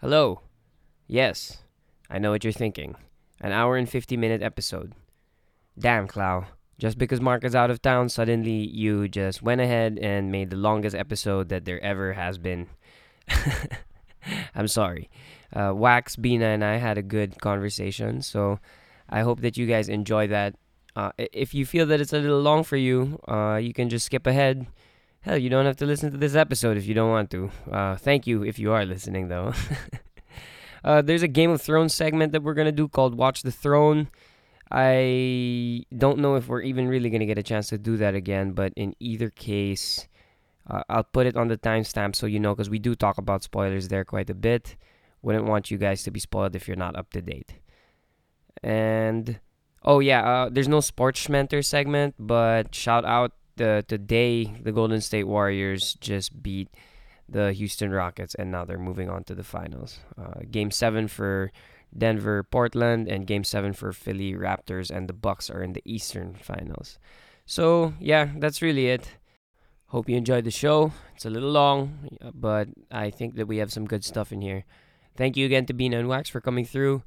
Hello. Yes, I know what you're thinking. An hour and 50 minute episode. Damn, Clow. Just because Mark is out of town, suddenly you just went ahead and made the longest episode that there ever has been. I'm sorry. Uh, Wax, Bina, and I had a good conversation, so I hope that you guys enjoy that. Uh, if you feel that it's a little long for you, uh, you can just skip ahead. Hell, you don't have to listen to this episode if you don't want to. Uh, thank you if you are listening, though. uh, there's a Game of Thrones segment that we're gonna do called "Watch the Throne." I don't know if we're even really gonna get a chance to do that again, but in either case, uh, I'll put it on the timestamp so you know, because we do talk about spoilers there quite a bit. Wouldn't want you guys to be spoiled if you're not up to date. And oh yeah, uh, there's no sports schmenter segment, but shout out the today the Golden State Warriors just beat the Houston Rockets, and now they're moving on to the finals. Uh, game seven for Denver, Portland, and Game Seven for Philly Raptors, and the Bucks are in the Eastern Finals. So yeah, that's really it. Hope you enjoyed the show. It's a little long, but I think that we have some good stuff in here. Thank you again to Bean and Wax for coming through,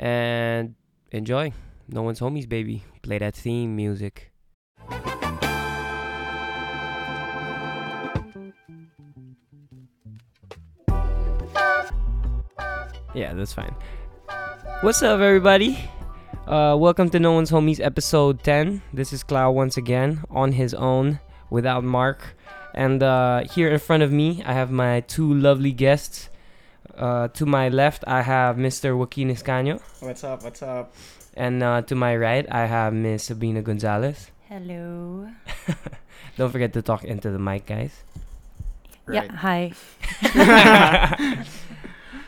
and enjoy. No one's homies, baby. Play that theme music. Yeah, that's fine. What's up, everybody? Uh, welcome to No One's Homies episode 10. This is Cloud once again on his own without Mark. And uh, here in front of me, I have my two lovely guests. Uh, to my left, I have Mr. Joaquin Escaño. What's up? What's up? And uh, to my right, I have Miss Sabina Gonzalez. Hello. Don't forget to talk into the mic, guys. Yeah, hi.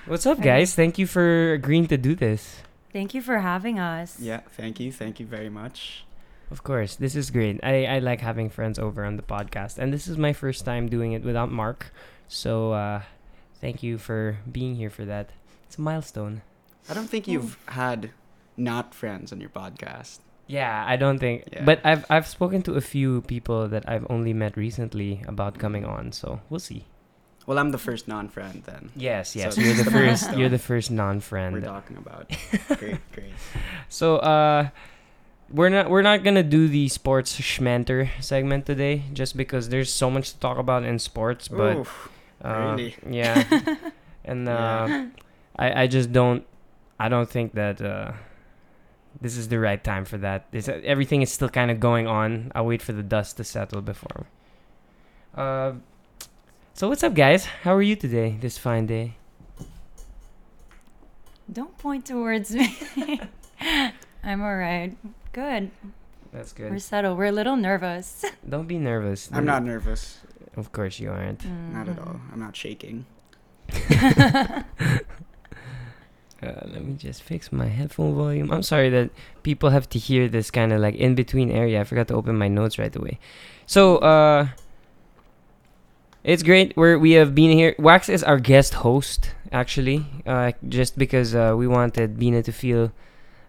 What's up, guys? Thank you for agreeing to do this. Thank you for having us. Yeah, thank you. Thank you very much. Of course, this is great. I, I like having friends over on the podcast, and this is my first time doing it without Mark. So, uh, thank you for being here for that. It's a milestone. I don't think you've had not friends on your podcast. Yeah, I don't think, Yeah. but I've I've spoken to a few people that I've only met recently about coming on. So we'll see. Well, I'm the first non-friend then. Yes, yes, this you're the first. You're the first non-friend. We're talking about. great, great. So, uh, we're not we're not gonna do the sports schmenter segment today, just because there's so much to talk about in sports. But Oof, Uh, Really? Yeah. and uh, I I just don't I don't think that uh, this is the right time for that. This, everything is still kind of going on. I'll wait for the dust to settle before. Uh, so what's up, guys? How are you today? This fine day. Don't point towards me. I'm all right. Good. That's good. We're good. settled. We're a little nervous. Don't be nervous. I'm not nervous. Of course you aren't. Not at Mm. all. I'm not shaking. Uh, let me just fix my headphone volume. I'm sorry that people have to hear this kind of like in between area. I forgot to open my notes right away. So, uh, it's great. We're we have been here. Wax is our guest host, actually, uh, just because uh, we wanted Bina to feel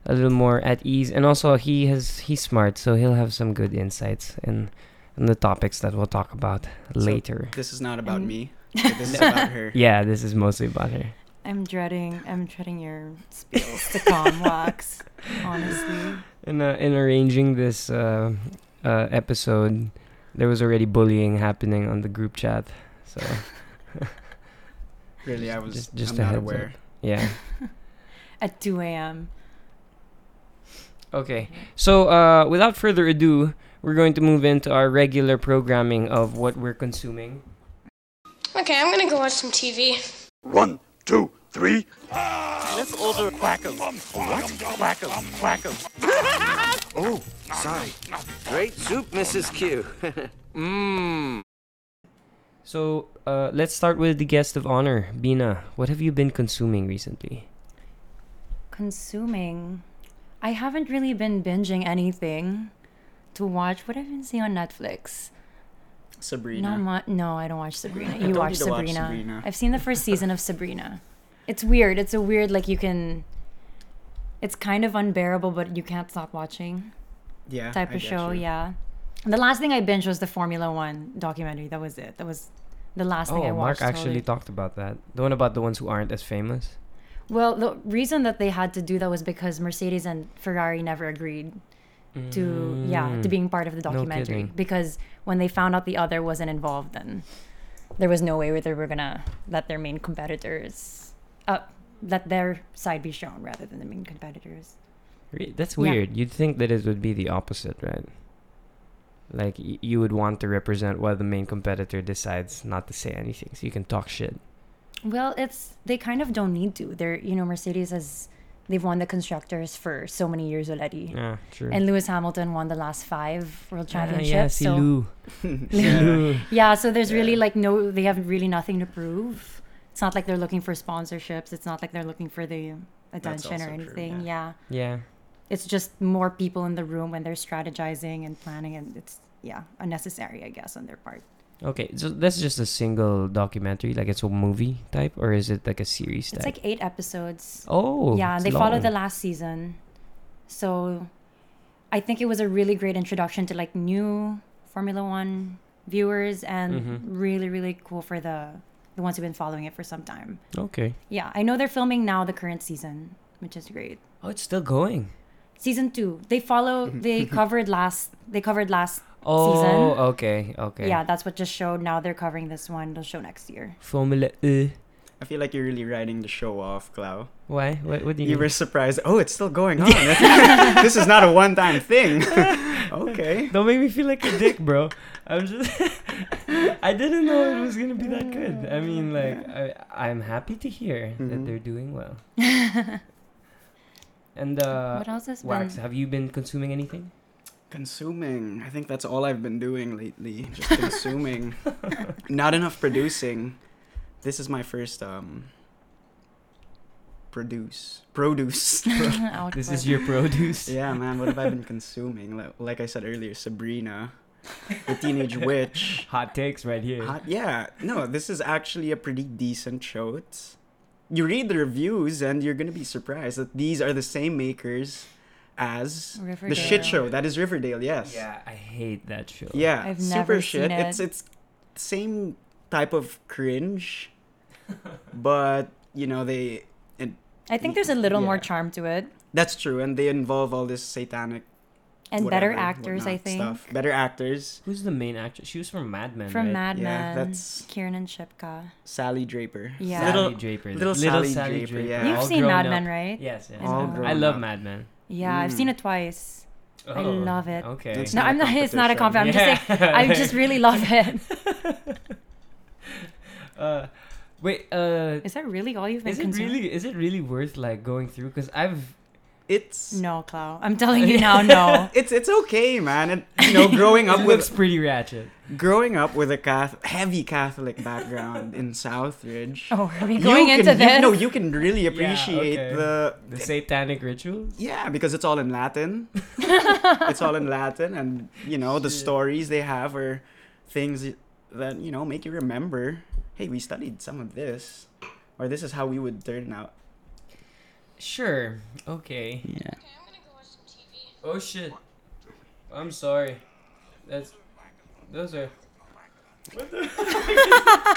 a little more at ease, and also he has he's smart, so he'll have some good insights in, in the topics that we'll talk about So- later. This is not about me. This is about her. Yeah, this is mostly about her. I'm dreading. I'm dreading your spills to calm wax. Honestly. in uh, in arranging this uh, uh, episode, there was already bullying happening on the group chat. So Really, I was Just- just I'm a not heads up. yeah. At 2 a.m. Okay. So uh, without further ado, we're going to move into our regular programming of what we're consuming. Okay, I'm gonna go watch some TV. One, two, three. Let's order quackers. What? Quackers. Quackers. Oh, sorry. Great soup, Mrs. Q. Mmm. So uh, let's start with the guest of honor, Bina. What have you been consuming recently? Consuming. I haven't really been binging anything to watch. What have I been seeing on Netflix? Sabrina. No, mu- no, I don't watch Sabrina. You watch you to watch Sabrina. Sabrina. I've seen the first season of Sabrina. It's weird. It's a weird like you can. It's kind of unbearable, but you can't stop watching yeah. type I of get show. you. Yeah. The last thing I binged was the Formula One documentary. That was it. That was The last thing I watched. Oh, Mark actually totally. talked about that. The one about the ones who aren't as famous. Well, the reason that they had to do that was because Mercedes and Ferrari never agreed to yeah to Mm. being part of the documentary kidding. because when they found out the other wasn't involved, then there was no way where they were gonna let their main competitors uh let their side be shown rather than the main competitors. Re- That's Yeah. weird. You'd think that it would be the opposite, right? Like y- you would want to represent while the main competitor decides not to say anything, so you can talk shit. Well, it's they kind of don't need to. They're you know Mercedes has they've won the constructors for so many years already. Yeah, true. And Lewis Hamilton won the last five world championships. yeah, si so Lou. Yeah. Lou. Yeah, so there's really like no, they have really nothing to prove. It's not like they're looking for sponsorships. It's not like they're looking for the attention or also true, anything. yeah. yeah. Yeah. It's just more people in the room when they're strategizing and planning, and it's, yeah, unnecessary, I guess, on their part. Okay, so that's just a single documentary, like it's a movie type, or is it like a series It's like eight episodes. oh, yeah, it's and they follow the last season. So I think it was a really great introduction to like new Formula One viewers and Mhm. really, really cool for the, the ones who've been following it for some time. Okay. Yeah, I know they're filming now the current season, which is great. Oh, it's still going. Season two, they follow. They covered last. They covered last. Oh, Season? okay, okay. Yeah, that's what just showed. Now they're covering this one. They'll show next year. Formula E. I feel like you're really riding the show off, Clau. Why? What, what do you? You mean? were surprised. Oh, it's still going on. this is not a one-time thing. okay. Don't make me feel like a dick, bro. I'm just. I didn't know it was gonna be that good. I mean, like, I, I'm happy to hear that Mhm. they're doing well. and uh, what else has Wax, been? have you been consuming anything? Consuming. I think that's all I've been doing lately. Just consuming. Not enough producing. This is my first um produce. Produce. This is your produce. yeah, man, what have I been consuming? Like, like I said earlier, Sabrina, the teenage witch. Hot takes right here. Hot, yeah, no, this is actually a pretty decent show. It's you read the reviews and you're gonna be surprised that these are the same makers as the shit show that is Riverdale. Yes. Yeah, I hate that show. Yeah, I've super never shit. seen It's it. it's same type of cringe, but you know they. It, I think there's a little more charm to it that's true, and they involve all this satanic and better whatever, actors. I think stuff. better actors. Who's the main actress? She was from Mad Men. from right? Mad Yeah, that's- Kiernan Shipka. Sally Draper. Yeah. Sally Little, Draper. little Sally Draper, yeah. You've all seen grown Mad up. Men, right? Yes, yes. All I love up. Mad Men. Yeah, I've Mm. seen it twice. I Oh, love it. Okay. It's No, not a I'm not. It's not a competition. compliment. I'm just saying. I just really love it. uh, wait. Uh, Is that really all you've been is it consuming? really? Is it really worth like going through? Because I've. It's No, Clau. I'm telling you now, no. it's it's okay, man. And you know, growing up it with looks pretty ratchet. growing up with a Cath- heavy Catholic background in Southridge. Oh, are we you going can, into you- No, you can really appreciate okay. the The satanic rituals. Yeah, because it's all in Latin. it's all in Latin, and you know the stories they have are things that you know make you remember. Hey, we studied some of this, or this is how we would turn out. Sure. Okay. Yeah. Okay, I'm gonna go watch some TV. Oh shit. I'm sorry. That's. Those are. What the?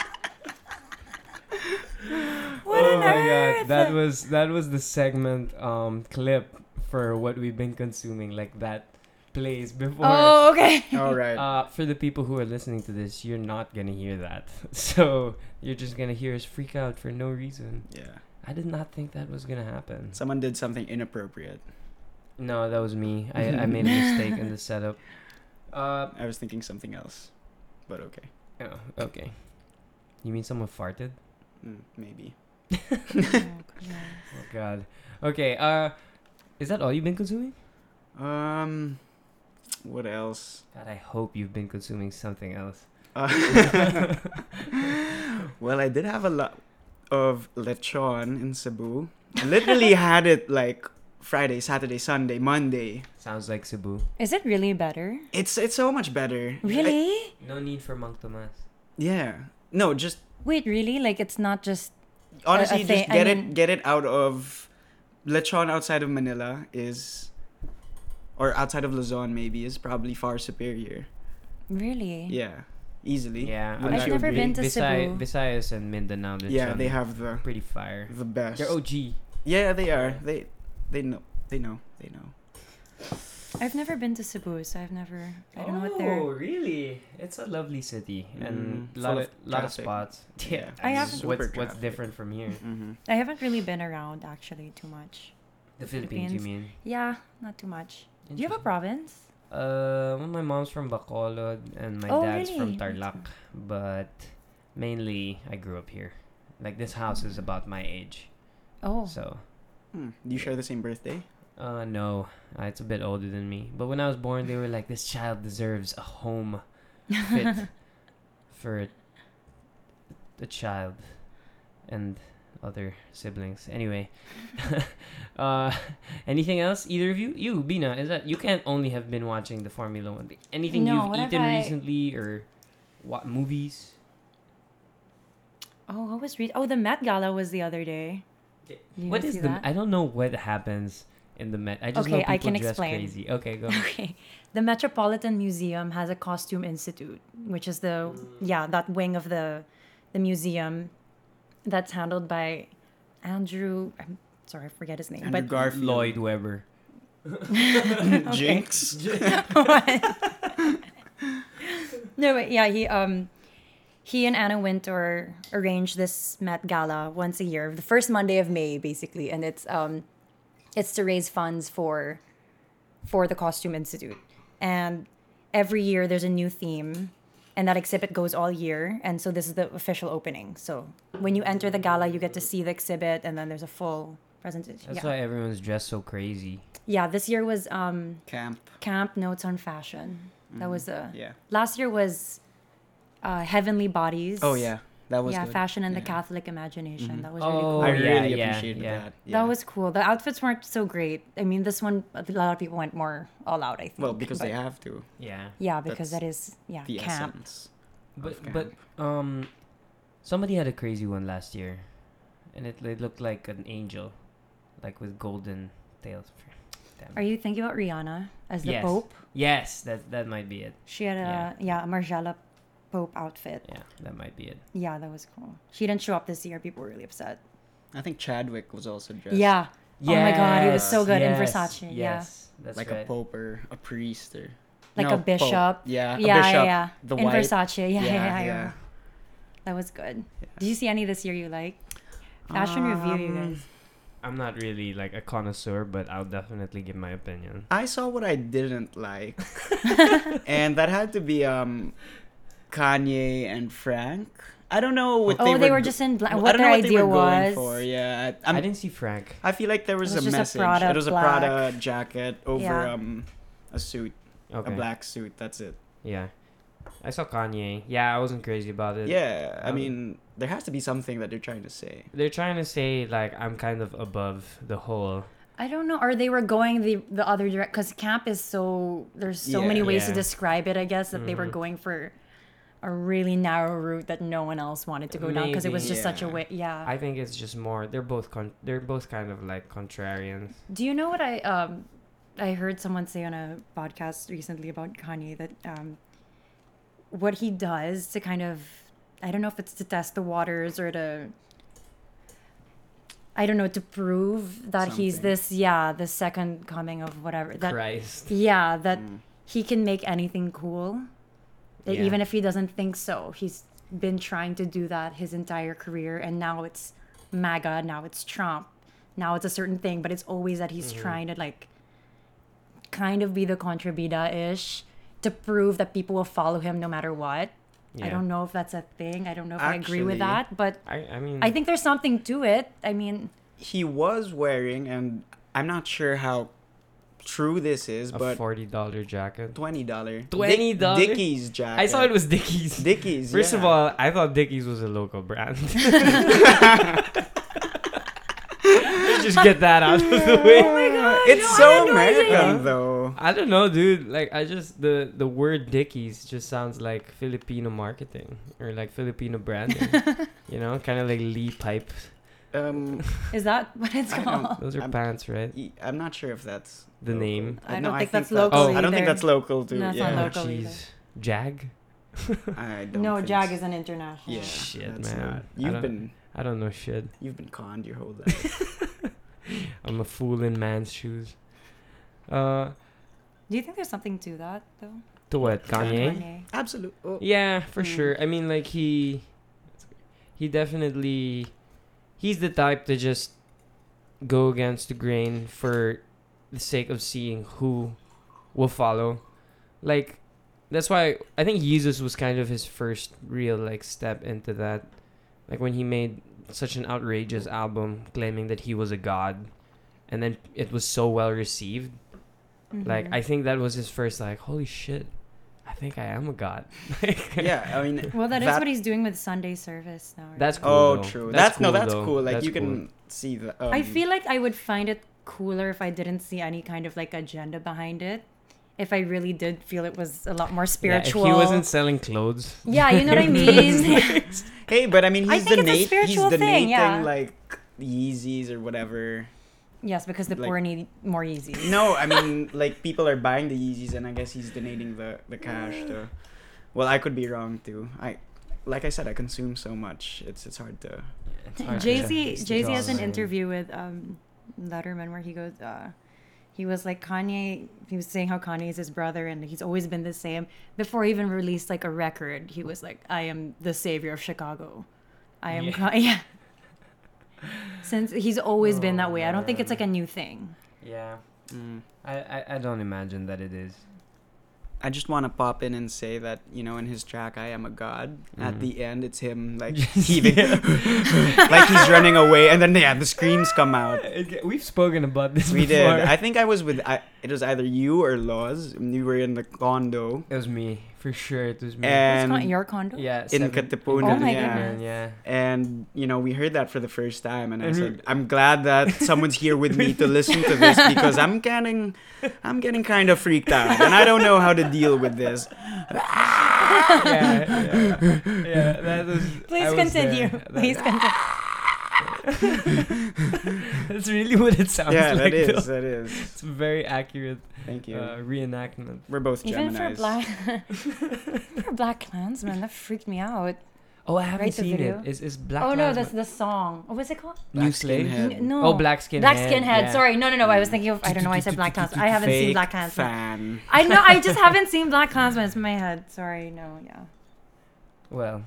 oh on my earth? god, that was that was the segment um clip for what we've been consuming. Like that plays before. Oh, okay. All right. Uh, for the people who are listening to this, you're not gonna hear that. So you're just gonna hear us freak out for no reason. yeah. I did not think that was gonna happen. Someone did something inappropriate. No, that was me. I, I made a mistake in the setup. Uh, I was thinking something else, but okay. oh, okay. You mean someone farted? Mm, maybe. Oh god. Okay. Uh, is that all you've been consuming? Um, what else? God, I hope you've been consuming something else. Uh, well, I did have a lot of lechon in Cebu. Literally had it like Friday, Saturday, Sunday, Monday. Sounds like Cebu. Is it really better? It's it's so much better. I- Really? No need for Mang Tomas. yeah. No, just Wait, really? Like it's not just honestly, thi- just I get mean- it get it out of lechon outside of Manila is, or outside of Luzon maybe is probably far superior. really. Yeah. Easily. Yeah, I've you never agree? been to Visay- Cebu. Visayas and Mindanao. they're Yeah, they have the pretty fire. the best. They're OG. Yeah, they are. They they know. They know. They know. I've never been to Cebu, so I've never. I don't know what they're. Oh, really? It's a lovely city and Mm, a lot of of lot of spots. Yeah. I mean, haven't- What's what's different from here? Mm-hmm. I haven't really been around actually too much. The Philippines, you mean? Yeah, not too much. Do you have a province? Uh, my mom's from Bacolod and my Oh, dad's really? from Tarlac, but mainly I grew up here. Like this house is about my age, Oh, so Hmm. Do you share the same birthday? uh no, uh, it's a bit older than me. But when I was born, they were like, this child deserves a home fit for a child and other siblings. Anyway, uh, anything else? Either of you? You, Bina, is that you can't only have been watching the Formula One. Anything No, you've eaten I- recently or what movies? oh, what was re- oh the Met Gala was the other day. What is the? that? I don't know what happens in the Met. I just know Okay, people I can dress explain. crazy. Okay, go. Okay. The Metropolitan Museum has a costume institute, which is the yeah, that wing of the the museum that's handled by Andrew I'm sorry, I forget his name. Andrew but Garfield. Lloyd Webber. Jinx. no, but yeah, he um he and Anna Wintour arrange this Met Gala once a year, the first Monday of May, basically, and it's um it's to raise funds for for the Costume Institute, and every year there's a new theme, and that exhibit goes all year, and so this is the official opening. So when you enter the gala, you get to see the exhibit, and then there's a full presentation. That's yeah. why everyone's dressed so crazy. yeah, this year was um Camp. Camp Notes on Fashion. That was a Yeah. last year was uh, Heavenly Bodies. Oh yeah, that was yeah, good. fashion and the Catholic imagination. Mhm. That was really Oh, cool. I really yeah, appreciated yeah. that. Yeah. That was cool. The outfits weren't so great. I mean, this one a lot of people went more all out. I think. well because they have to. Yeah. Yeah, because That's that is yeah The camp. essence. But of but um, somebody had a crazy one last year, and it, it looked like an angel, like with golden tails. Damn. Are you thinking about Rihanna as the Yes. Pope? Yes, that that might be it. She had a yeah, a Margiela Pope outfit. Yeah, that might be it. Yeah, that was cool. She didn't show up this year. People were really upset. I think Chadwick was also dressed. Yeah. Oh my God, he was so good in yes, Versace, yeah. Yes, that's like right. a pope or a priest or Like No, a bishop. Pope. Yeah, a yeah, bishop. yeah, yeah. The in white. Versace. Yeah, yeah, Yeah, yeah. yeah. That was good. Yeah. Did you see any this year you like? Fashion review, you Um, guys. I'm not really like a connoisseur, but I'll definitely give my opinion. I saw what I didn't like, and that had to be um, Kanye and Frank. I don't know what Oh, they, they, were, were just in black. I What don't their know what they idea were going was. for. Yeah, I I'm, didn't see Frank. I feel like there was, was a just a message. Prada it was a Prada jacket over Yeah. um, a suit, Okay. a black suit. That's it. Yeah. I saw Kanye. Yeah, I wasn't crazy about it. Yeah, I Um, mean, there has to be something that they're trying to say. They're trying to say like I'm kind of above the whole. I don't know. Or they were going the the other direct because camp is so there's so many Yeah. ways to describe it. I guess that they were Mhm. going for a really narrow route that no one else wanted to go down because it was Maybe, just such a way. Yeah. I think it's just more. They're both con- They're both kind of like contrarians. Do you know what I um I heard someone say on a podcast recently about Kanye that um what he does to kind of I don't know if it's to test the waters or to I don't know to prove that he's this yeah the second coming of whatever that Christ. yeah that Mm. he can make anything cool that Yeah. even if he doesn't think so he's been trying to do that his entire career and now it's maga now it's trump now it's a certain thing but it's always that he's mm-hmm. trying to like kind of be the contrabida ish to prove that people will follow him no matter what i don't know if that's a thing i don't know if i agree with that but I. I mean. i think there's something to it i mean He was wearing, and I'm not sure how true this is, a but forty dollar jacket. twenty dollar. $20? Dickies jacket. I saw it was Dickies. Dickies. First of all, I thought Dickies was a local brand. Just get that out of the oh way. oh my god it's no, so American though. I don't know, dude. Like, I just the the word Dickies just sounds like Filipino marketing or like Filipino branding. you know, kind of like Lee pipe. Um, is that what it's I don't- called Those are I'm- pants, right? y- I'm not sure if that's The local. name. I don't think that's that- local I don't think either. that's local too. No, it's yeah. not Oh, local either. jeez. Jag. I don't. No, think Jag so. is an international. Yeah, Shit, that's man. not. I You've don't- been I don't know shit. you've been conned your whole life. I'm a fool in man's shoes. Uh, Do you think there's something to that though? to what Kanye? Kanye. Absolute. Oh. Yeah, for Mm. sure. I mean, like he, he definitely, he's the type to just go against the grain for the sake of seeing who will follow. Like, that's why I think Yeezus was kind of his first real like step into that. Like when he made such an outrageous album claiming that he was a god, and then it was so well received. Like Mhm. I think that was his first like, holy shit, I think I am a god. Yeah, I mean. Well, that is what he's doing with Sunday service now. right? That's cool. Oh, though. true. That's That's, no, cool, that's though. cool. Like That's you cool. can see the. Um, I feel like I would find it cooler if I didn't see any kind of like agenda behind it. If I really did feel it was a lot more spiritual. Yeah, if he wasn't selling clothes. Yeah, you know what I mean. Hey, but I mean, I he's think it's a donate. He's spiritual thing, donating yeah. like Yeezys or whatever. Yes, because the Like- poor need more Yeezy. No, I mean like people are buying the Yeezys, and I guess he's donating the the cash to. Well, I could be wrong too. I, like I said, I consume so much. It's it's hard to. It's hard to- Jay Z Jay Z has an interview with um Letterman where he goes uh he was like Kanye he was saying how Kanye is his brother and he's always been the same. Before he even released like a record, he was like, I am the savior of Chicago. I am Yeah. Ka- yeah. Since he's always been that Oh, way. I don't think it's like a new thing. Yeah, Mm. I, I I don't imagine that it is. I just want to pop in and say that you know in his track "I Am a God" at Mhm. the end it's him like heaving, like he's running away, and then yeah the screams come out. We've spoken about this. We did. I think I was with. I, it was either you or Laws. and You were in the condo it was me for sure. It was me. It's not your condo? yeah, in seven- Katipunan. Oh my yeah. goodness. Yeah. And you know we heard that for the first time, and I And we- said, "I'm glad that someone's here with me to listen to this because I'm getting, I'm getting kind of freaked out, and I don't know how to deal with this." yeah, yeah, yeah. That was. Please was continue. there. Please continue. That's really what it sounds yeah, like. that is. though. That is. It's a very accurate Thank you. uh, reenactment. We're both Even for Gemini's. black for black clansman, that freaked me out. Oh, I haven't Right, seen video? it. Is is Black? oh no, Klansman- that's the song. What was it called? New Black Slave. N- no. Oh, Black Skin. Black Skinhead. yeah. Sorry, no, no, no. I was thinking of. I don't know why I said Black Klansman. I haven't seen Fake Black Klansman. fan. I know. I just haven't seen Black Klansman. It's in my head. Sorry. No. Yeah. Well,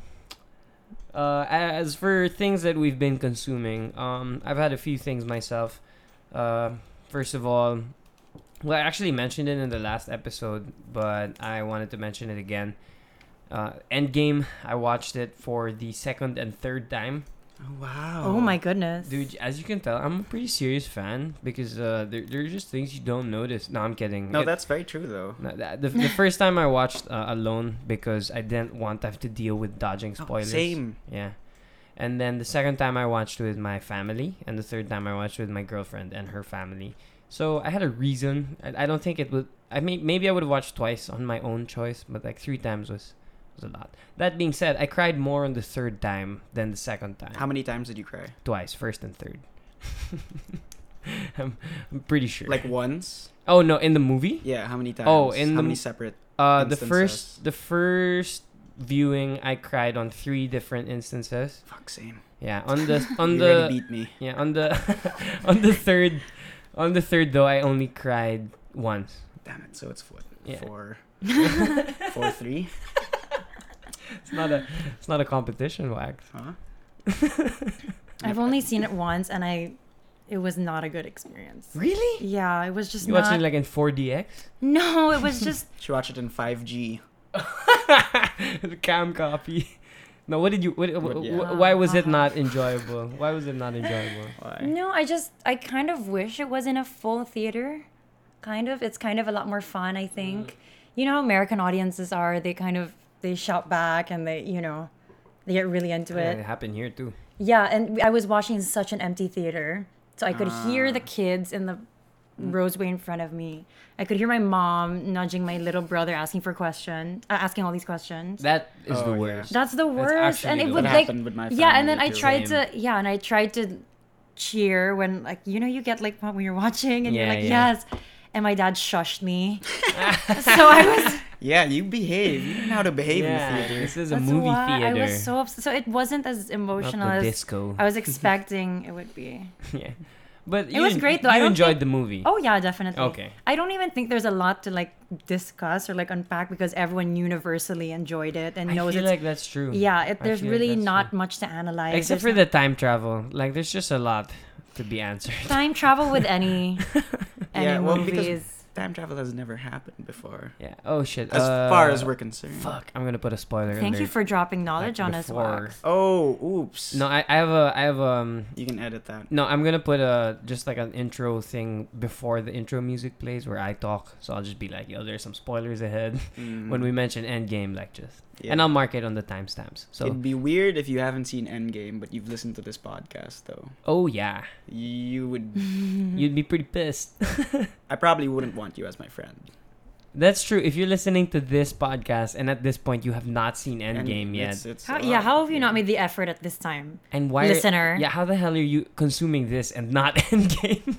uh, as for things that we've been consuming, um, I've had a few things myself. Uh, first of all, well, I actually mentioned it in the last episode, but I wanted to mention it again. Uh, Endgame, I watched it for the second and third time. Oh, wow. Oh my goodness. Dude, as you can tell, I'm a pretty serious fan because uh, there, there are just things you don't notice. No, I'm kidding. No, It- that's very true though. no, that- the, the first time I watched uh, alone because I didn't want to have to deal with dodging Oh, spoilers. same. Yeah. And then the second time I watched with my family, and the third time I watched with my girlfriend and her family. So I had a reason. I, I don't think it would. I mean, maybe I would have watched twice on my own choice, but like three times was was a lot. That being said, I cried more on the third time than the second time. How many times did you cry? Twice, first and third. I'm, I'm pretty sure. Like once? oh no, in the movie. Yeah. How many times? Oh, in how the many separate? Uh, the first the first viewing, I cried on three different instances. Fuck, same. Yeah, on the on you the beat me. Yeah, on the on the third on the third though I only cried once. Damn it. So it's what? Yeah. Four. four three. It's not a it's not a competition wax. Huh? I've only seen it once, and I. It was not a good experience. Really? Yeah, it was just You not. watched it like in 4DX? no, it was just. Should watched it in 5G. the cam copy. No, what did you what, What- yeah. wh- why was it uh-huh. not enjoyable? Why was it not enjoyable? Why? No, I just I kind of wish it was in a full theater. Kind of. It's kind of a lot more fun, I think. Mm. You know how American audiences are, they kind of they shout back and they, you know, they get really into Yeah, it. it happened here too. Yeah, and I was watching such an empty theater. So I could hear the Ah. kids in the roseway in front of me. I could hear my mom nudging my little brother asking for questions, uh, asking all these questions. That is Oh, the worst. That's the worst. and it would like with my yeah, and then I family, too. tried Same. to yeah, and I tried to cheer when like you know you get like when you're watching and Yeah, you're like yeah. yes, and my dad shushed me. so I was Yeah, you behave. You know how to behave yeah, in the theater. this is a That's movie why theater. I was so upset. So it wasn't as emotional as disco. I was expecting it would be. yeah, but It you was en- great, though. You I enjoyed think- the movie. Oh yeah, definitely. Okay. I don't even think there's a lot to like discuss or like unpack because everyone universally enjoyed it and I knows feel it's like that's true. yeah. It, there's feel like really not true. much to analyze. Except There's for the time travel, like there's just a lot to be answered. time travel with any any Yeah, well, because- movies. Time travel has never happened before, Yeah. Oh shit. as far uh, as we're concerned. Fuck. I'm gonna put a spoiler. Thank you for dropping knowledge like on us, before. Wax. Oh, oops. No, I, I have a I have um You can edit that. no I'm gonna put a just like an intro thing before the intro music plays where I talk. So I'll just be like, yo, there's some spoilers ahead when we mention Endgame, like just Mm. Yeah. and I'll mark it on the timestamps. So It'd be weird if you haven't seen Endgame, but you've listened to this podcast, though. oh yeah, You would. you'd be pretty pissed. I probably wouldn't want you as my friend. That's true. If you're listening to this podcast and at this point you have not seen And Endgame yet, it's- it's How, yeah, how have you not made the effort at this time? and why Listener. Yeah, how the hell are you consuming this and not Endgame?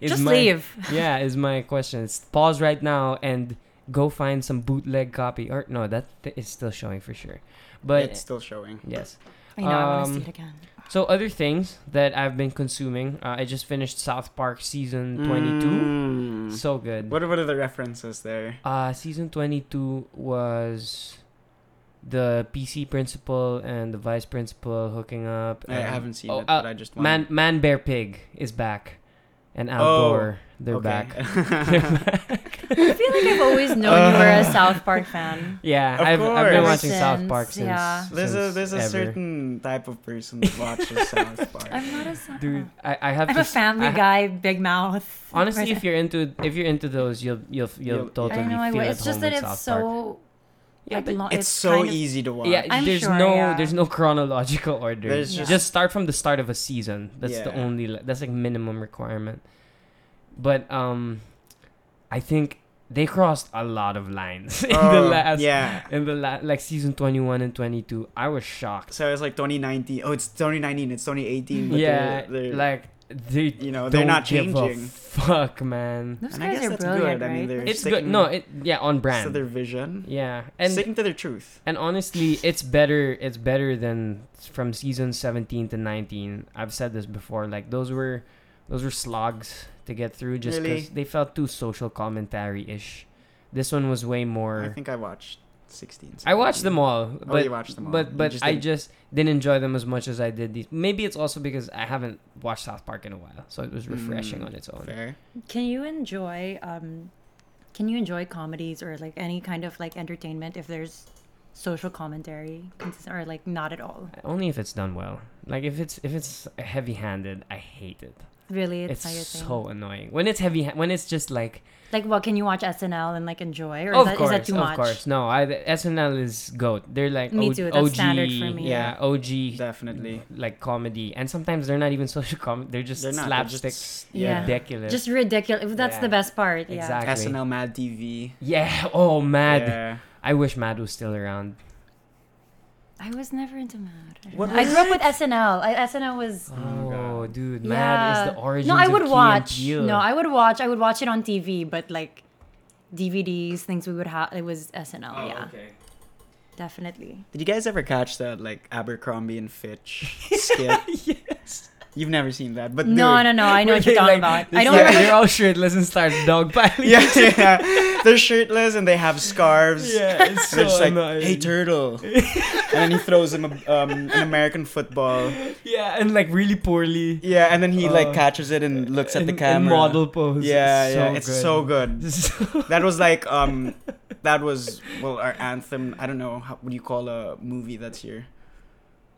Is Just my- leave. yeah, is my question. It's pause right now and go find some bootleg copy. Or no, that th- is still showing for sure. But it's still showing. yes. I know. I want to see Um, it again. So other things that I've been consuming. Uh, I just finished South Park season 22. Mm. So good. What what are the references there? Uh, season 22 was the PC principal and the vice principal hooking up. I and- haven't seen oh, it, uh, but I just want Man, Man Bear Pig is back, and Al Oh, Gore, they're back. I feel like I've always known you were a uh, South Park fan. yeah, Of I've, I've been course. watching South Park since. yeah. there's a since there's a ever. certain type of person that watches South Park. I'm not a South Park dude. I, I have I'm to a s- family I ha- guy, big mouth. Honestly, if you're into if you're into those, you'll you'll you'll, You'll- totally I know I feel would. at It's just home that it's South Park. so Yeah, like but long, it's, so kind of- easy to watch. Yeah, I'm there's sure, no yeah. there's no chronological order. There's just- just start from the start of a season. That's the only that's like minimum requirement. But um, I think they crossed a lot of lines in the Oh, last yeah. in the la- like season 21 and 22. I was shocked. So it's like 2019. Oh, it's 2019. It's 2018. But yeah, they're, they're, like they you know they're don't not changing. fuck, man. Those And I guess are that's brilliant, good. I mean, they're It's good. No, it yeah on brand to brand. their vision, yeah, and sticking to their truth. And honestly, it's better. It's better than from season 17 to 19. I've said this before. Like those were, those were slogs to get through just Really? because they felt too social commentary ish. This one was way more. I think I watched 16. I watched them all, Oh, but you watched them all. but but just I just didn't enjoy them as much as I did these. Maybe it's also because I haven't watched South Park in a while, so it was refreshing Mm, on its own. Fair. Can you enjoy um can you enjoy comedies or like any kind of like entertainment if there's social commentary or like not at all? Only if it's done well. Like if it's if it's heavy-handed, I hate it. Really, it's, It's, thing. so annoying when it's heavy. When it's just like like, what can you watch SNL and like enjoy, or of is, that, is course, that too of much? course. No, I SNL is goat. They're like Me O- too, that's OG, standard for me. Yeah, OG, Definitely. like comedy, and sometimes they're not even social comedy. They're just They're not. they're slapstick, just- Yeah. ridiculous. Just ridiculous. That's Yeah. the best part. Yeah. Exactly. SNL Mad TV. yeah. Oh, Mad. Yeah. I wish Mad was still around. I was never into Mad. What I grew up with SNL. I, SNL was. Oh, dude, yeah. Mad is the origins. No, I of would Key and watch. No, I would watch. I would watch it on TV, but like DVDs, things we would have. It was SNL. Oh, yeah, definitely. Did you guys ever catch that like Abercrombie and Fitch skit? Yes. You've never seen that, but No, dude, no, no. I know what you're talking like, about. I they don't. start- remember- They're all shirtless and start dogpiling. yeah, yeah, they're shirtless and they have scarves. yeah, it's so They're just like, annoying. "Hey, turtle," and then he throws him a, um, an American football. Yeah, and like really poorly. Yeah, and then he like Uh, catches it and looks at the in- in camera. model pose. Yeah, It's yeah, so it's good. so good. That was like um, that was well our anthem. I don't know how what do you call a movie that's here.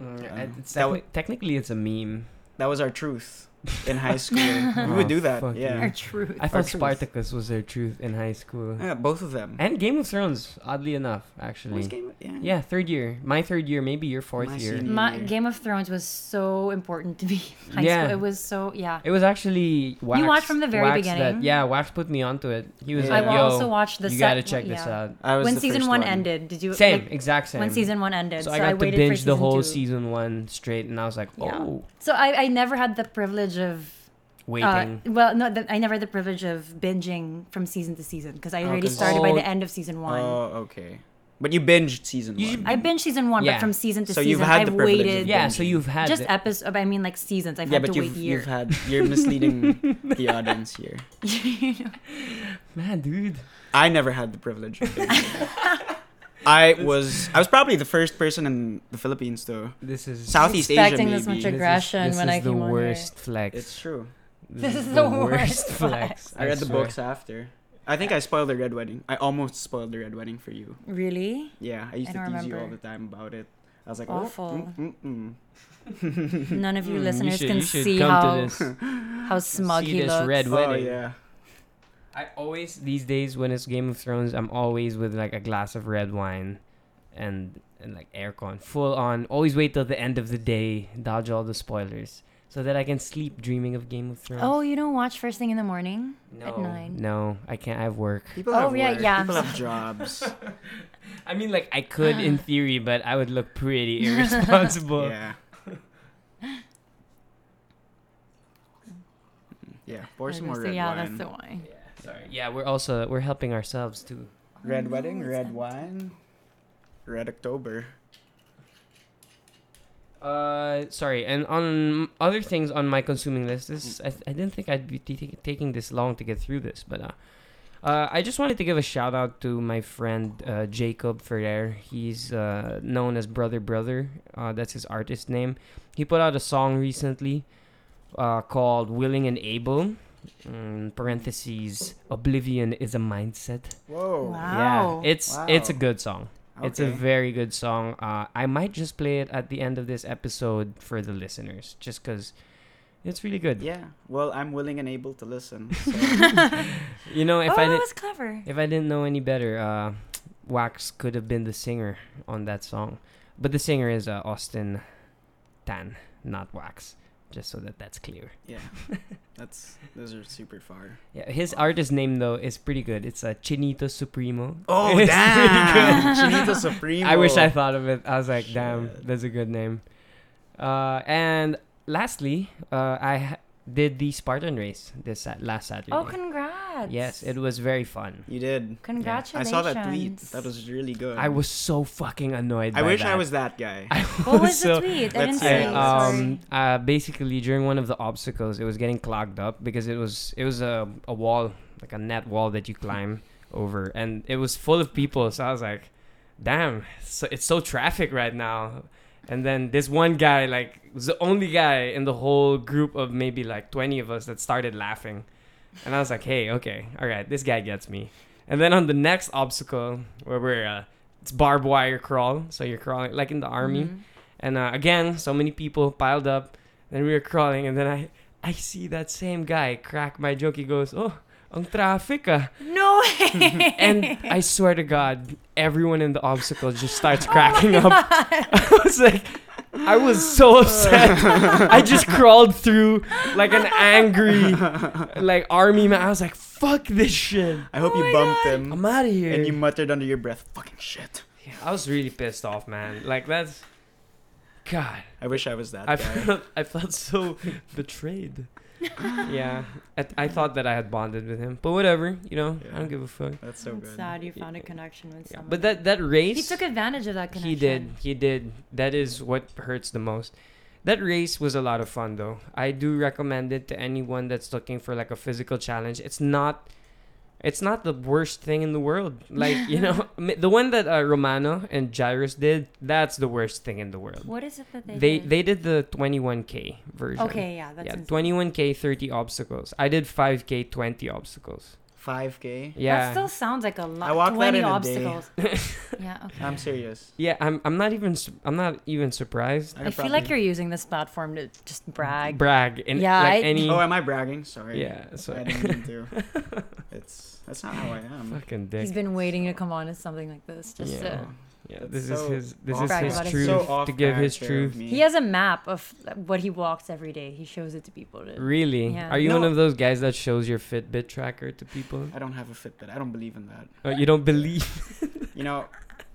Mm, Um, it's that techni- technically it's a meme. That was our truth in high school. we would oh, do that. fuck Yeah. Our truth. I thought truth. Spartacus was their truth in high school. yeah, both of them. And Game of Thrones, oddly enough, actually. What's game- yeah. Yeah, third year. My third year, maybe your fourth My year. My year. Game of Thrones was so important to me. in High Yeah. school. It was so yeah. It was actually Wax. watched from the very Wax That, beginning? yeah, Wax put me onto it. He was Yeah. I like, will "Yo, also watched the you set- gotta check this out." I was When the season first one, ended, did you Same, like, exact same. when season one ended? so So, I got to binge the whole two. season one straight, and I was like, "Oh, So I, I never had the privilege of waiting. Uh, well, no, that I never had the privilege of binging from season to season because I Oh, already 'cause- started by Oh. the end of season one. Oh, okay. But you binged season You one. I binged season one, Yeah. but from season to So season, you've had I've the privilege of waited. yeah, so you've had just the- episodes. I mean, like seasons. I've yeah, had but to you've, wait years. you've had you're misleading the audience here. man, dude. I never had the privilege. Of binging. I was I was probably the first person in the Philippines to This is Southeast Asia expecting maybe. this much This is- aggression this when is I the came on here. worst flex. It's true. This is the worst flex. I read the books after. I think I spoiled the red wedding. I almost spoiled the red wedding for you. Really? Yeah, I used I to don't tease you all the time about it. I was like, Awful. Oh, mm, mm, mm. None of you Mm, you listeners should- can you see come how to this. how smug See he this looks. red Oh wedding. yeah. I always these days when it's Game of Thrones, I'm always with like a glass of red wine, and and like aircon full on. Always wait till the end of the day, dodge all the spoilers, so that I can sleep dreaming of Game of Thrones. Oh, you don't watch first thing in the morning no, at nine. no, I can't. I have work. People Oh, have yeah, work. yeah, People have jobs. I mean, like I could in theory, but I would look pretty irresponsible. yeah. Yeah, pour some more red yeah, wine. that's the wine. Yeah, sorry. Yeah, we're also we're helping ourselves too. Red wedding, red wine, red October. Uh, sorry. And on other things on my consuming list, this I, I didn't think I'd be t- taking this long to get through this, but uh, uh, I just wanted to give a shout out to my friend uh, Jacob Ferrer. He's uh, known as Brother Brother. Uh, that's his artist name. He put out a song recently uh, called "Willing and Able." In parentheses, oblivion is a mindset. Whoa. Wow. Yeah, it's it's a good song. It's a very good song. Uh, I might just play it at the end of this episode for the listeners, just because it's really good. Yeah. Well, I'm willing and able to listen. So. You know, if oh, I didn't was clever. if I didn't know any better, uh, Wax could have been the singer on that song, but the singer is uh, Austin Tan, not Wax. Just so that that's clear. yeah. That's those are super far. Yeah, his artist name though is pretty good. It's uh, Chinito Supremo. Oh It's damn! Chinito Supremo. I wish I thought of it. I was like, damn, Shit. that's a good name. Uh, and lastly, uh, I ha- did the Spartan race this sa- last Saturday. Oh, congrats. yes, it was very fun. You did. Congratulations! I saw that tweet. That was really good. I was so fucking annoyed. I by wish I was that guy. I What was so- the tweet? I Let's didn't see see. it. Sorry. um uh basically during one of the obstacles it was getting clogged up because it was it was a, a wall like a net wall that you climb over and it was full of people so i was like damn so it's so traffic right now and then this one guy like was the only guy in the whole group of maybe like 20 of us that started laughing and i was like hey okay all right this guy gets me and then on the next obstacle where we're uh, it's barbed wire crawl so you're crawling like in the army Mhm. and uh, again, so many people piled up. Then we were crawling, and then I, I see that same guy crack my joke. He goes, "Oh, ang traffic ah." No way. And I swear to God, everyone in the obstacle just starts Oh cracking up. I was like, I was so upset. I just crawled through like an angry, like army man. I was like, "Fuck this shit! I hope Oh you bumped God. him. I'm out of here." And you muttered under your breath, "Fucking shit." Yeah, I was really pissed off, man. Like that's, God. I wish I was that I guy. felt I felt so betrayed. yeah, I, I thought that I had bonded with him, but whatever, you know, I don't give a fuck. That's so It's good. sad you found a connection with Yeah, someone. but that that race, he took advantage of that connection. he did, he did. That is what hurts the most. That race was a lot of fun, though. I do recommend it to anyone that's looking for like a physical challenge. It's not. It's not the worst thing in the world. Like, you know, the one that uh, Romano and Jairus did, that's the worst thing in the world. What is it that they They did? they did the 21k version. Okay, yeah, that's yeah, insane. 21k 30 obstacles. I did 5k 20 obstacles. 5K. Yeah. That still sounds like a lot. I walked that 20 in a day. obstacles. yeah, okay. I'm serious. yeah, I'm I'm not even su- I'm not even surprised. I feel like you're using this platform to just brag. Brag in Yeah, like I- any Oh, am I bragging? Sorry. Yeah, sorry. I didn't mean to. it's that's not how I am. fucking dick. He's been waiting to come on to something like this. Just Yeah. to, yeah, That's this so is his this is his truth so to give his truth. he has a map of what he walks every day. He shows it to people. To, Really? Yeah. Are you one of those guys that shows your Fitbit tracker to people? I don't have a Fitbit. I don't believe in that. Oh, you don't believe? You know,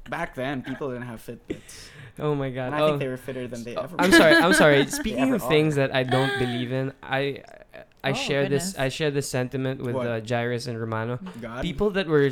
back then people didn't have Fitbits, Oh my god. and I oh. think they were fitter than they oh, ever. I'm sorry. I'm sorry. Speaking of things are. that I don't believe in, I I Oh, share this. I share this sentiment with uh, Jairus and Romano. God. People that were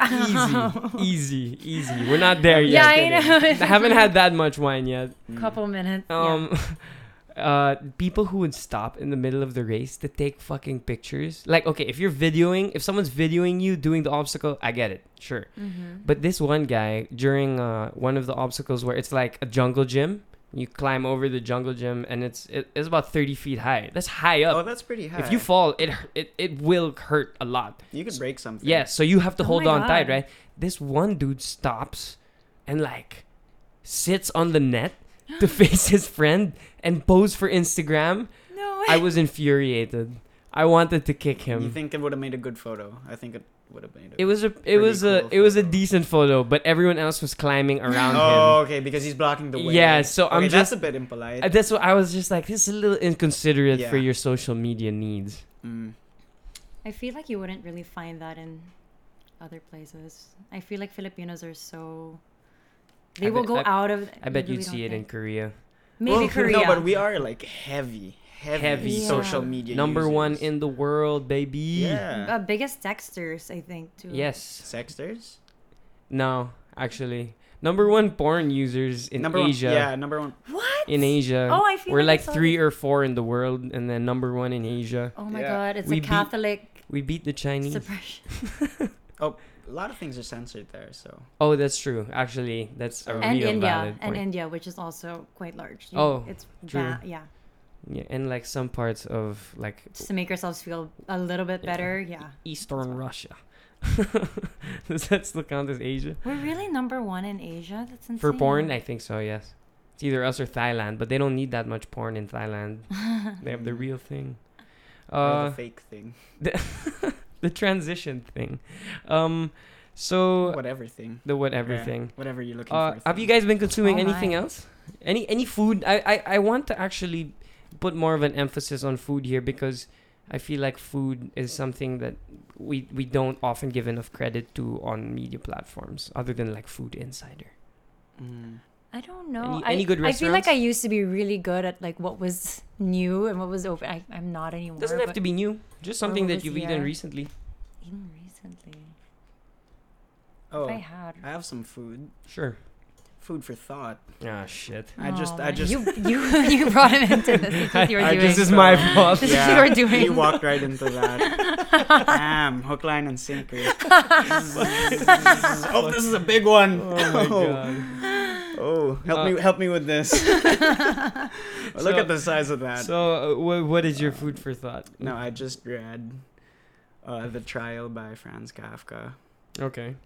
easy, easy, easy. We're not there yet. Yeah, yet. I know. I haven't had that much wine yet. A couple minutes. yeah. Um, uh, people who would stop in the middle of the race to take fucking pictures. Like, okay, if you're videoing, if someone's videoing you doing the obstacle, I get it, sure. Mhm. But this one guy during uh, one of the obstacles where it's like a jungle gym, you climb over the jungle gym and it's it, it's about thirty feet high. That's high up. Oh, that's pretty high. if you fall, it it it will hurt a lot. you could break something. Yeah, so you have to Oh hold my on tight, right? This one dude stops and like sits on the net to face his friend and pose for Instagram. no way. I was infuriated. I wanted to kick him. You think it would have made a good photo? I think it would have made. it was a it was a cool it was a photo. decent photo, but everyone else was climbing around him. Oh, okay, because he's blocking the way. Yeah, so I'm Okay, just- that's a bit impolite. Uh, That's what I was just like. This is a little inconsiderate for your social media needs. Mm. I feel like you wouldn't really find that in other places. I feel like Filipinos are so. They I will bet- go I- out of. I bet really you'd don't see it in. Korea. Maybe Well, Korea. No, but we are like heavy, heavy, Heavy social media. Number one in the world, baby. Yeah. uh, biggest texters, I think too. Yes. Sexters. No, actually, number one porn users in number Asia. One, yeah, number one. What? In Asia. Oh, I feel We're like like saw three or four in the world, and then number one in Asia. Oh my Yeah. god, it's We a beat- Catholic We beat the Chinese. suppression. Oh, a lot of things are censored there, so. Oh, that's true. Actually, that's a and real India, valid and point. India, which is also quite large. You- Oh, it's true. ba- yeah. Yeah, and like some parts of like Just to make ourselves feel a little bit better. Yeah. Eastern Russia. Does that still count as Asia? We're really number one in Asia. That's insane. For porn, I think so. Yes, it's either us or Thailand, but they don't need that much porn in Thailand. they have the real thing. or Uh, the fake thing. the transition thing. Um, so Whatever thing. the whatever Yeah, thing. Whatever you're looking Uh, for. have you guys been consuming Oh anything else? Any any food? I, I I want to actually put more of an emphasis on food here because I feel like food is something that we we don't often give enough credit to on media platforms other than like Food Insider. Mm. I don't know. Any- any I, good I feel like I used to be really good at like what was new and what was open. I, I'm not anymore. Doesn't have to be new. Just something that you've eaten recently. Even recently, Oh, if I had. I have some food. Sure. Food for thought. Ah shit. I just, Oh, I just. you you you brought him into this. This is what I, doing. this is my So- fault. This is what you were doing. You walked right into that. Damn, hook, line, and sinker. oh, this is a big one. Oh my god. Oh, help Uh, me, help me with this. Look So- at the size of that. So, uh, wha- what is your food for thought? no, I just read uh, the trial by Franz Kafka. Okay.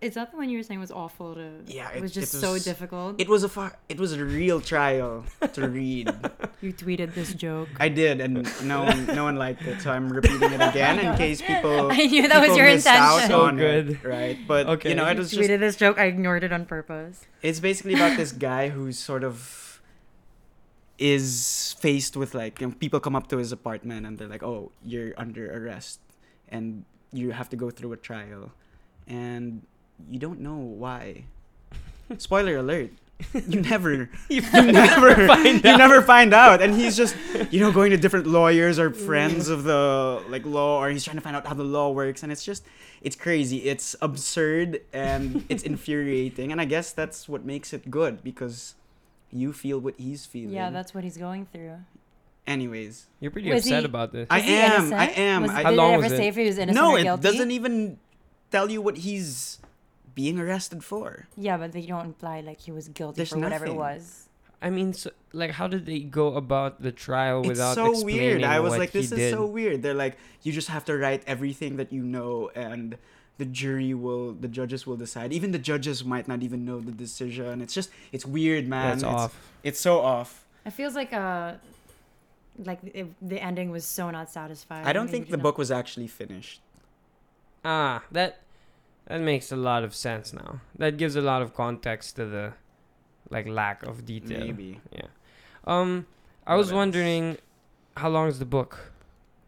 Is that the one you were saying was awful to? Yeah, it, it- was just it so difficult. It was a far, it was a real trial to read. you tweeted this joke. I did, and no one, no one liked it, so I'm repeating it again in case people. I knew that was your missed out intention. So on oh, it, good. right? But Okay. you know, it You was just tweeted this joke. I ignored it on purpose. it's basically about this guy who's sort of is faced with like you know, people come up to his apartment and they're like oh you're under arrest and you have to go through a trial and you don't know why. Spoiler alert. You never you never find you out. never find out. And he's just you know going to different lawyers or friends of the like law or he's trying to find out how the law works. And it's just it's crazy. It's absurd and it's infuriating. And i guess that's what makes it good because you feel what he's feeling. Yeah, that's what he's going through. anyways. You're pretty Was upset he- about this. I am, I am. Was, I- did How long it ever was it? say if he was innocent no or it doesn't even tell you what he's being arrested for Yeah, but they don't imply like he was guilty There's for whatever it was. I mean, so, like, how did they go about the trial without? it's without so explaining weird i was like this is did? so weird they're like you just have to write everything that you know and the jury will the judges will decide even the judges might not even know the decision it's just it's weird man That's it's, off. it's so off It feels like uh like it, the ending was so not satisfying. i don't think the not- book was actually finished Ah, that that makes a lot of sense now. That gives a lot of context to the like lack of detail. maybe Yeah. Um, I was wondering, how long is the book?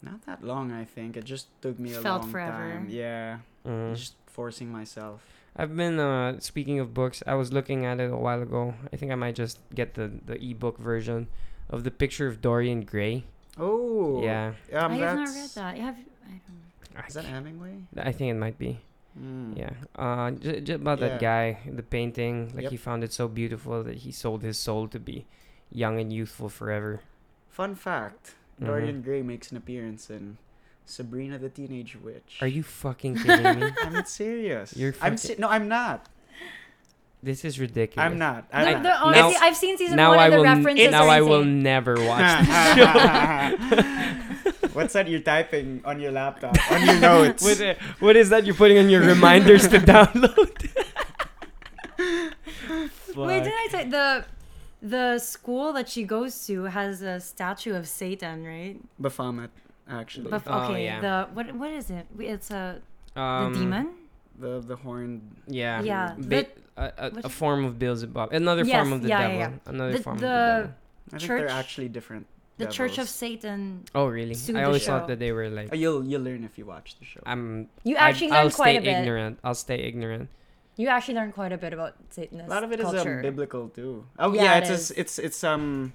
not that long i think it just took me a Felt long forever. time yeah Mm. just forcing myself I've been uh speaking of books. I was looking at it a while ago. I think I might just get the the ebook version of the picture of Dorian Gray. Oh. Yeah, Um, I have not read that. I have. I don't. Is that Hemingway? I think it might be. Mm. Yeah. Uh, j- j- about that guy, the painting. Like Yep. he found it so beautiful that he sold his soul to be young and youthful forever. Fun fact: Mhm. Dorian Gray makes an appearance in Sabrina the Teenage Witch. Are you fucking kidding me? I'm serious. You're I'm fucking- se- no, I'm not. This is ridiculous. I'm not. I'm the, not. honestly, Now- I've seen season now one I and the will. references now I will never watch this What's that you're typing on your laptop? On your notes? What, uh, what is that you're putting on your reminders to download? Wait, did I say the the school that she goes to has a statue of Satan, right? Baphomet, actually. But Oh, okay, yeah. the what what is it? It's a Um, the demon. the the horned. Yeah. Yeah, Ba- the- a, a, a form of Beelzebub. Another Yes, form of the yeah, yeah, devil. yeah. Another The- form the- of the devil. I think Church- they're actually different. The Church of. Satan. Oh, really? Sued I always thought that they were like. Oh, you'll you'll learn if you watch the show. I'm. You I- actually I'll learn quite a bit. ignorant. I'll stay ignorant. You actually learn quite a bit about Satanist a lot of it is um, biblical too. Oh Yeah, yeah, it it's is. a, it's it's um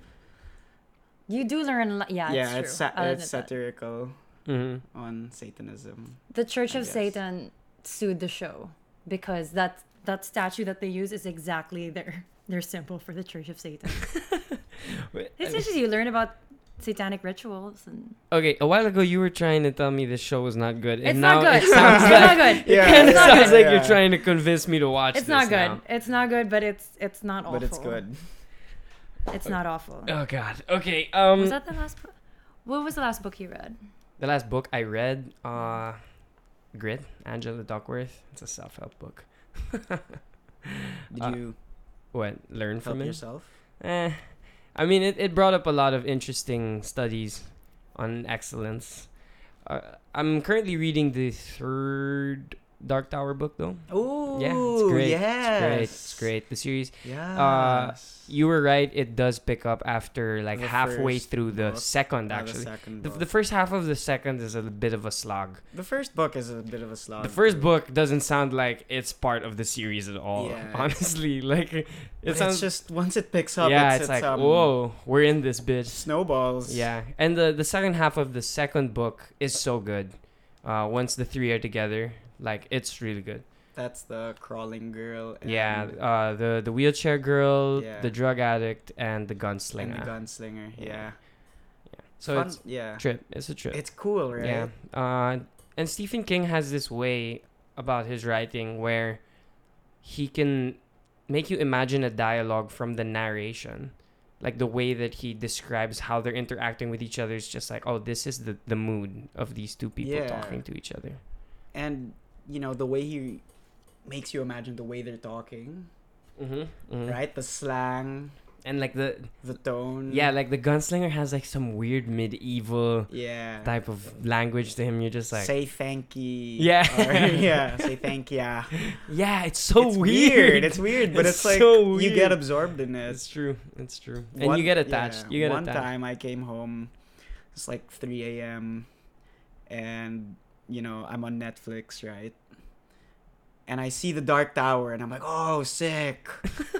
You do learn. Yeah, yeah, it's, it's sa- it's satirical Mm-hmm. on Satanism. The Church I of guess. Satan sued the show because that that statue that they use is exactly their their symbol for the Church of Satan. It's just you learn about satanic rituals and Okay, a while ago you were trying to tell me this show was not good, and it's now not good. it sounds it's like not good. Yeah, it It's not sounds good. like you're trying to convince me to watch. It's this not good. now. It's not good, but it's it's not awful. But it's good. It's not awful. Oh God. Okay. Um, Was that the last? book? What was the last book you read? the last book I read, uh, Grit, Angela Duckworth. It's a self-help book. Did Uh, you What? Learn from it? yourself? Eh, I mean, it, it brought up a lot of interesting studies on excellence. Uh, I'm currently reading the third Dark Tower book, though. Oh, Yeah, it's great. Yes. It's great. It's great. The series. Yeah. You were right. It does pick up after like The halfway through the book. second, actually. second The, book. the first half of the second is a bit of a slog. The first book is a bit of a slog. the first too. book doesn't sound like it's part of the series at all. Yeah. Honestly, like it But sounds. it's just once it picks up, yeah, it's, it's, like um, whoa, we're in this bitch. snowballs. Yeah, and the the second half of the second book is so good. Uh, once the three are together, like it's really good. That's the crawling girl. And, yeah, uh, the the wheelchair girl, Yeah. the drug addict, and the gunslinger. and the gunslinger. Yeah. Yeah. so Fun- it's yeah. trip. It's a trip. It's cool, right? Yeah. Uh, and Stephen King has this way about his writing where he can make you imagine a dialogue from the narration. Like the way that he describes how they're interacting with each other is just like, oh, this is the, the mood of these two people Yeah. talking to each other. And you know the way he makes you imagine the way they're talking, Mm-hmm. right? The slang, And like the the tone. yeah, like the gunslinger has like some weird medieval Yeah. type of language to him. You're just like, say thank you. Yeah. or, yeah. Say thank you. yeah, yeah, it's so it's weird. It's weird, but It's it's, like so you get absorbed in it. It's true. It's true. And One- you get attached. yeah, you get one attached. time I came home, it's like 3 a.m. and you know I'm on Netflix, right? And I see the Dark Tower, and I'm like, "Oh, sick!"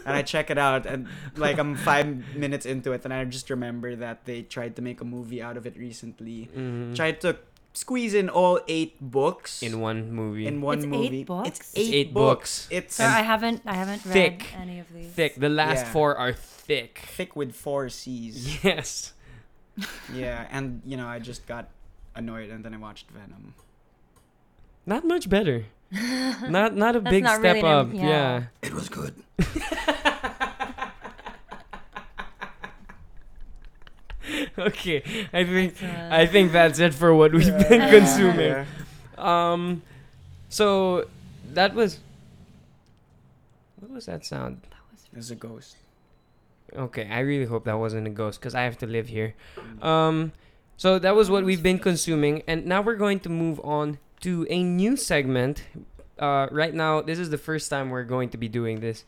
and I check it out, and like I'm five minutes into it, and I just remember that they tried to make a movie out of it recently. Mhm. Tried to squeeze in all eight books in one movie. in one It's eight movie. books? It's It's eight, eight books. books. It's So I haven't I haven't Thick. read any of these. thick. The last Yeah. four are thick. thick with four C's. Yes. Yeah, and you know, I just got annoyed and then I watched Venom. Not much better. not not a big not step really up. im- yeah. yeah. It was good. okay. I think Excellent. I think that's it for what we've been consuming. Yeah. Um so that was What was that sound? There's a ghost. Okay, I really hope that wasn't a ghost because I have to live here. Um, so that was what we've been consuming, and now we're going to move on to a new segment. Uh, right now, this is the first time we're going to be doing this,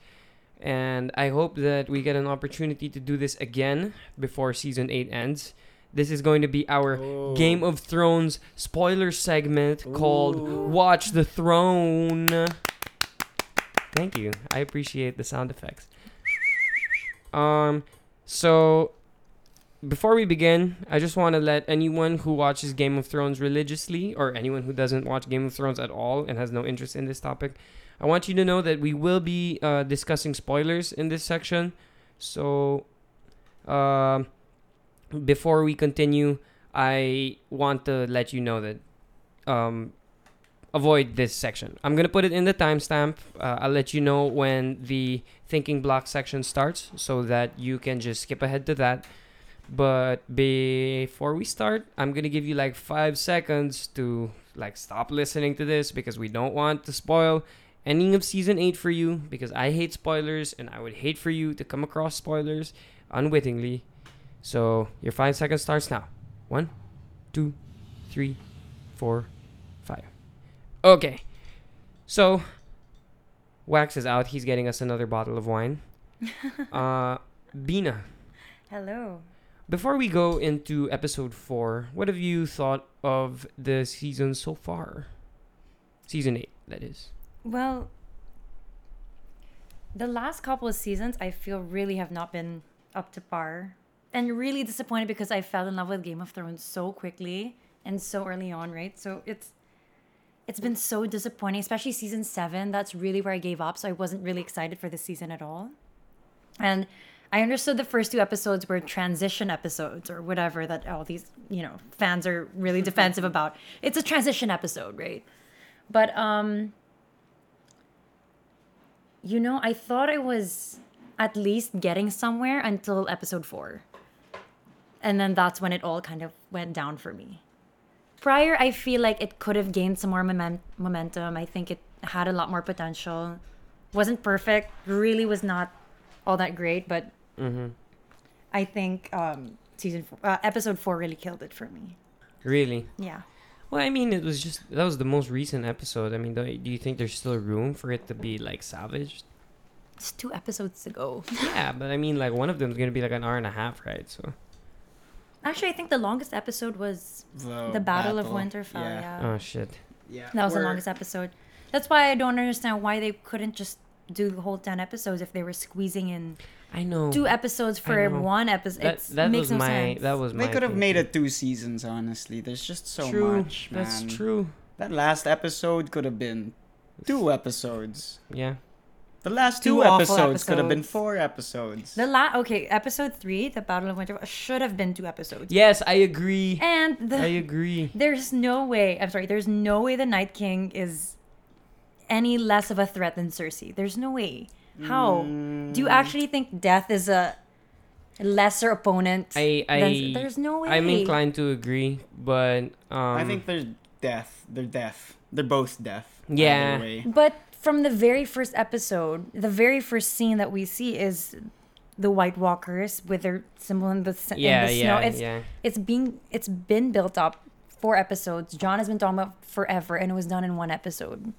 and I hope that we get an opportunity to do this again before season eight ends. This is going to be our Oh. Game of Thrones spoiler segment called Watch the Throne. Thank you. I appreciate the sound effects. Um so before we begin, I just want to let anyone who watches Game of Thrones religiously, or anyone who doesn't watch Game of Thrones at all and has no interest in this topic, I want you to know that we will be uh, discussing spoilers in this section. So, um before we continue, I want to let you know that um, avoid this section. I'm gonna put it in the timestamp. Uh, I'll let you know when the thinking block section starts, so that you can just skip ahead to that. But before we start, I'm gonna give you like five seconds to like stop listening to this because we don't want to spoil ending of season eight for you because I hate spoilers and I would hate for you to come across spoilers unwittingly. So your five seconds starts now. One, two, three, four, five. Okay. So Wax is out. He's getting us another bottle of wine. uh, Bina, Hello. Before we go into episode four, what have you thought of the season so far? Season eight, that is. Well, the last couple of seasons, I feel really have not been up to par. And really disappointed because I fell in love with Game of Thrones so quickly and so early on, right? So it's it's been so disappointing, especially season seven. That's really where I gave up. So I wasn't really excited for the season at all. And I understood the first two episodes were transition episodes or whatever that all these, you know, fans are really defensive about. It's a transition episode, right? But um you know, I thought I was at least getting somewhere until episode 4. And then that's when it all kind of went down for me. Prior, I feel like it could have gained some more momen- momentum. I think it had a lot more potential. Wasn't perfect, really was not all that great, but Mm-hmm. I think um, season four, uh, episode four really killed it for me. Really? Yeah. Well, I mean, it was just that was the most recent episode. I mean, do, do you think there's still room for it to be like salvaged? It's two episodes to go. yeah, but I mean, like one of them is gonna be like an hour and a half, right? So. Actually, I think the longest episode was the Battle, of Winterfell. Yeah. Oh shit. Yeah. That was the We're- longest episode. That's why I don't understand why they couldn't just do the whole 10 episodes if they were squeezing in I know. two episodes for one episode. that that makes was no my sense. that was my. They could have made it two seasons, honestly. There's just so true. much, man. That's true. That last episode could have been two episodes. Yeah. The last Two two, awful episodes, could have been four episodes. The last, okay, episode three, the Battle of Winterfell, should have been two episodes. Yes, I agree. And the I agree. there's no way. I'm sorry. There's no way the Night King is any less of a threat than Cersei. There's no way. How do you actually think Death is a lesser opponent? I I than, there's no way. I'm inclined to agree, but um I think they're death. They're death. They're both death. Yeah. But from the very first episode, the very first scene that we see is the White Walkers with their symbol in the, s- in yeah, the snow. yeah, it's yeah. it's being it's been built up four episodes. Jon has been talking about forever, and it was done in one episode.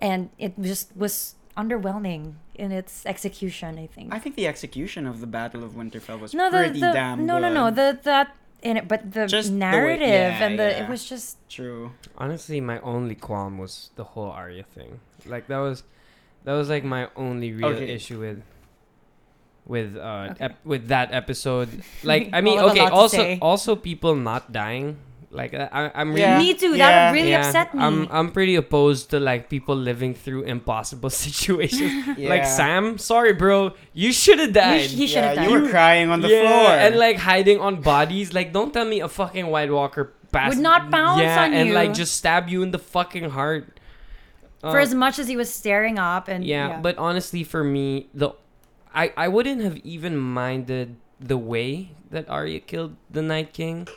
And it just was underwhelming in its execution. I think. I think the execution of the Battle of Winterfell was no, the, pretty the damn no, no, no, good. the that in it, but the Just the way- narrative yeah, and the yeah. it was just True. Honestly, my only qualm was the whole Arya thing. Like that was that was like my only real Okay. issue with with uh Okay. ep- with that episode. Like I mean, We'll have a okay, also also people not dying. Like I, I- I'm really Yeah. me too. Yeah. That really yeah, upset me. I'm I'm pretty opposed to like people living through impossible situations. Like Sam, sorry bro, you should have died. sh- he should have yeah, died. you were crying on the yeah, floor. and like hiding on bodies. Like, don't tell me a fucking White Walker passed. Would not pounce yeah, on and like just stab you in the fucking heart. for Uh, as much as he was staring up and yeah, but honestly, for me, the I I wouldn't have even minded the way that Arya killed the Night King.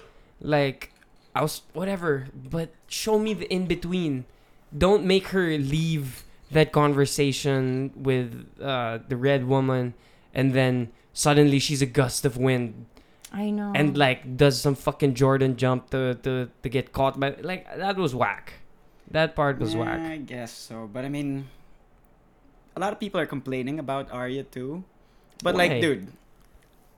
Like, I was whatever, but show me the in between. Don't make her leave that conversation with uh, the Red Woman, and then suddenly she's a gust of wind I know. and like does some fucking Jordan jump to to to get caught by like that was whack. That part was Yeah, whack. I guess so, but I mean, a lot of people are complaining about Arya too. But Why? like, dude,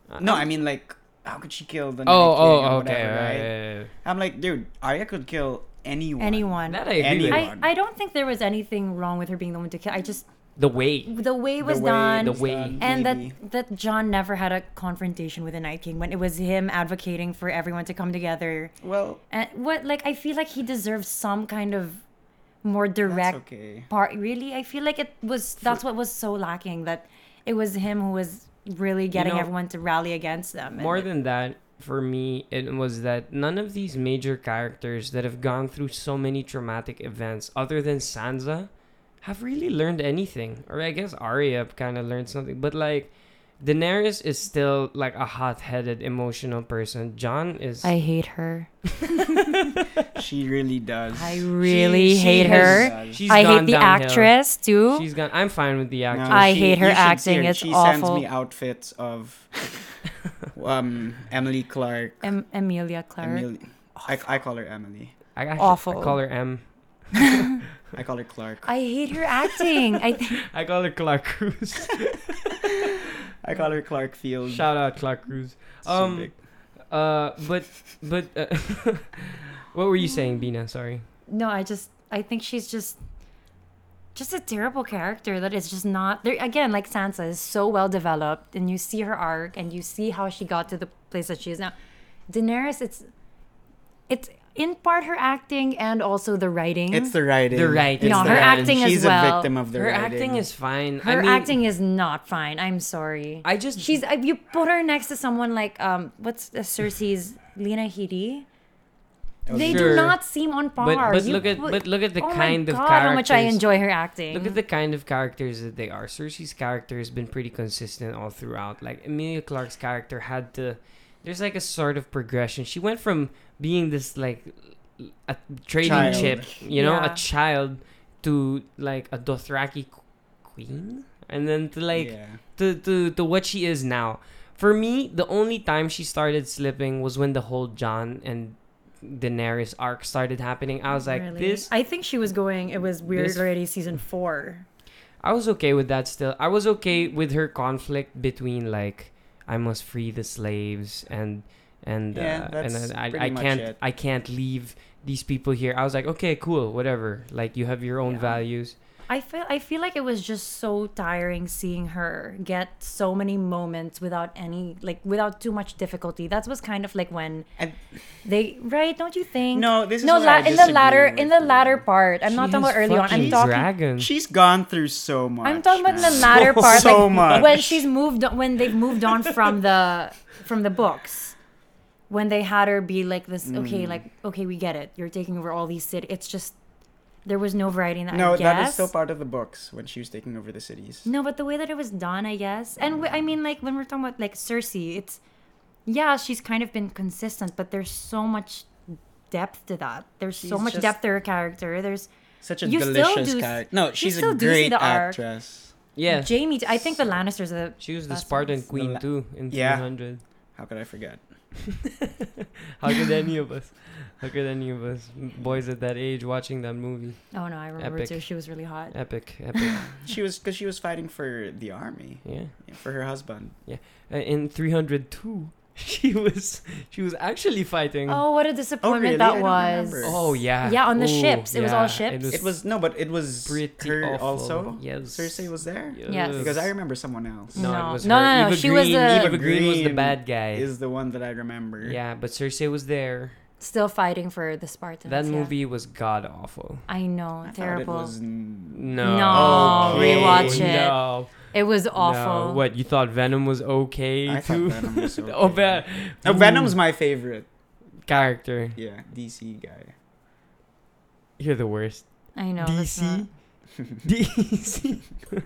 Uh, no, I'm- I mean like, how could she kill the Oh, Night oh, or okay. whatever, right, right? yeah, yeah, I'm like, dude, Arya could kill anyone. anyone. That I agree with. Anyone. I, I don't think there was anything wrong with her being the one to kill. I just the way. the way was the way done, The way- done, and maybe. that that Jon never had a confrontation with the Night King when it was him advocating for everyone to come together. well, And what like I feel like he deserves some kind of more direct okay. part. Really, I feel like it was that's what was so lacking that it was him who was really getting know, everyone to rally against them. More it- than that, for me, it was that none of these major characters that have gone through so many traumatic events, other than Sansa, have really learned anything. Or I guess Arya kind of learned something, but like. Daenerys is still like a hot-headed, emotional person. Jon is. I hate her. She really does. I really she hate has- her. She's I gone hate the downhill. actress too. She's gone. I'm fine with the No, actress. I she- hate her you should see acting, her. it's she sends me outfits of um Emily Clark. em- Emilia Clarke. Emily, I, I call her Emily. I actually, Awful. I call her M. I call her Clark. I hate her acting. I think I call her Clark Cruz. I call her Clark Field. Shout out Clark Cruz. Um, big. uh, but but uh, what were you saying, Bina? Sorry. no, I just I think she's just just a terrible character that is just not there again like Sansa is so well developed and you see her arc and you see how she got to the place that she is now. Daenerys it's it's in part her acting and also the writing. It's the writing. The writing. No, the her writing. acting as well. She's a victim of the Her writing. acting is fine. her I mean, acting is not fine. I'm sorry. I just She's uh, you put her next to someone like um what's uh, Cersei's Lena Headey. They Sure. do not seem on par. But but You look at but look at the oh kind my of God, characters. how much I enjoy her acting. Look at the kind of characters that they are. Cersei's character has been pretty consistent all throughout. Like Emilia Clarke's character had to. There's like a sort of progression. She went from being this like a trading Child. chip, you know, Yeah. a child, to like a Dothraki queen, and then to like yeah. to, to to what she is now. For me, the only time she started slipping was when the whole Jon and Daenerys arc started happening. I was like, Really? this I think she was going. It was weird this- already. Season four. I was okay with that still. I was okay with her conflict between like I must free the slaves and and Yeah, uh, and I, pretty I can't it. I can't leave these people here. I was like, okay, cool, whatever. Like you have your own Yeah. values. I feel. I feel like it was just so tiring seeing her get so many moments without any like without too much difficulty. That was kind of like when And- they right. Don't you think? No, this is no. where I La- in the latter in the latter part. I'm She not talking about early on. I'm fucking talking. dragons. She's gone through so much. I'm talking about in the man. latter part, So like much. when she's moved, on, when they've moved on from the from the books, when they had her be like this. Okay, Mm. like okay, we get it. You're taking over all these cities. It's just there was no variety in that. No, I that is still part of the books when she was taking over the cities. No, but the way that it was done, I guess, and I mean, like when we're talking about like Cersei, it's yeah, she's kind of been consistent, but there's so much depth to that. There's so much depth to her character. There's Such a You still delicious do- character. No, she's a still do see great actress. yeah, Jaime. I think the Lannisters are the she was the Spartan nice. queen la- too in Yeah. 300. How could I forget? How could any of us? How could any of us boys at that age watching that movie? Oh no, I remember Epic. too. She was really hot. Epic, epic. She was because she was fighting for the army, yeah. for her husband. Uh, in 302, she was she was actually fighting. Oh, what a disappointment oh, really? that I don't was. remember. Oh, yeah. Yeah, on the Ooh, ships. It was all ships? It was no, but it was pretty her awful. also. Yes. Cersei was there Yes. because I remember someone else. No, No. it was No, her. no, no, Eva she was Green, the- Eva Green was the Green bad guy. Is the one that I remember. yeah, but Cersei was there. Still fighting for the Spartans. That yeah. movie was god awful. I know, I thought terrible. It was n- No. No, rewatch it. No. It was No. awful. What you thought Venom was okay I thought too? Venom was okay. oh, Ve- No, Venom's my favorite. character. Yeah, DC guy. You're the worst. I know. DC. DC.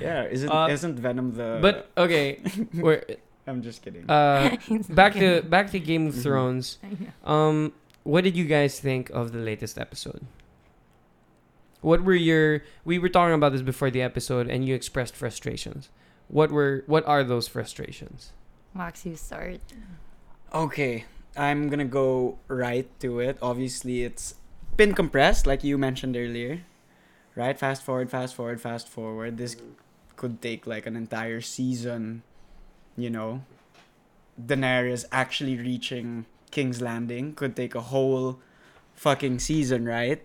Yeah, isn't Uh, isn't Venom the? But okay, we're, I'm just kidding. uh, back okay. to back to Game of Mhm. Thrones. I know. Um, what did you guys think of the latest episode? What were your? We were talking about this before the episode, and you expressed frustrations. What were? What are those frustrations? Max, you start. Okay, I'm gonna go right to it. Obviously, it's been compressed, like you mentioned earlier. Right? Fast forward, fast forward, fast forward. This could take like an entire season, you know. Daenerys actually reaching King's Landing could take a whole fucking season, right?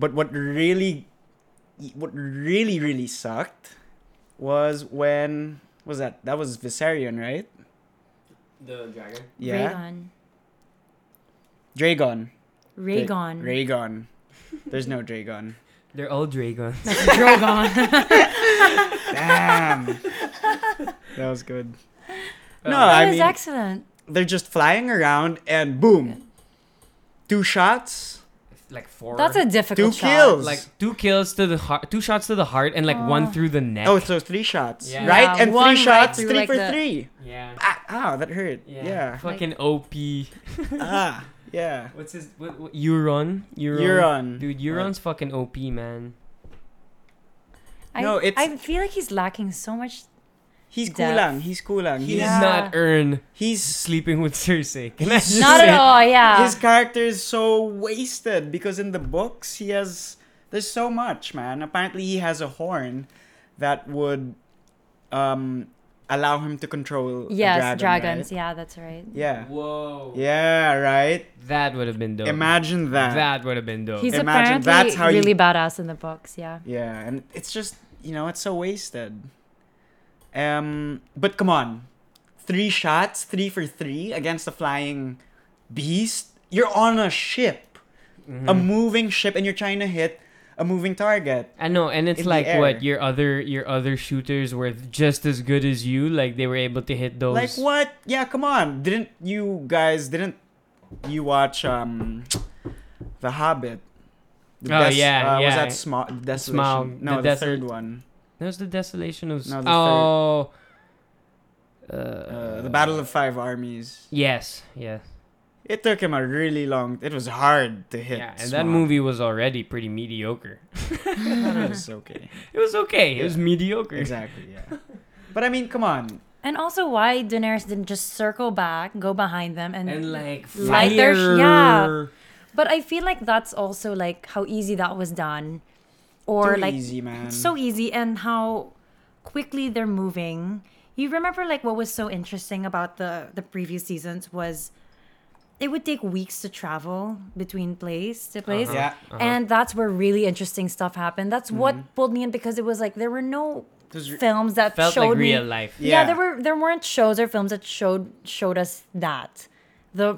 But what really what really really sucked was when was that that was Viserion, right? The dragon. Yeah. Rhaegon. Dragon. Rhaegon. Rhaegon. There's no Dragon. They're all dragons. Drogon. Damn. that was good. No, that I is mean excellent. they're just flying around and boom. Two shots, like four. That's a two difficult shot. kills. like two kills to the heart, two shots to the heart, and like one through the neck. oh, so three shots, Yeah. right? Yeah, and one three shots, through, three like, for the- three. yeah. Ah, ow, that hurt. Yeah. Yeah. Fucking OP. ah, yeah. What's his what, what, Euron? Euron. Euron. Dude, Euron's fucking OP, man. I, No, it's- I feel like he's lacking so much. He's Depth. kulang. He's kulang. He He's, Yeah. not earn he's sleeping with Cersei. Can I He's just Not say? at all, yeah. his character is so wasted because in the books he has there's so much man apparently he has a horn that would um allow him to control a yes, dragon, dragons. right? Yeah, that's right. yeah Whoa. yeah right That would have been dope. imagine that, That would have been dope. He's Imagine apparently that's how you- really badass in the books. Yeah. yeah and it's just you know it's so wasted um but come on three shots three for three against a flying beast you're on a ship Mm-hmm. a moving ship and you're trying to hit a moving target I know, and it's like what your other your other shooters were just as good as you. Like they were able to hit those. Like what? Yeah, come on. Didn't you guys didn't you watch um The Hobbit? The Oh, yeah, uh, Was that Smaug desolation? Smaug, no, the the, third one. That was the desolation of. No, the oh. Uh, Uh, the Battle of Five Armies. Yes. Yes. It took him a really long. It was hard to hit. Yeah, and that movie was already pretty mediocre. it was okay. It was okay. It was mediocre. Exactly. Yeah. But I mean, come on. And also, why Daenerys didn't just circle back, go behind them, and, And like Light fire. their- yeah. But I feel like that's also like how easy that was done, or Too like easy, man. so easy, and how quickly they're moving. You remember like what was so interesting about the the previous seasons was it would take weeks to travel between place to place. Uh-huh. Yeah. Uh-huh. And that's where really interesting stuff happened. That's mm-hmm. what pulled me in because it was like there were no It re- films that Felt showed like me real life. yeah. Yeah. there were there weren't shows or films that showed showed us that the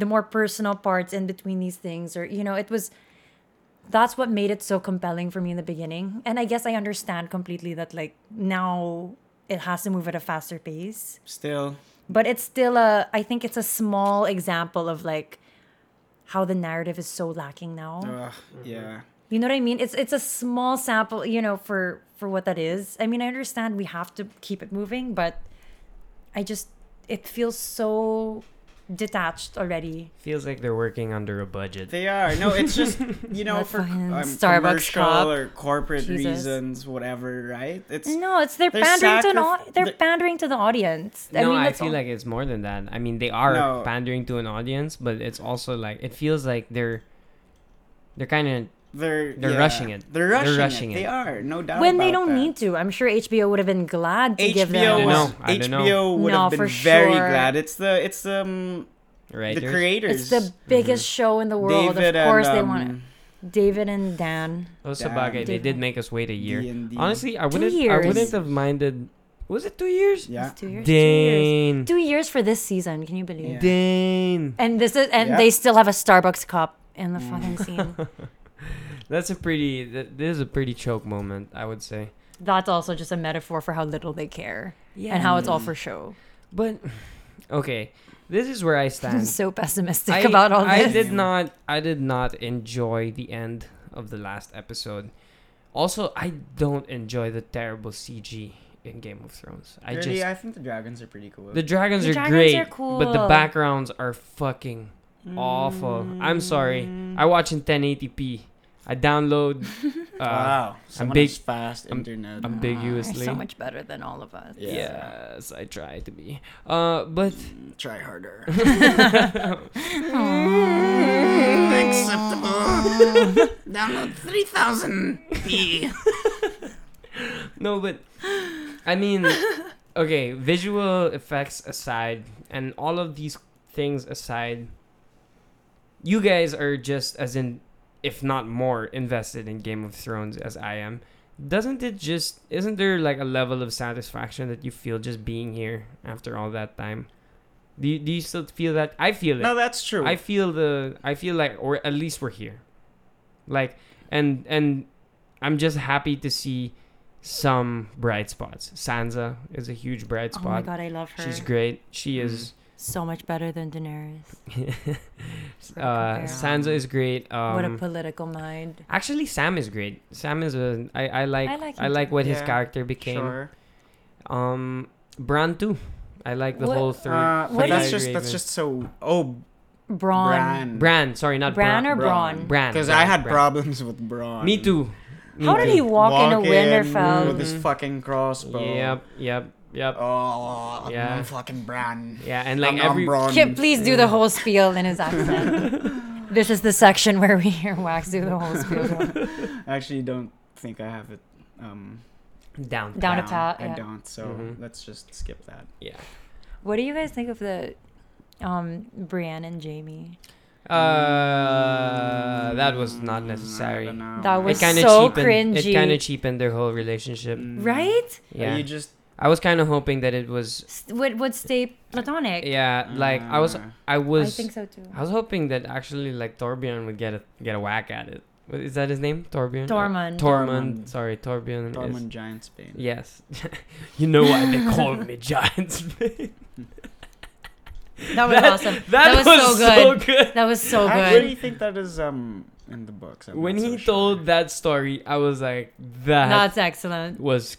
the more personal parts in between these things or you know it was that's what made it so compelling for me in the beginning and i guess i understand completely that like now it has to move at a faster pace Still. but it's still a i think it's a small example of like how the narrative is so lacking now Ugh, yeah. you know what I mean? It's it's a small sample, you know, for for what that is. I mean, I understand we have to keep it moving, but I just it feels so detached already. Feels like they're working under a budget. They are. No, it's just you know for fucking um, Starbucks commercial cup. or corporate Jesus. reasons, whatever. Right? It's No, it's they're, They're pandering to an sacrif- au- they're the- pandering to the audience. I no, mean, I feel all- like it's more than that. I mean, they are No. pandering to an audience, but it's also like it feels like they're they're kind of they're They're yeah, rushing it. They're They're rushing, rushing it. it. They are. No doubt. when they don't that. need to. I'm sure HBO would have been glad to give HBO them. I don't was know. I don't know. HBO would No, have been for very sure. glad. It's the it's um right. the creators. It's the biggest show in the world. David of course, and, they want it. um, David and Dan. Those Damn. Sabagay, they Did- did make us wait a year. D&D. Honestly, I wouldn't. I years. wouldn't have minded. Was it two years? Yeah. It's two years. Two years. Dane. Two years for this season. Can you believe? Yeah. Dane. And this is and Yep. they still have a Starbucks cup in the Mm. fucking scene. That's a pretty. That, this is a pretty choke moment, I would say. That's also just a metaphor for how little they care Yeah. and how it's all for show. But okay, this is where I stand. I'm so pessimistic I, about all this. I did not. I did not enjoy the end of the last episode. Also, I don't enjoy the terrible CG in Game of Thrones. I Really, just I think the dragons are pretty cool. the dragons The are dragons great, are but the backgrounds are fucking awful. I'm sorry. I watch in 1080p. I download uh, wow, someone big- has fast I'm- internet. I'm You're ambiguously. so much better than all of us. Yeah. Yes, I try to be. Uh, but Try harder. Acceptable. Download 3000p. No, but I mean, okay, visual effects aside, and all of these things aside, you guys are just as in if not more, invested in Game of Thrones as I am, doesn't it just isn't there like a level of satisfaction that you feel just being here after all that time? Do you, do you still feel that? I feel it. No, that's true. I feel the I feel like or at least we're here. Like and and I'm just happy to see some bright spots. Sansa is a huge bright spot. Oh my god, I love her. She's great. She mm-hmm. is so much better than Daenerys. uh. Sansa is great. Um what a political mind. Actually Sam is great. Sam is a I I like I like I like too. what his character became. Sure. Um Bran too. I like the What- whole three. Uh, What that's is- just that's just so. Oh, Bronn. Bran. Bran, sorry, not Bran Bran. or Bronn? Bran. Because I had Bran. problems with Bronn. Me too. Me How did he walk, in a Walk Winterfell? with his fucking crossbow. Yep, yep, yep. Oh, Yeah. I'm fucking Bran. Yeah, and like I'm, every I'm Bronn. Kip, please do the whole spiel in his accent. this is the section where we hear Wax do the whole spiel. I actually don't think I have it um, down. Down a pat, I yeah. don't. So Mhm. let's just skip that. Yeah. What do you guys think of the um Brienne and Jaime? Uh, that was not Mm, necessary. I don't know. That was it kind of so cheapened. It kind of cheapened their whole relationship. Mm. Right? Yeah. You just I was kind of hoping that it was. S- Would would stay platonic? Yeah, like I was. Uh, I was. I think so too. I was hoping that actually like Torbjorn would get a get a whack at it. What- Is that his name? Torbjorn. Tormund. Tormund. Tormund. Sorry, Torbjorn. is- Tormund Giantsbane. Yes. you know why they call me Giant Spain. That was awesome. That, was, was, so so good. good. That was so good. I good. really think that is um in the books. I'm when not so he sure. told that story, I was like, that That's excellent. was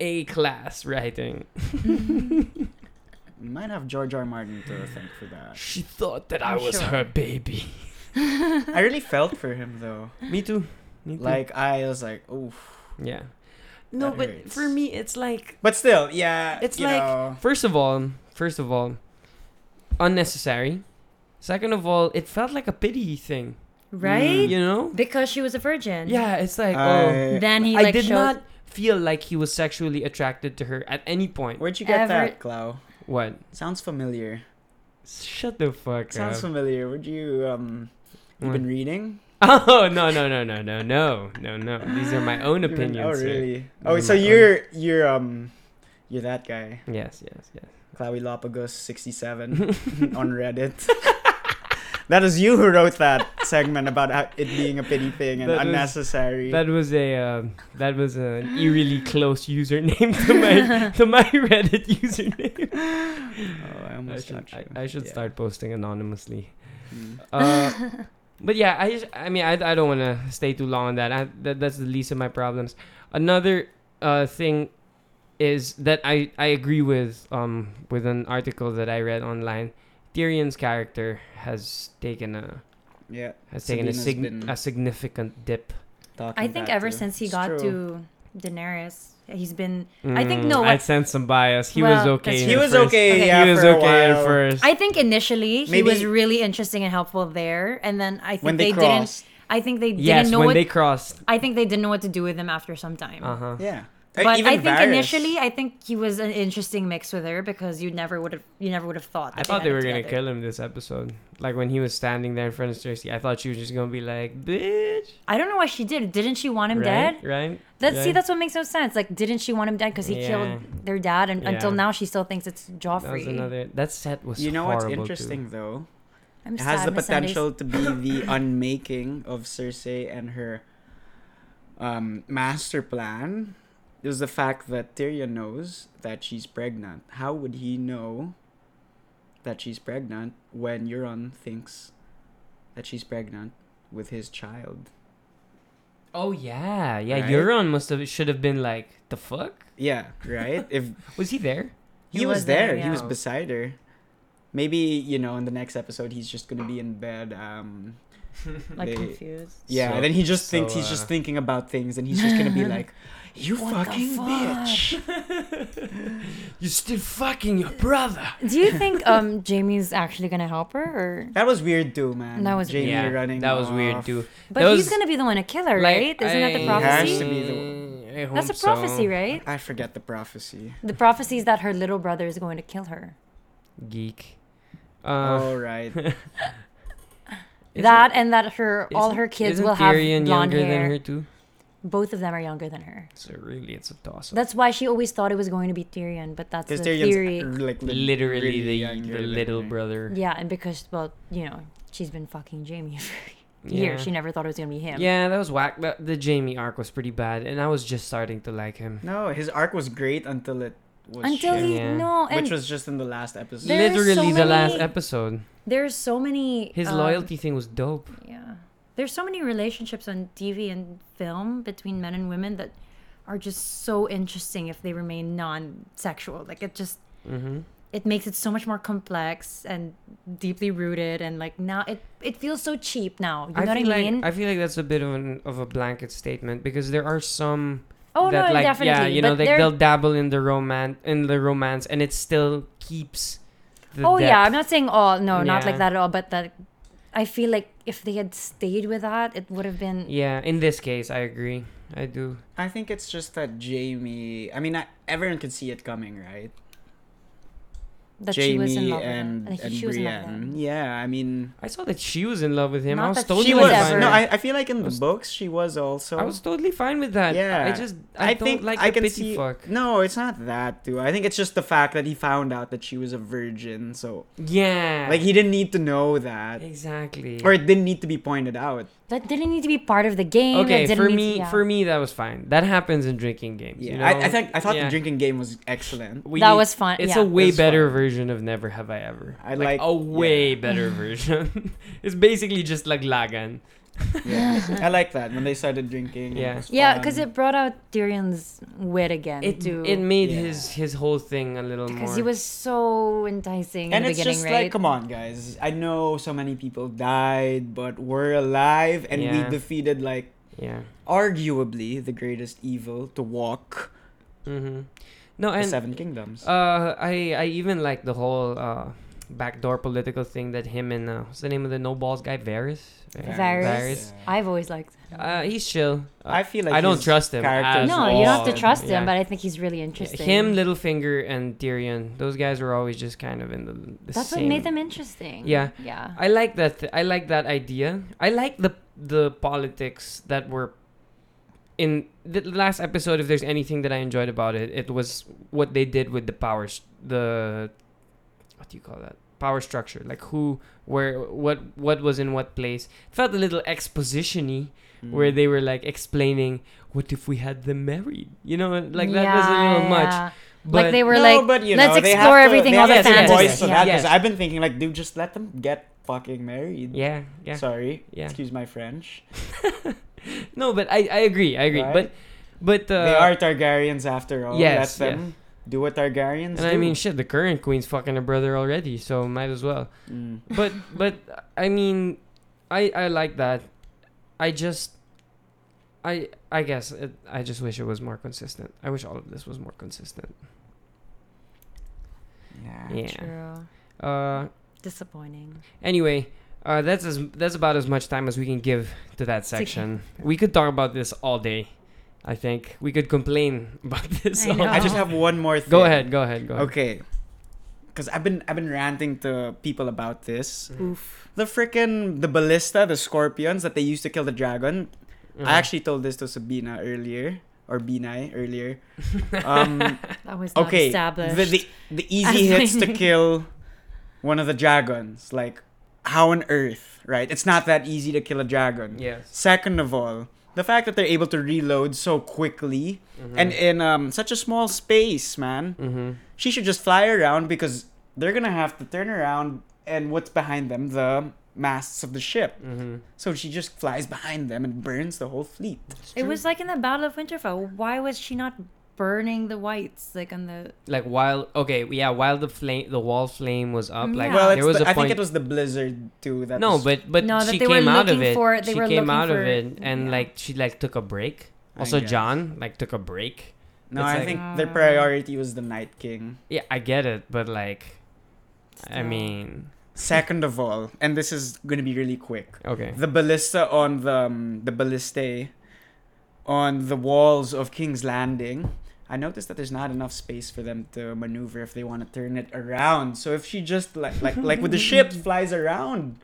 a class writing. might have George R. R. Martin to thank for that. She thought that I I'm was sure. her baby. I really felt for him though. Me too. Me too. Like I was like, oof. yeah. No, That but hurts. for me, it's like But still, yeah. It's you like- know, first of all, first of all, unnecessary. Second of all, it felt like a pity thing. Right? You know? Because she was a virgin. Yeah, it's like oh, Then he I like did showed not feel like he was sexually attracted to her at any point. where'd you get Ever- that, Clau? What? Sounds familiar. Shut the fuck up. Sounds up. familiar. Would you um you What? been reading? Oh no no no no no no no no! These are my own You've opinions. oh really? These Oh, are so you're you're um you're that guy, Yes yes yes. Clowilopagos sixty seven on Reddit. That is you who wrote that segment about how it being a pity thing and That was- unnecessary. That was a um, that was an eerily close username to my to my Reddit username. oh, I I almost should got you. I, I should Yeah. start posting anonymously. Mm. Uh, but yeah, I just, I mean I, I don't want to stay too long on that. I, that. That's the least of my problems. Another uh thing is that I I agree with um with an article that I read online. Tyrion's character has taken a Yeah. has taken a, sig- a significant dip. I think ever too. since he It's got true. to Daenerys, he's been. I think Mm, no. I What, sense some bias. He Well, was okay. He was first. okay. Okay. Yeah, he was okay at first. I think initially he was really interesting and helpful there, and then I think When they, they, didn't. I think they didn't yes, know when what. they crossed. I think they didn't know what to do with him after some time. Uh huh. Yeah. But Even I think Varys. initially, I think he was an interesting mix with her because you never would have, you never would have thought. I that thought they it were gonna kill him this episode. Like when he was standing there in front of Cersei, I thought she was just gonna be like, "Bitch." I don't know why she did. Didn't she want him right? dead? Right? That's see, that's what makes no sense. Like, didn't she want him dead because he Yeah. killed their dad, and until now she still thinks it's That was Joffrey. another. That set was. You know what's horrible, too. interesting though? I'm It has sad the potential to be the unmaking of Cersei and her um, master plan. Is the fact that Tyrion knows that she's pregnant. How would he know that she's pregnant when Euron thinks that she's pregnant with his child? Oh yeah, yeah. Right? Euron must have should have been like, "The fuck." Yeah, right. if Was he there? he, He was, was there, there, he was beside her. Maybe you know in the next episode he's just gonna be in bed. Um, like they- confused. Yeah, So- and then he just thinks so, he's just uh, thinking about things, and he's just gonna be like, "You What fucking fuck?" bitch." You still fucking your brother. Do you think um Jaime's actually gonna help her, or That was weird too, man. That was Jaime yeah, running. that was weird too. but That he's was- gonna be the one to kill her, Like, right? Isn't that the I- prophecy? Has to be the- I That's a hope so. prophecy, right? I forget the prophecy. The prophecy is that her little brother is going to kill her. Geek. Uh, oh right. Isn't- that and that her all her kids isn't will have Tyrion blonde younger hair. than her too. Both of them are younger than her. So really, it's a toss. up. That's why she always thought it was going to be Tyrion, but that's the Tyrion's theory. like li- Literally really the younger the little her. brother. Yeah, and because well, you know, she's been fucking Jaime for Yeah. years. She never thought it was gonna be him. Yeah, that was whack. The, the Jaime arc was pretty bad, and I was just starting to like him. No, his arc was great until it was Until shit, he Yeah. no, and which was just in the last episode. Literally so the last many- episode. there's so many His um, loyalty thing was dope. Yeah. There's so many relationships on TV and film between men and women that are just so interesting if they remain non-sexual. Like it just Mm-hmm. it makes it so much more complex and deeply rooted and like now it it feels so cheap now. You know I what I feel like mean? I feel like that's a bit of an of a blanket statement because there are some oh that no, like definitely. yeah you know they, they'll dabble in the romance in the romance and it still keeps. The Oh yeah. I'm not saying all no, not like that at all, but that I feel like if they had stayed with that, it would have been Yeah, in this case, I agree. I do. I think it's just that Jaime. I mean, I, everyone could see it coming, right? That Jaime she was in love and with him. and she was in love with Brienne. him. Yeah, I mean, I saw that she was in love with him. Not I was that totally she she was was. ever- No, I, I feel like in the Was- books she was also. I was totally fine with that. Yeah. I just I, don't think like I can pity see. fuck. No, it's not that, dude. I think it's just the fact that he found out that she was a virgin, so Yeah. like he didn't need to know that, exactly. or it didn't need to be pointed out. That didn't need to be part of the game. okay, didn't for me, to, yeah. for me that was fine. That happens in drinking games. Yeah, you know? I, I think I thought Yeah. the drinking game was excellent. We that was fun. It's yeah. a way It's better fun. version of Never Have I Ever. I like, like- a way yeah. better version. it's basically just like Lagan. Yeah, I like that when they started drinking. Yeah. Yeah, because it brought out Tyrion's wit again. It too. it made Yeah. his his whole thing a little more. because he was so enticing and in the it's beginning, just right? like, come on, guys. I know so many people died, but we're alive, and we defeated like yeah. arguably the greatest evil to walk Mm-hmm. No, the Seven Kingdoms. Uh, I I even like the whole uh backdoor political thing that him and uh, what's the name of the no balls guy Varys. Varys. Varys. I've always liked. him. Uh, he's chill. Uh, I feel like I don't trust him character at No, you don't have to odd. trust him, Yeah. but I think he's really interesting. him, Littlefinger, and Tyrion. Those guys were always just kind of in the. the That's what made them interesting. Yeah. Yeah. I like that. Th- I like that idea. I like the the politics that were in the last episode. If there's anything that I enjoyed about it, it was what they did with the powers. The what do you call that? Power structure. Like who, where, what, what was in what place. It felt a little expositiony, Mm. where they were like explaining, "What if we had them married?" You know, like that was a Yeah, little much. But like they were no, like, but you let's know, they have explore to- everything, they all have the to give fantasy. voice to fantasy. that Yeah. because I've been thinking like, dude, just let them get fucking married. yeah, yeah. Sorry. Yeah. Excuse my French. No, but I, I agree. I agree. Right? But but uh, they are Targaryens after all. yes, Let them do what Targaryens do? And do. I mean, shit, the current queen's fucking her brother already, so might as well. Mm. But but I mean, I I like that. I just I I guess it, I just wish it was more consistent. I wish all of this was more consistent. Yeah. Yeah. True. Uh. Disappointing. Anyway, uh, that's as that's about as much time as we can give to that section. We could talk about this all day. I think we could complain about this. I all. I just have one more thing. Go ahead. Go ahead. Go ahead. Okay. Because I've been I've been ranting to people about this. Oof. The freaking the ballista, the scorpions that they used to kill the dragon. Mhm. I actually told this to Sabina earlier or Binay earlier. Um, That was not okay, established. the, the the easy hits to kill one of the dragons. Like how on earth, right? It's not that easy to kill a dragon. Yes. Second of all, the fact that they're able to reload so quickly Mm-hmm. and in um such a small space, man. Mm-hmm. She should just fly around because they're gonna have to turn around and what's behind them? The masts of the ship. Mm-hmm. So she just flies behind them and burns the whole fleet. It was like in the Battle of Winterfell. Why was she not burning the whites like on the? like while okay yeah while the flame the wall flame was up like Yeah. Well, there was the, a I point think it was the blizzard too. That no was- but but No, she came out of it for- they she were came looking out of it and yeah. like she like took a break also Jon like took a break no, it's I like- think their priority was the Night King. yeah i get it but like i mean Second of all, and this is gonna be really quick. okay The ballista on the um, the ballistae on the walls of King's Landing. I noticed that there's not enough space for them to maneuver if they want to turn it around. So if she just like like like with the ship flies around,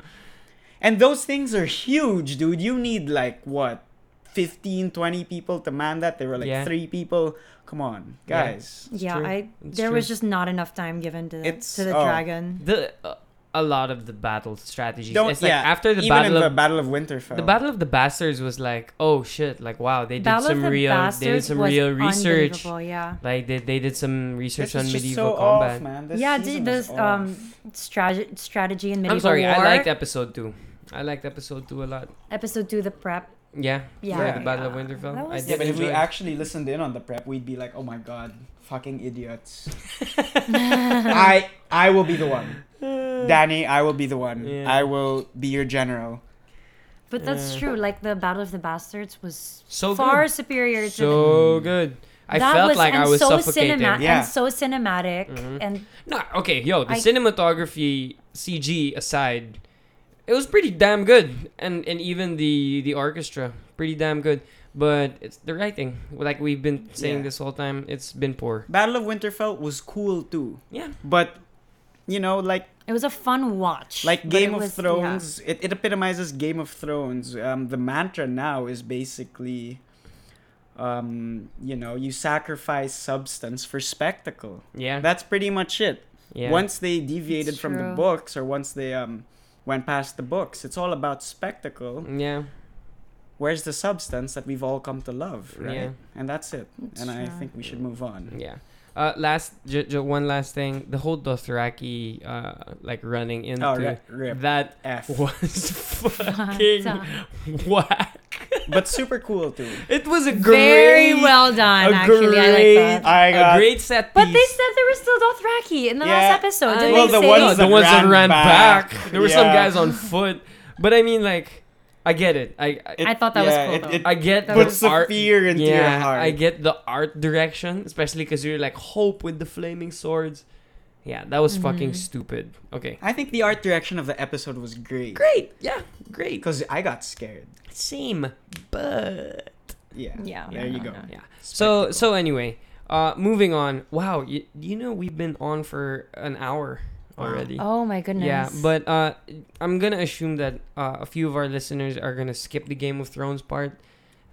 And those things are huge, dude. You need like what? 15, 20 people to man that. There were like Yeah. three people. Come on, guys. It's yeah. I It's there true. was just not enough time given to It's- to the oh. dragon. the uh, a lot of the battle strategies. Don't it's like yeah. after the even battle in of the Battle of Winterfell. the battle of the bastards was like, oh shit, like wow, they did Battle some the real, they did some real research. Yeah. Like they, they did some research This on is just medieval so combat. off, man. This yeah, season d- this um strategy strategy in medieval I'm sorry, war. I liked episode two. I liked episode two a lot. episode two, the prep. Yeah, Yeah, Yeah. the Battle of. Winterfell. I was- did Yeah, but if we it. actually listened in on the prep, we'd be like, "Oh my god, fucking idiots." I I will be the one. Danny, I will be the one. Yeah. I will be your general. But that's Yeah. true. Like the Battle of the Bastards was So far good. superior to the so good. I That felt like I was so suffocating. cinema- Yeah. and so cinematic Mhm. and No, okay, yo, the I- cinematography CG aside, it was pretty damn good, and and even the the orchestra pretty damn good. But it's the writing, like we've been saying Yeah. this whole time, it's been poor. Battle of Winterfell was cool too, Yeah, but you know, like it was a fun watch. like Game of was- yeah. Thrones, it, it epitomizes Game of Thrones. Um, the mantra now is basically, um, you know, you sacrifice substance for spectacle. yeah, That's pretty much it. yeah. Once they deviated from the books, or once they um went past the books, it's all about spectacle. yeah, Where's the substance that we've all come to love, Yeah. And that's it. It's and I think we should move on. yeah. Uh, last, j- j- one last thing, the whole Dothraki, uh, like running into Oh, rip, rip. that F. was fucking whack. but super cool too. It was a great, Very well done, a actually. I like great- that. I a got great set But they said there was still Dothraki in the Yeah, last episode. Did I- Well, they the say? ones No, the that ones that ran ran back. back. There were some guys on foot, but I mean, like, I get it. I I, It- I thought that was cool, it- though. it I get That the puts the fear into your yeah, heart. I get the art direction, especially because you're like hope with the flaming swords. Yeah, that was fucking Mhm. stupid. Okay, I think the art direction of the episode was great. great. Yeah, great. Because I got scared. Same, but Yeah. Yeah. There you go. yeah. So so anyway, uh, moving on. Wow, you, you know we've been on for an hour already. Oh my goodness. Yeah, but uh, I'm gonna assume that uh, a few of our listeners are gonna skip the Game of Thrones part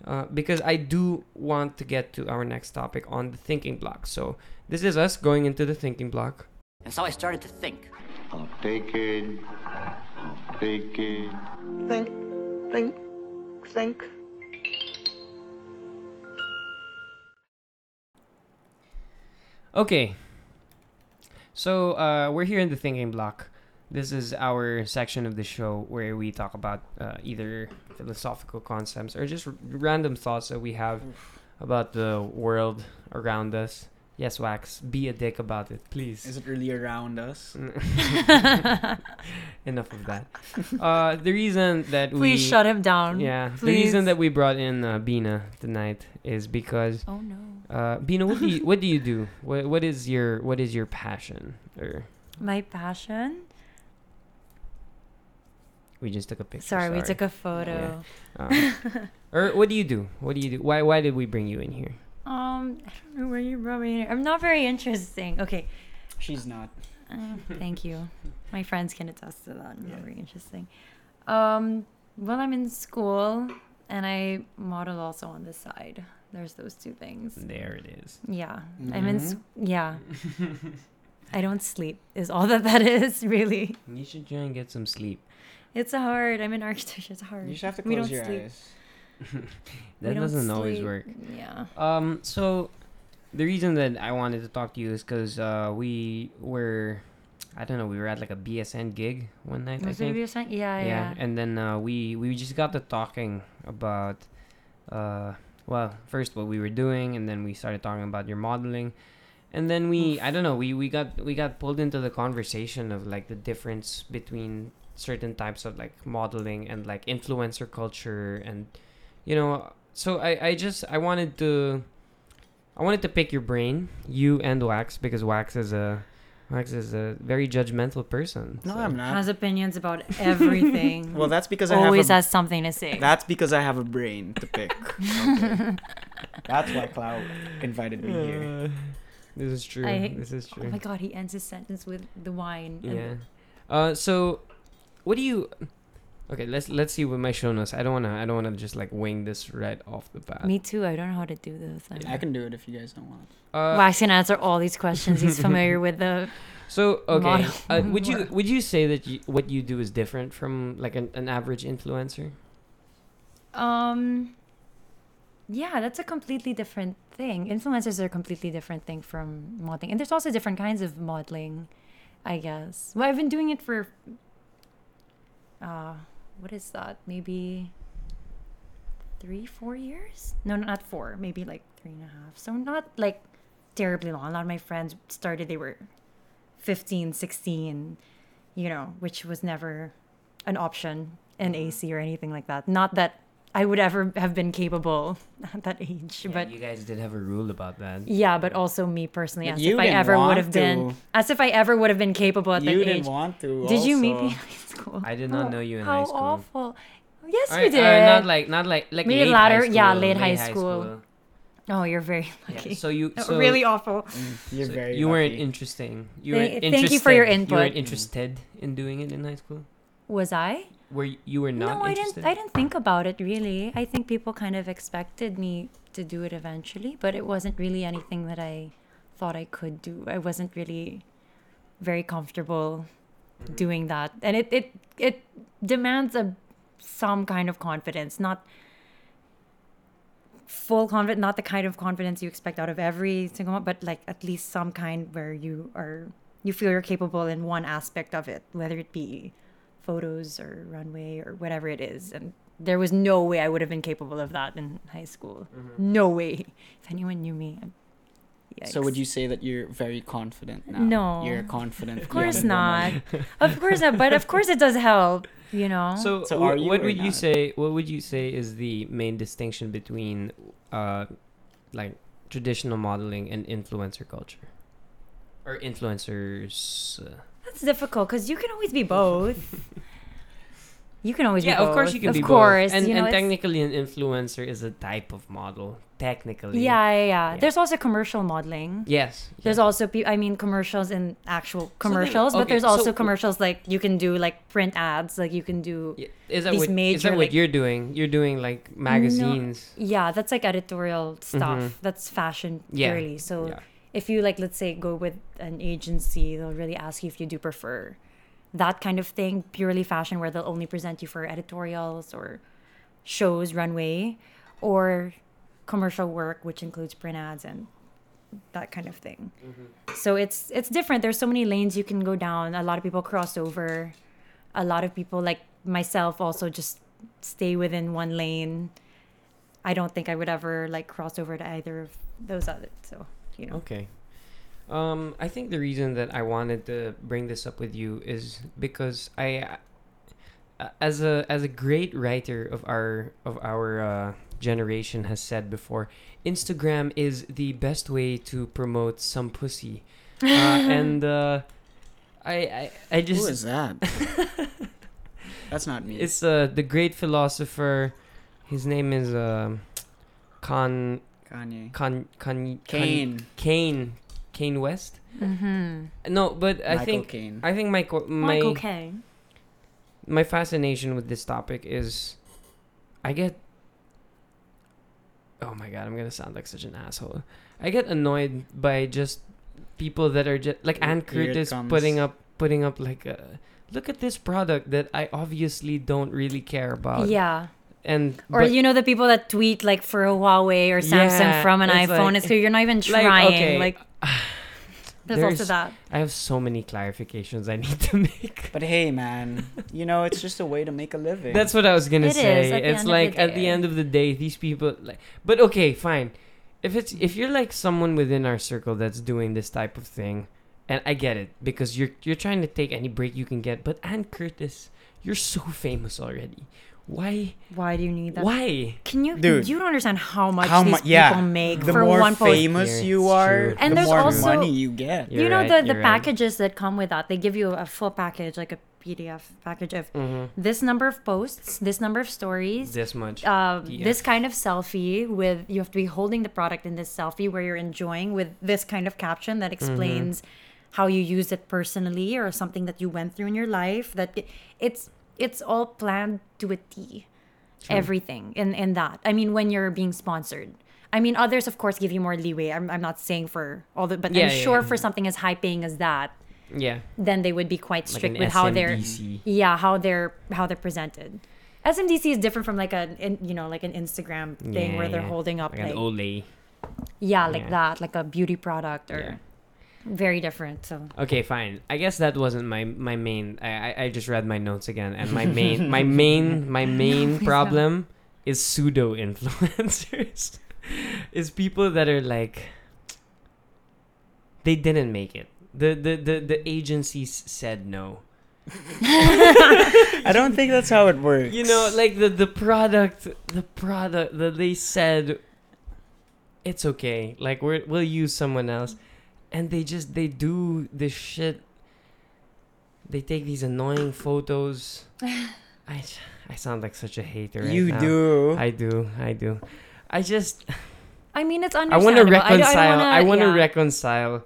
uh, because I do want to get to our next topic on the thinking block. So this is us going into the thinking block. And so I started to think. I'm thinking, I'm thinking. Think, think, think. Okay. So uh, we're here in the thinking block. This is our section of the show where we talk about uh, either philosophical concepts or just r- random thoughts that we have about the world around us. Yes, Wax, be a dick about it, please. Is it really around us? Enough of that. Uh, the reason that we Please shut him down. yeah, the Please. reason that we brought in uh, Bina tonight is because Oh no. Uh, Bina, what do you what do you do? What what is your what is your passion? Or My passion. we just took a picture. Sorry, we took a photo. Uh, or what do you do? What do you do? Why why did we bring you in here? Um, I don't know where you brought me here. I'm not very interesting. Okay. She's not. Uh, thank you. My friends can attest to that. I'm not very interesting. Um, well, I'm in school and I model also on the side. There's those two things. There it is. Yeah, I'm in. Yeah, I don't sleep. Is all that that is really. You should try and get some sleep. It's hard. I'm in architecture. It's hard. You should have to We close don't your sleep. eyes. We That don't doesn't always work. Yeah. Um. So, the reason that I wanted to talk to you is because uh, we were, I don't know, we were at like a BSN gig one night. I Was it think. BSN? Yeah, yeah. and then uh, we we just got to talking about uh well first what we were doing and then we started talking about your modeling. And then we i don't know we we got we got pulled into the conversation of like the difference between certain types of like modeling and like influencer culture and you know so i i just i wanted to i wanted to pick your brain you and wax because wax is a wax is a very judgmental person No, so- I'm not. Has opinions about everything. Well, that's because I always have a, has something to say. That's because I have a brain to pick. Okay. that's why Cloud invited me here. Uh, this is true. I- this is true. oh my god, he ends his sentence with the wine. yeah. Uh, so, what do you? Okay, let's let's see what my show notes. I don't wanna I don't wanna just like wing this right off the bat. Me too. I don't know how to do this. I can do it if you guys don't want. Uh, Wax can answer all these questions. He's familiar with the. So okay, uh, would you would you say that you, what you do is different from like an, an average influencer? Um. Yeah, that's a completely different thing. Influencers are a completely different thing from modeling, and there's also different kinds of modeling, I guess. Well, I've been doing it for. Uh, what is that? Maybe. Three, four years? No, not four. Maybe like three and a half. So not like terribly long. A lot of my friends started. They were 15, 16, you know, which was never an option in mm-hmm. AC or anything like that. Not that I would ever have been capable at that age, but you guys did have a rule about that. yeah, but also me personally, But as you if I ever would have been, as if I ever would have been capable at you that age. You didn't want to. Did you meet me in high school? I did not know you in How high school. How awful! Yes, Or- we or did. not like not like like Maybe late latter- high school, yeah, late high school. school. oh, you're very Yeah, lucky. So you Oh, so really awful. Mm, You're so very. you weren't interesting. You Thank- weren't thank you for your interested. You weren't input. interested in doing it in high school. Was I? Were you, were not no, I interested? didn't. I didn't think about it really. I think people kind of expected me to do it eventually, but it wasn't really anything that I thought I could do. I wasn't really very comfortable Mm-hmm. doing that, and it it it demands a some kind of confidence, not full confidence, not the kind of confidence you expect out of every single one, but like at least some kind where you are you feel you're capable in one aspect of it, whether it be photos or runway or whatever it is. And there was no way I would have been capable of that in high school. No way. If anyone knew me, I'd- So would you say that you're very confident now? No. You're confident. Of course not. of course not. But of course it does help. You know. So, So wh- are you what or would you say? What would you say is the main distinction between, uh, like traditional modeling and influencer culture, or influencers? Uh, That's difficult because you can always be both. you can always yeah, be both. of course you can of be course, both. And, you know, and technically, an influencer is a type of model. Technically. Yeah, yeah, yeah, Yeah. There's also commercial modeling. Yes. There's yeah. also, pe- I mean, commercials and actual then- commercials, but okay, there's also so- commercials like you can do like print ads, like you can do. Yeah, Is that these what? is major, that what like- you're doing? You're doing like magazines. Yeah, that's like editorial stuff. Mhm. That's fashion Yeah, purely. So yeah. If you like, let's say, go with an agency, they'll really ask you if you do prefer that kind of thing, purely fashion, where they'll only present you for editorials or shows, runway, or commercial work, which includes print ads and that kind of thing. Mm-hmm. So it's it's different. There's so many lanes you can go down. A lot of people cross over. A lot of people like myself also just stay within one lane. I don't think I would ever like cross over to either of those other. So you know. Okay. Um, I think the reason that I wanted to bring this up with you is because I, uh, as a as a great writer of our of our uh, generation has said before, Instagram is the best way to promote some pussy, uh, and uh, I, I I just Who is that? That's not me. it's uh the great philosopher, his name is um, Con Kanye. Con Con Kane. Kane Kane West. Mm-hmm. No, but I Michael think Caine. I think my my Michael K. my fascination with this topic is I get Oh my god, I'm going to sound like such an asshole. I get annoyed by just people that are just like Ann Here Curtis putting up putting up like a look at this product that I obviously don't really care about. Yeah. And Or but- you know the people that tweet like for a Huawei or Samsung Yeah, from an it's iPhone. like- it's so you're not even like, trying. okay, Like there's, also that. I have so many clarifications I need to make. But hey, man, you know it's just a way to make a living. That's what I was gonna It is, say. at the It's end of like the at the end of the day, these people like. But okay, fine. If it's if you're like someone within our circle that's doing this type of thing, and I get it because you're you're trying to take any break you can get. But Ann Curtis, you're so famous already. Why? Why do you need that? Why? Can you? Dude. You don't understand how much How these mu- yeah. people make the for more one post. famous Here, you are, true. And the there's more also- money you get. You're you know right, the the you're right. packages that come with that. They give you a full package, like a PDF package of Mm-hmm. this number of posts, this number of stories, This much. uh, Yeah. this kind of selfie with you have to be holding the product in this selfie where you're enjoying with this kind of caption that explains how you use it personally or something that you went through in your life that it, it's it's all planned to a T. Everything in in that. I mean, when you're being sponsored. I mean, others of course give you more leeway. I'm, I'm not saying for all the, but Yeah, I'm yeah, sure yeah. for something as high paying as that, Yeah. then they would be quite strict an with how they're yeah how they're how they're presented. SMDC is different from like a in, you know like an Instagram thing where they're holding up like, like, an Olay. yeah like that like a beauty product or. Very different. So Okay, fine. I guess that wasn't my my main. I I, I just read my notes again, and my main my main my main please problem is pseudo influencers. is people that are like they didn't make it. The the the the agencies said no. I don't think that's how it works. You know, like the the product the product that they said it's okay. Like we're we'll use someone else. And they just they do this shit. They take these annoying photos. I I sound like such a hater. right you now. do. I do. I do. I just I mean it's understandable. I want to understandable. I don't- reconcile. I, I, want to yeah. reconcile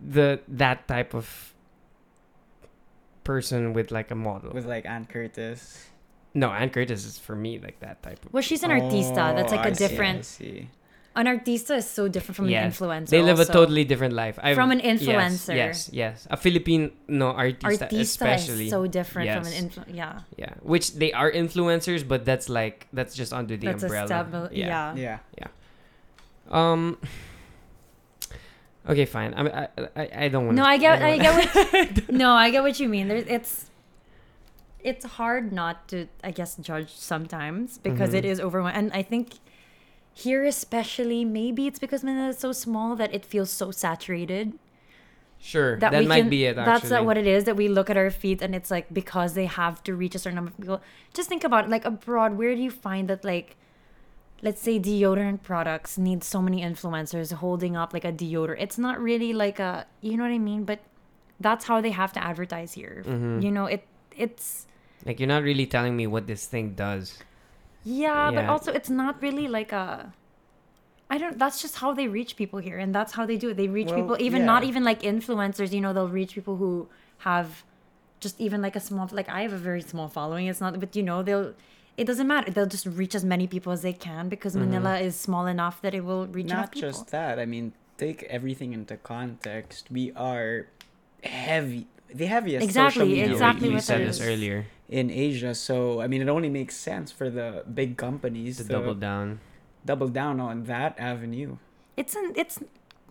the that type of person with like a model. with like Ann Curtis. no, Ann Curtis is for me like that type of. Well, she's an artista. That's Oh, like I a see, I different. see. An artista is so different from Yeah. an influencer. They live also. a totally different life. I've, From an influencer. Yes, yes, A Filipino artista, Artista especially. is so different from an influencer. yeah. Yeah, which they are influencers, but that's like that's just under the That's a umbrella. stable. Yeah. Yeah. Um. Okay, fine. I mean, I I, I don't want. No, I get, I get what. no, I get what you mean. There, it's, it's hard not to, I guess, judge sometimes because it Mhm. is overwhelming. And I think here, especially, maybe it's because Manila is so small that it feels so saturated. Sure, That, that, might can, be it. Actually, That's what it is. That we look at our feet and it's like because they have to reach a certain number of people. Just think about it, like abroad. Where do you find that like? Let's say deodorant products need so many influencers holding up like a deodorant. It's not really like a, you know what I mean? But that's how they have to advertise here. Mhm. You know, it it's Like you're not really telling me what this thing does. Yeah, but also it's not really like a I don't that's just how they reach people here and that's how they do it. They reach Well, people even not even like influencers, you know, they'll reach people who have just even like a small like I have a very small following. It's not but you know, they'll it doesn't matter. They'll just reach as many people as they can because Mm-hmm. Manila is small enough that it will reach Not people. just that. I mean, take everything into context. We are heavy, the heaviest Exactly, social media You- exactly said this earlier. In Asia. So I mean, it only makes sense for the big companies To to double down. double down on that avenue. It's an it's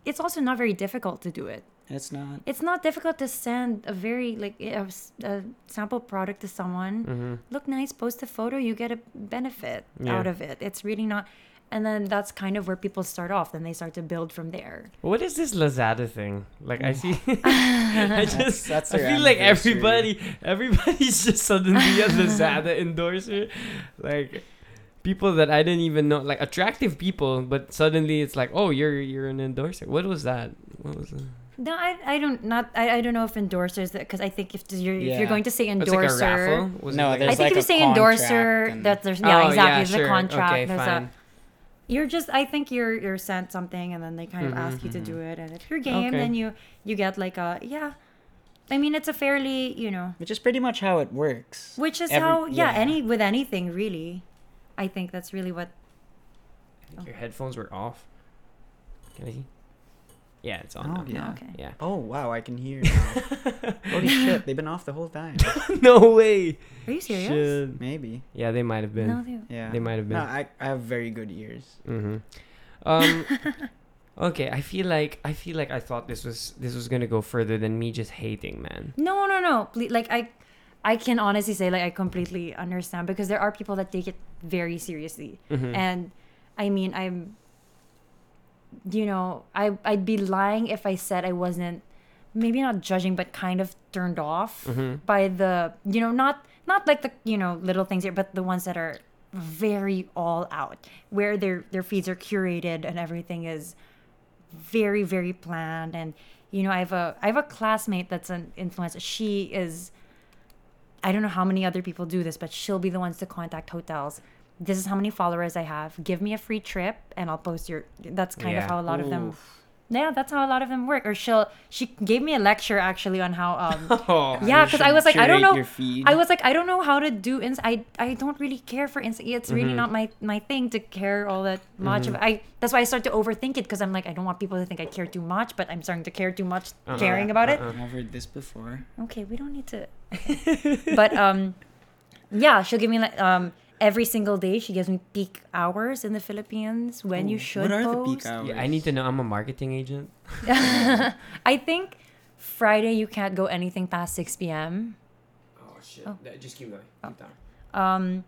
it's also not very difficult to do it. It's not. It's not difficult to send a very like a, a sample product to someone. Mm-hmm. Look nice, post a photo, you get a benefit Yeah. out of it. It's really not. And then that's kind of where people start off. Then they start to build from there. What is this Lazada thing? Like I see, I just that's I feel like everybody, everybody's just suddenly a Lazada endorser. Like people that I didn't even know, like attractive people, but suddenly it's like, oh, you're you're an endorser. What was that? What was that? No, I, I don't not I, I don't know if endorsers because I think if you're if you're going to say It's like a endorser, raffle. No, like a- I there's think like if you say endorser, and- that there's yeah Oh, exactly there's sure. a contract. Okay, there's fine. a you're just I think you're you're sent something and then they kind of Mhm, ask you to mhm. do it and if you're game Okay. then you you get like a yeah. I mean it's a fairly you know Which is pretty much how it works. which is Every- how yeah, yeah. any with anything really. I think that's really what I think your headphones were off. Can I see? Yeah, it's on. Oh, now. yeah. okay. Yeah. Oh wow, I can hear now. Holy shit, they've been off the whole time. no way. Are you serious? Shit. Maybe. Yeah, they might have been. No, they, Yeah. They might have been. No, I, I have very good ears. Mm-hmm. Um, okay, I feel like I feel like I thought this was this was gonna go further than me just hating, man. No, no, no. Ple- Like I, I can honestly say like I completely understand because there are people that take it very seriously, Mhm. and I mean I'm. You know, I I'd be lying if I said I wasn't, maybe not judging, but kind of turned off Mhm. by the you know not not like the you know little things here, but the ones that are very all out, where their their feeds are curated and everything is very very planned. And you know i have a i have a classmate that's an influencer. She is i don't know how many other people do this but she'll be the ones to contact hotels this is how many followers i have give me a free trip and i'll post your that's kind of how a lot of them yeah, that's how a lot of them work. Or she'll she gave me a lecture actually on how um Oh, yeah, because I was like, I don't know. I was like, I don't know how to do Insta. I I don't really care for Insta. It's really Mm-hmm. not my my thing to care all that much. Of I that's why I start to overthink it because I'm like, I don't want people to think I care too much, but I'm starting to care too much, Uh-uh. caring about it. I've heard this before. Okay, we don't need to. but um, yeah, she'll give me like um every single day. She gives me peak hours in the Philippines when you should What are post. the peak hours? Yeah, I need to know. I'm a marketing agent. I think Friday you can't go anything past six p.m. Oh shit! Just keep going. Keep down. um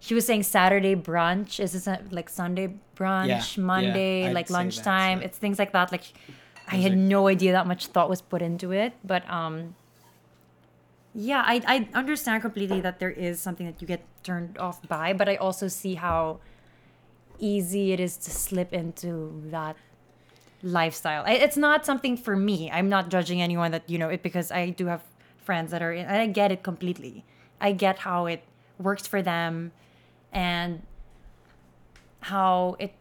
she was saying Saturday brunch is this like Sunday brunch, Yeah, yeah, Monday I'd like say that's lunchtime. It's things like that. Like I had are- no idea that much thought was put into it, but um yeah, I I understand completely that there is something that you get turned off by, but I also see how easy it is to slip into that lifestyle. I- It's not something for me. I'm not judging anyone that you know it because I do have friends that are in. I get it completely. I get how it works for them, and how it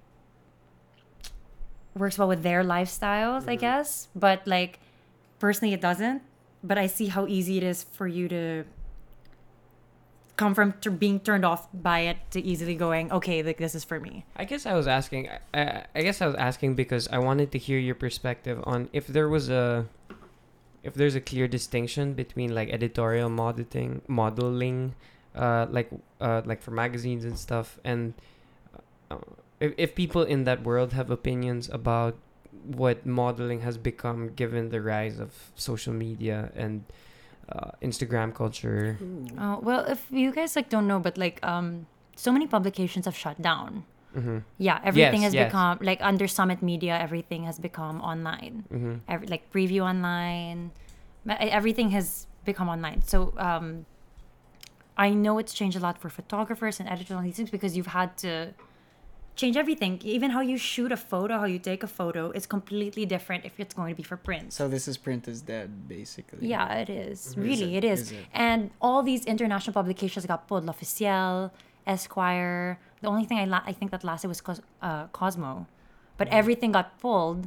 works well with their lifestyles. I mm-hmm. guess, but like personally, it doesn't. But I see how easy it is for you to come from being turned off by it to easily going, okay, like this is for me. I guess I was asking. I, I guess I was asking because I wanted to hear your perspective on if there was a, if there's a clear distinction between like editorial modeling, modeling, uh, like uh, like for magazines and stuff, and uh, if if people in that world have opinions about what modeling has become given the rise of social media and uh, Instagram culture. Oh well, if you guys like don't know, but like um, so many publications have shut down. Mm-hmm. Yeah, everything Yes, has yes. become like under Summit Media. Everything has become online. Mm-hmm. Every, like preview online, everything has become online. So um, I know it's changed a lot for photographers and editors and these things because you've had to change everything. Even how you shoot a photo, how you take a photo is completely different if it's going to be for print. So this is print is dead, basically. Yeah, it is. Really, Is it it? is. Is it? And all these international publications got pulled. L'Officiel, Esquire. The only thing I la- I think that lasted was Cos- uh, Cosmo. But everything got pulled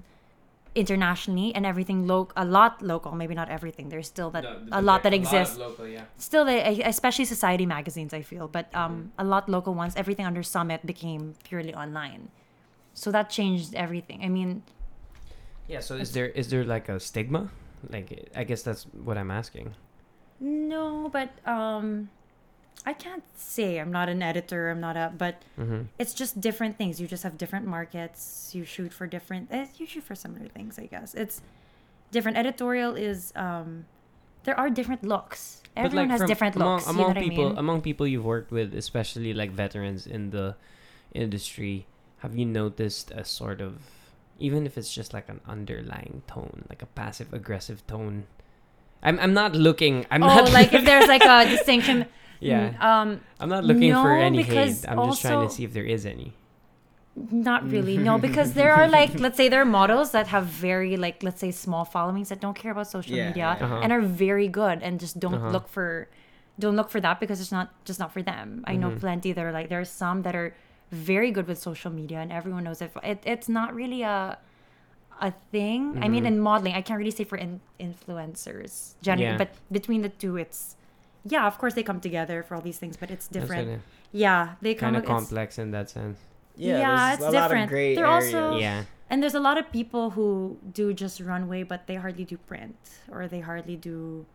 internationally and everything lo- a lot local maybe not everything there's still that a lot that exists local, yeah. still they, especially society magazines i feel but um, a lot local ones everything under summit became purely online so that changed everything i mean Yeah, so is there is there like a stigma? Like I guess that's what I'm asking. No, but um I can't say I'm not an editor, I'm not a but Mm-hmm. it's just different things. You just have different markets. You shoot for different eh, you shoot for similar things, I guess. It's different. Editorial is um there are different looks. Everyone has from- different among, looks. Among you know what people, I mean? among people you've worked with, especially like veterans in the industry, have you noticed a sort of, even if it's just like an underlying tone, like a passive aggressive tone? I'm I'm not looking. I'm oh, not like if there's like a distinction. yeah. Um I'm not looking for any hate. I'm just trying to see if there is any. Not really, no, because there are like, let's say there are models that have very like, let's say small followings that don't care about social Yeah, media yeah. Uh-huh. and are very good and just don't Uh-huh. look for, don't look for that because it's not just not for them. I know Mhm. plenty that are like there are some that are very good with social media and everyone knows it. it it's not really a a thing. I mean, Mhm. in modeling, I can't really say for in, influencers generally, Yeah. but between the two, it's yeah, of course they come together for all these things, but it's That's different. Yeah, they come Kind of complex in that sense. Yeah, Yeah, there's it's a lot different. of gray They're areas. also- Yeah. And there's a lot of people who do just runway, but they hardly do print or they hardly do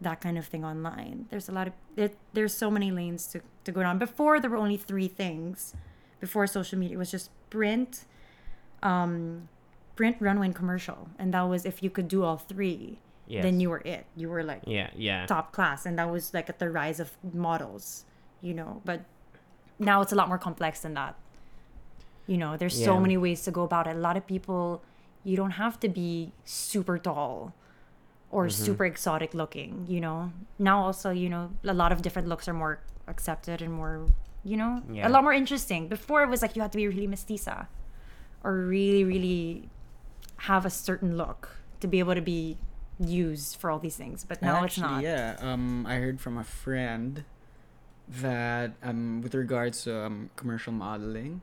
that kind of thing online. There's a lot of there, there's so many lanes to, to go down. Before there were only three things. Before social media, it was just print, um, print, runway, and commercial, and that was if you could do all three, Yes. then you were it. You were like Yeah. Yeah. top class, and that was like at the rise of models, you know. But now it's a lot more complex than that. You know, there's so many ways to go about it. A lot of people, you don't have to be super tall or Mm-hmm. super exotic looking. You know, now also, you know, a lot of different looks are more accepted and more, you know, Yeah. a lot more interesting. Before it was like you had to be really mestiza or really, really have a certain look to be able to be used for all these things. But now it's Actually, not. yeah. Um, I heard from a friend that um, with regards to um, commercial modeling,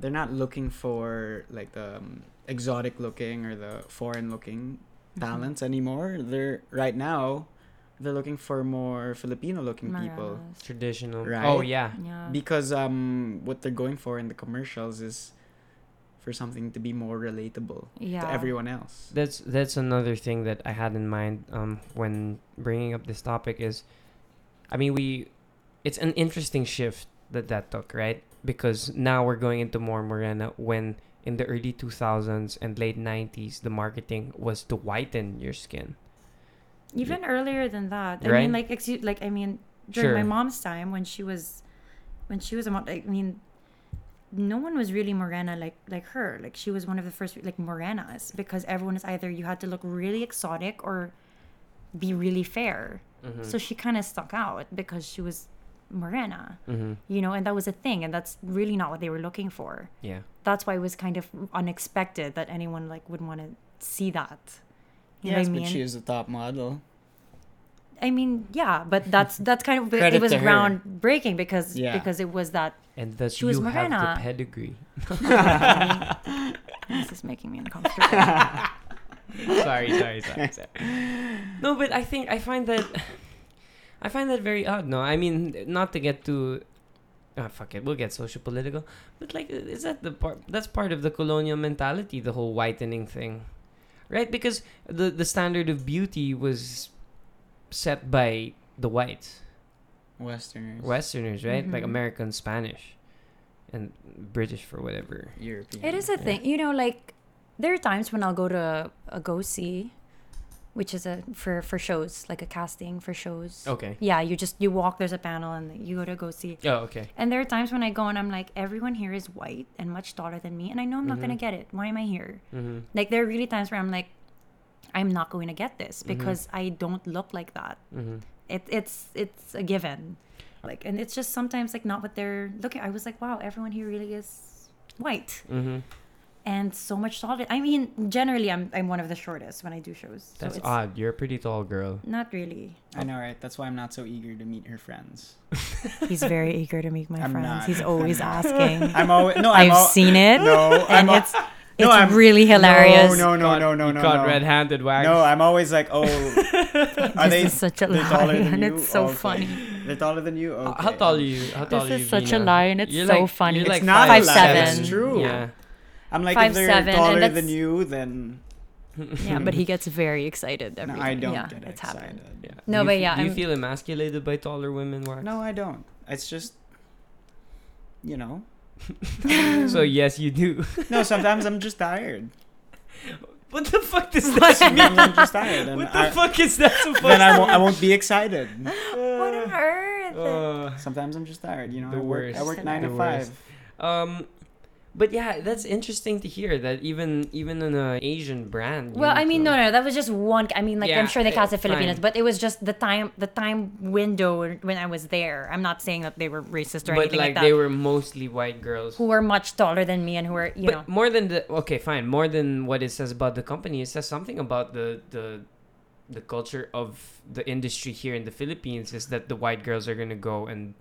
they're not looking for like the um, exotic looking or the foreign looking Mm-hmm. talents anymore. They're right now they're looking for more Filipino looking people. Traditional. Right. Oh yeah. Yeah. Because um what they're going for in the commercials is for something to be more relatable yeah. to everyone else. That's that's another thing that I had in mind um when bringing up this topic is, I mean we, it's an interesting shift that that took right because now we're going into more morena when in the early 2000s and late 90s the marketing was to whiten your skin. Even earlier than that. I Right? mean, like, excuse, like I mean, during my mom's time when she was, when she was a mom, I mean, no one was really morena like like her. Like she was one of the first like morenas because everyone is either you had to look really exotic or be really fair. Mm-hmm. So she kind of stuck out because she was morena, Mm-hmm. you know, and that was a thing, and that's really not what they were looking for. Yeah. That's why it was kind of unexpected that anyone like would want to see that. You yes, what I mean? but she is a top model. I mean, yeah, but that's that's kind of it was groundbreaking because Yeah. because it was that And that She was you have morena. the pedigree. this is making me uncomfortable. sorry, sorry, sorry, sorry. No, but I think I find that I find that very odd. No, I mean not to get too. Ah, fuck it. We'll get social political, but like, is that the part? That's part of the colonial mentality, the whole whitening thing, right? Because the the standard of beauty was set by the whites, Westerners. Westerners, right? Like Mhm. American, Spanish, and British for whatever. European. it is a thing, you know. Like there are times when I'll go to a go see, which is a for for shows like a casting for shows. Okay. Yeah, you just you walk. There's a panel and you go to go see. Oh, okay. And there are times when I go and I'm like, everyone here is white and much taller than me, and I know I'm not gonna Mhm. get it. Why am I here? Mm-hmm. Like there are really times where I'm like, I'm not going to get this Mhm. because I don't look like that. Mm-hmm. It, it's it's a given. Like and it's just sometimes like not what they're looking. I was like, wow, everyone here really is white Mm-hmm. and so much taller. I mean, generally I'm I'm one of the shortest when I do shows. So That's it's odd. You're a pretty tall girl. Not really. I know, right? That's why I'm not so eager to meet her friends. He's very eager to meet my I'm friends. not. He's always asking. I'm always no. I'm I've al- seen it. No, and I'm al- it's no, it's I'm- really hilarious. No, no, Caught- no, no, no, caught no. red-handed wax. No, I'm always like, oh, are this they is such a lie, taller than and you? it's so Okay. funny. They're taller than you. Okay. How tall are you? How tall This are is you? such a lie, and it's You're so like- funny. You're It's like not five a seven. It's true. Yeah. I'm like, Five, if they're seven, taller that's- than you, then Yeah, but he gets very excited every no, I don't yeah, get it's excited. happened. Yeah. No, you but yeah, Do you I'm- feel emasculated by taller women, Wax? No, I don't. It's just, you know. So yes, you do. No, sometimes I'm just tired. what the fuck does that mean? I'm just tired. And What the I, fuck is that supposed Then I won't, I won't be excited. What on earth? Uh, Sometimes I'm just tired. You know, The I work, I worst. work nine The to worst. five. um, but yeah, that's interesting to hear that even even in a Asian brand. Well, I mean, no, Uniqlo- no, that was just one. I mean, like Yeah, I'm sure they eh, casted Filipinos, but it was just the time, the time window when I was there. I'm not saying that they were racist or But anything like like, that. they were mostly white girls. who were much taller than me and who were, you but know, more than the okay, fine. More than what it says about the company, it says something about the the the culture of the industry here in the Philippines is that the white girls are gonna go and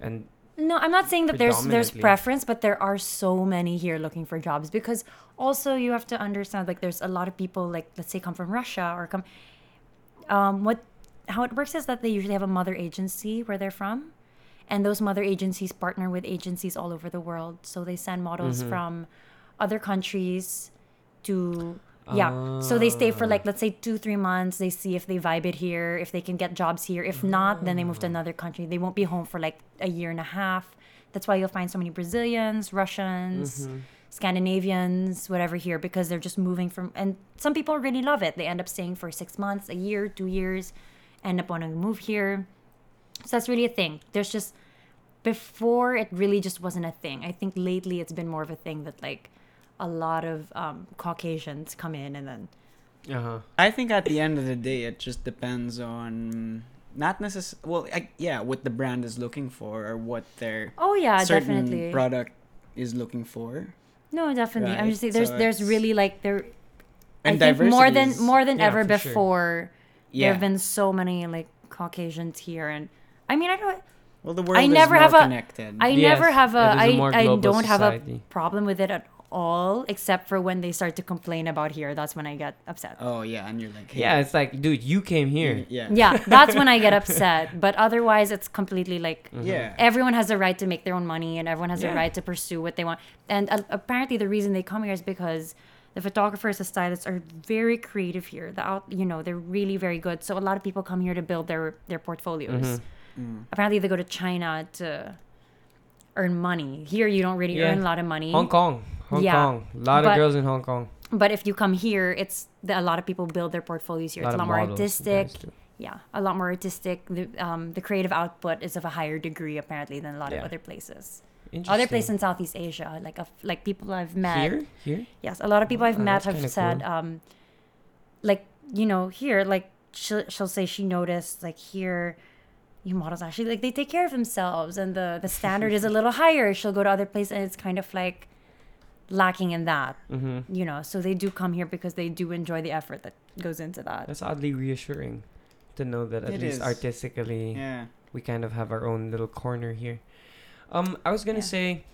and No, I'm not saying that there's there's preference, but there are so many here looking for jobs because also you have to understand like there's a lot of people like let's say come from Russia or come um what how it works is that they usually have a mother agency where they're from and those mother agencies partner with agencies all over the world so they send models Mm-hmm. from other countries to yeah. So they stay for Ah. like let's say two three months. They see if they vibe it here if they can get jobs here. If not then they move to Ah. another country. They won't be home for like a year and a half. That's why you'll find so many brazilians russians Mm-hmm. scandinavians whatever here because they're just moving from and some people really love it. They end up staying for six months a year two years end up wanting to move here. So that's really a thing. There's just before it really just wasn't a thing. I think lately it's been more of a thing that like a lot of um, Caucasians come in and then uh huh. I think at the end of the day, it just depends on not necessarily. Well, I, yeah, what the brand is looking for or what their oh yeah certain definitely product is looking for. no definitely i'm just saying there's so there's really like there And I think more than is- more than Yeah, ever for sure. before there have been so many like Caucasians here and I mean I don't Well, the world I is never more have a- connected. I Yes, never have a it is a I more I global don't have a problem with it at all except for when they start to complain about here. That's when I get upset. Oh yeah, and you're like, hey, Yeah, it's like, dude, you came here. yeah, Yeah, that's when I get upset. But otherwise, it's completely like yeah. everyone has the right to make their own money and everyone has Yeah. the right to pursue what they want. And uh, apparently, the reason they come here is because the photographers, the stylists are very creative here. The out, you know, they're really very good. So a lot of people come here to build their their portfolios. Mm-hmm. Apparently, they go to China to earn money. Here, you don't really Yeah. earn a lot of money. Hong Kong. Hong Yeah, Kong. A lot of girls in Hong Kong. But if you come here, it's the, a lot of people build their portfolios here. A it's a lot more artistic. Yeah, a lot more artistic. The, um, the creative output is of a higher degree apparently than a lot Yeah. of other places. Other places in Southeast Asia, like of like people I've met. Here? Here? Yes, a lot of people I've Oh, met have said, cool. um, like you know, here, like she'll, she'll say she noticed, like here, you models actually like they take care of themselves, and the the standard is a little higher. She'll go to other places, and it's kind of like lacking in that, Mm-hmm. you know. So they do come here because they do enjoy the effort that goes into that. That's oddly reassuring to know that at It least is. artistically yeah. we kind of have our own little corner here. Um, I was gonna Yeah. say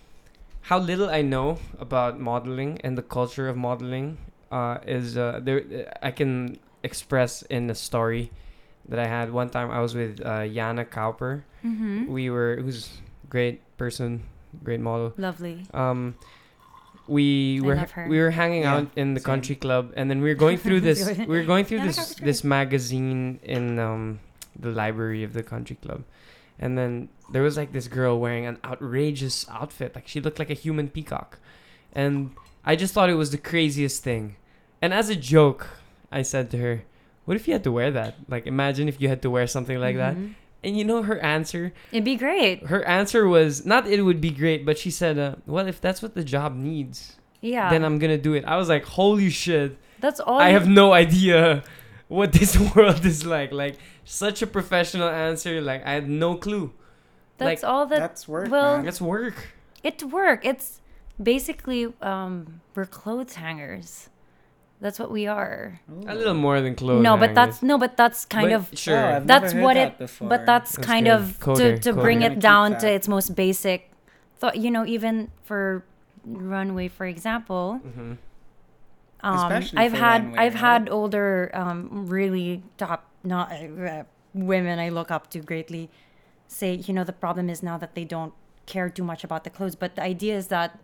how little I know about modeling and the culture of modeling. Uh, is uh, there? I can express in a story that I had one time. I was with uh, Yana Cowper. Mm-hmm. We were who's a great person, great model. Lovely. Um, we I were we were hanging Yeah, out in the same. country club, and then we were going through this. we were going through this this magazine in um the library of the country club, and then there was like this girl wearing an outrageous outfit, like she looked like a human peacock, and I just thought it was the craziest thing, and as a joke, I said to her. What if you had to wear that? Like, imagine if you had to wear something like that. And you know her answer? It'd be great. her answer was not it would be great, but she said, uh, "Well, if that's what the job needs, Yeah. then I'm gonna do it." I was like, "Holy shit! That's all. I you- have no idea what this world is like." Like such a professional answer. Like I had no clue. That's like, all that. That's work, well, man. That's work. It work. It's basically um we're clothes hangers. That's what we are. A little more than clothes. no, but that's no, but that's kind But of sure. Oh, I've that's never heard what that it. before. But that's, That's kind good. of Coder, to to coder. bring it down to its most basic. Thought you know even for runway for example. Mhm. Um, Especially I've for had runway, I've right? had older um really top not uh, women I look up to greatly say you know the problem is now that they don't care too much about the clothes but the idea is that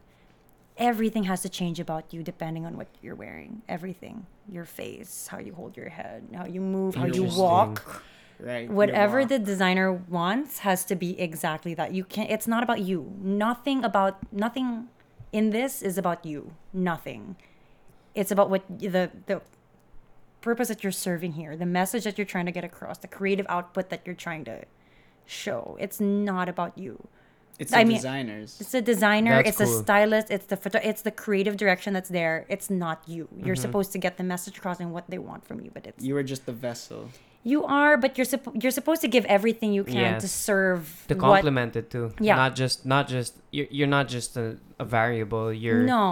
everything has to change about you depending on what you're wearing. Everything. Your face how you hold your head how you move how you walk. Right. whatever walk. the designer wants has to be exactly that. You can't it's not about you. Nothing about nothing in this is about you. Nothing. It's about what the the purpose that you're serving here the message that you're trying to get across the creative output that you're trying to show. It's not about you It's I mean- designers. it's a designer That's it's a stylist it's the photo it's the creative direction that's there it's not you you're Mm-hmm. supposed to get the message across and what they want from you but it's You are just the vessel. you are, but you're suppo- you're supposed to give everything you can to serve To what- complement it too. Yeah. Not just not just you're, you're not just a, a variable. You're no,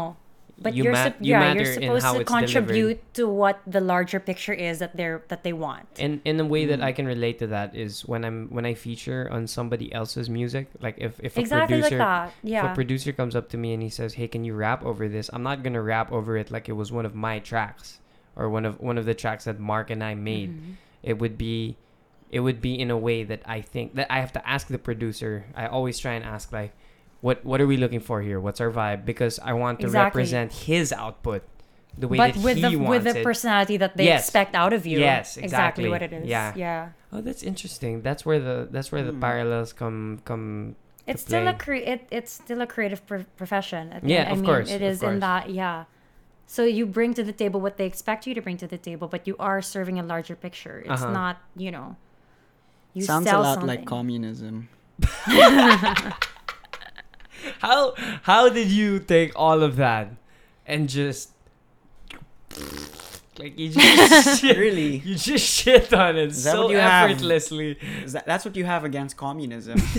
but you you are ma- sup- you yeah, matter you're in supposed how to it's delivered. contribute to what the larger picture is that they're that they want. And in a way that Mm. I can relate to that is when I'm when I feature on somebody else's music. Like if if a exactly like producer that. if a producer comes up to me and he says, "Hey, can you rap over this?" I'm not gonna rap over it like it was one of my tracks or one of one of the tracks that Mark and I made. Mhm. It would be it would be in a way that I think that I have to ask the producer. I always try and ask like what what are we looking for here? What's our vibe? Because I want to Exactly. represent his output the way But that with he the wants with the it. personality that they Yes. expect out of you. Yes, exactly. what it is. Yeah. Yeah. Oh, that's interesting. That's where the that's where the Hmm. parallels come come. It's still a cre- it, it's still a creative pro- profession. at the Yeah, end. I of mean, course, It of is in that yeah. So you bring to the table what they expect you to bring to the table, but you are serving a larger picture. It's Uh-huh. not, you know. You Sounds a lot something. like communism. How how did you take all of that and just like you just shit, Really? you just shit on it Is that so what you have? effortlessly. Is that, that's what you have against communism.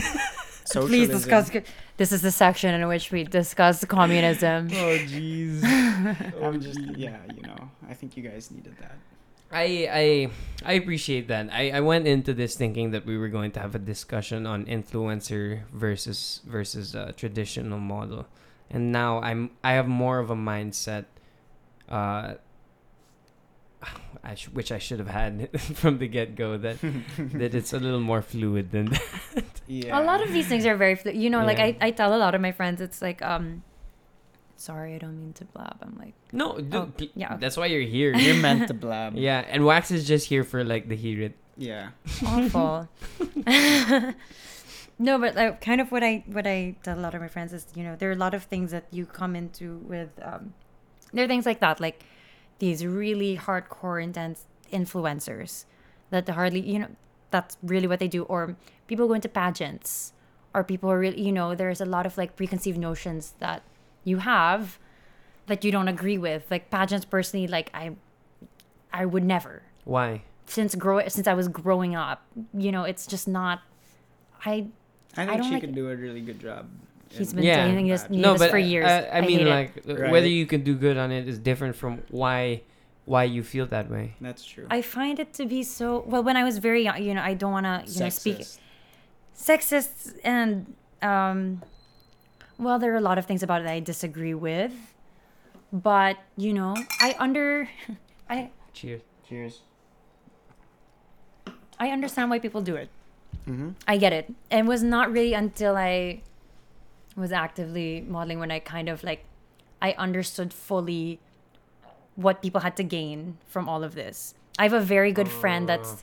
Socialism. Please discuss. This is the section in which we discuss communism. Oh jeez. I'm oh, just yeah, you know. I think you guys needed that. I I I appreciate that. I, I went into this thinking that we were going to have a discussion on influencer versus versus uh, traditional model, and now I'm I have more of a mindset, uh, I sh- which I should have had from the get go that that it's a little more fluid than that. Yeah. A lot of these things are very, flu- you know, like Yeah. I, I tell a lot of my friends, it's like, um, sorry, I don't mean to blab. I'm like, No, dude, Oh, pl- yeah, okay. that's why you're here. You're meant to blab. yeah, and Wax is just here for like the hear it. Yeah. awful. no, but like, kind of what I what I tell a lot of my friends is, you know, there are a lot of things that you come into with. Um, there are things like that, like these really hardcore, intense influencers that hardly, you know, that's really what they do. Or people go into pageants, or people are really, you know, there's a lot of like preconceived notions that you have that you don't agree with. Like pageants, personally, like I, I would never Why? since grow since I was growing up. You know, it's just not. I I I think don't she like could it. do a really good job. He's been Yeah. doing this, No, no, this but for years. I, I, I mean, hate like Right. whether you can do good on it is different from why why you feel that way. That's true. I find it to be so well. When I was very young, you know, I don't want to you know speak Sexist. sexist and um, well, there are a lot of things about it that I disagree with, but you know, I under I Cheers. Cheers. I understand why people do it. Mm-hmm. I get it. And it was not really until I was actively modeling when I kind of like I understood fully what people had to gain from all of this. I have a very good friend that's a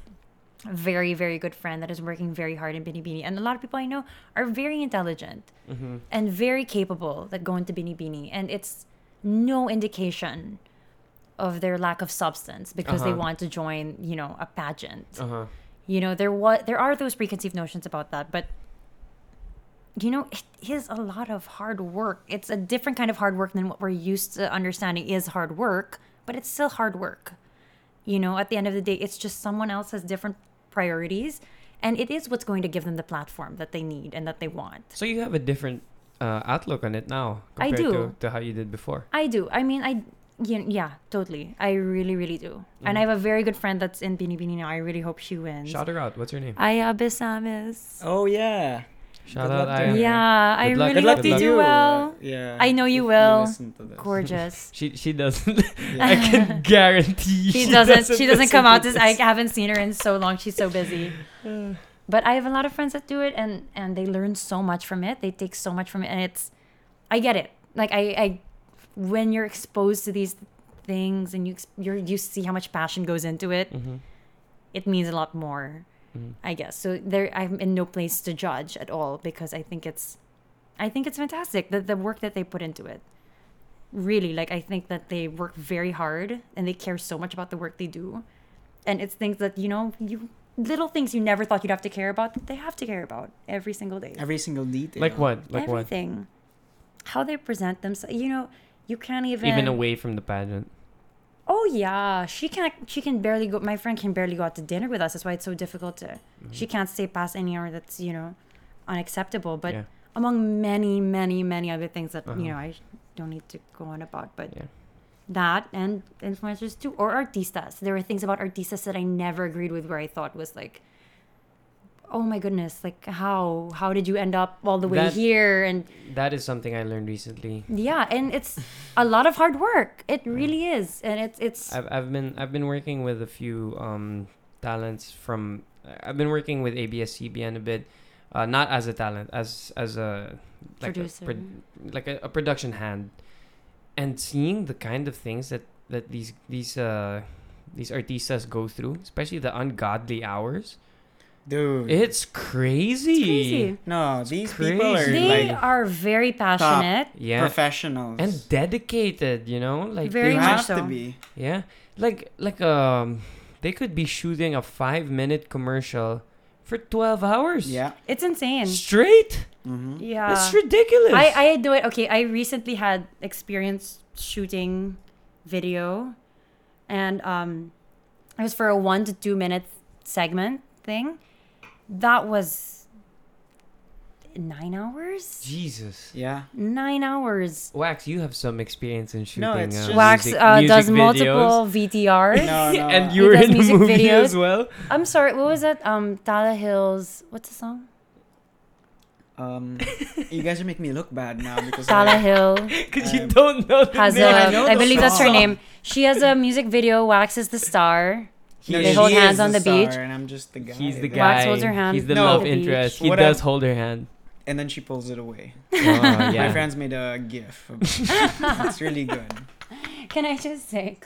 very, very good friend that is working very hard in Binibini. And a lot of people I know are very intelligent Mm-hmm. and very capable that go into Binibini. And it's no indication of their lack of substance because they Uh-huh. want to join, you know, a pageant Uh huh. you know there was there are those preconceived notions about that but you know it is a lot of hard work it's a different kind of hard work than what we're used to understanding is hard work but it's still hard work you know at the end of the day it's just someone else has different priorities and it is what's going to give them the platform that they need and that they want So you have a different uh, outlook on it now I compared do. To, to how you did before. I do. I mean, I yeah, yeah totally. I really, really do. And I have a very good friend that's in Binibini now. I really hope she wins. Shout her out. What's her name? Aya Bisamis. Oh yeah. Shout out. luck to Aya. Yeah, I luck- really good hope to you you. do well. Yeah. I know you will. listen to this. Gorgeous. She she doesn't. I can guarantee She doesn't. She doesn't come out. listen This, I haven't seen her in so long. She's so busy. But I have a lot of friends that do it, and and they learn so much from it. They take so much from it, and it's. I get it. Like I, I when you're exposed to these things and you you're you see how much passion goes into it, mm-hmm. it means a lot more. Mhm. I guess so. There, I'm in no place to judge at all because I think it's, I think it's fantastic the the work that they put into it. Really, like I think that they work very hard and they care so much about the work they do, and it's things that you know you little things you never thought you'd have to care about. They have to care about every single day. Every single detail. Like what? Like what? Everything, how they present themselves. You know, you can't even Even away from the pageant. Oh yeah, she can't. She can barely go. My friend can barely go out to dinner with us. That's why it's so difficult to. She can't stay past any hour that's you know, unacceptable. But Yeah. among many, many, many other things that Uh-huh. you know I don't need to go on about. But Yeah. that and influencers too, or artistas. There were things about artistas that I never agreed with, where I thought was like, oh my goodness, like how how did you end up all the way That- here and That is something I learned recently. yeah, and it's a lot of hard work. It really is, and it's it's I've I've been I've been working with a few um talents from I've been working with ABS CBN a bit, uh, not as a talent as as a like Producer. a, pro- like a, a production hand, and seeing the kind of things that that these these uh these artistas go through, especially the ungodly hours. Dude. It's crazy. crazy. no, these people are crazy. They like are very passionate. Yeah. professionals. And dedicated, you know, like Very they much have to be. Yeah, like like um, they could be shooting a five minute commercial for twelve hours. Yeah. It's insane. straight. Mm-hmm. Yeah. It's ridiculous. I, I do it. Okay, I recently had experience shooting video, and um, it was for a one to two minute segment thing. That was nine hours. Jesus. Yeah. Nine hours. Wax, you have some experience in shooting. No, it's uh, Wax music, uh, music does videos. multiple VTRs. No, no. and you were does in the music movie videos. as well. I'm sorry. What was that? Um, Tala Hills. What's the song? Um, you guys are making me look bad now because Tala I, Hill Because you Um, don't know the has name. a, I know I the believe that's her name. She has a music video, Wax is the Star. No, They hold hands on the beach. and I'm just the guy. He's the guy. Wax holds her hand He's the No. love the interest. He What does I- hold her hand. And then she pulls it away. Oh, My yeah. friends made a gif. It's really good. Can I just say,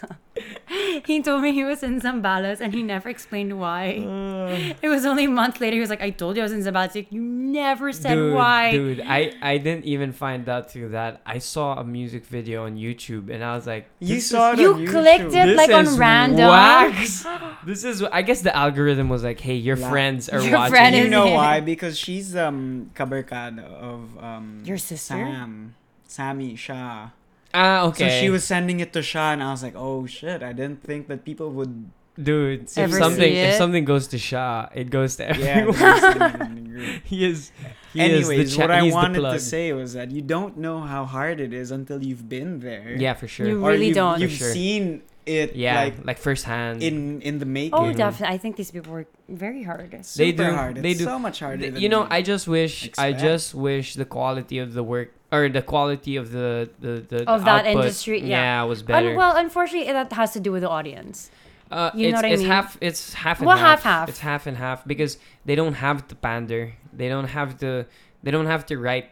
he told me he was in Zambales and he never explained why. Uh. it was only a month later. He was like, I told you I was in Zambales. Like, you never said dude, why. dude, I, I didn't even find out through that. I saw a music video on YouTube and I was like, You saw it You on clicked YouTube. it this like on is random. wax. this is I guess the algorithm was like, hey, your La- friends are Your watching. friend You know it. why? Because she's um kabarkada of um Your sister? Sam, Sammy Shah. Ah, okay. So she was sending it to Shah, and I was like, oh shit! I didn't think that people would. dude. If Ever something if something goes to Shah, it goes to Yeah. everyone. they were sending it in the group. he is. He is Anyways, the cha- what I wanted to say was that you don't know how hard it is until you've been there. Yeah, for sure. You Or really you've, don't. You've sure. seen it. yeah, Like like, firsthand. in in the making. Oh, definitely. I think these people were very hard. They Super do, Hard. they It's do. so much harder. Th- than you know, I just wish, I just wish the quality of the work or the quality of the the, the Of that output, industry, yeah. was Un- better. well, unfortunately, that has to do with the audience. uh, you know it's, what I it's mean? half. It's half and Well, half. half-half. It's half and half because they don't have to pander. They don't have to. They don't have to write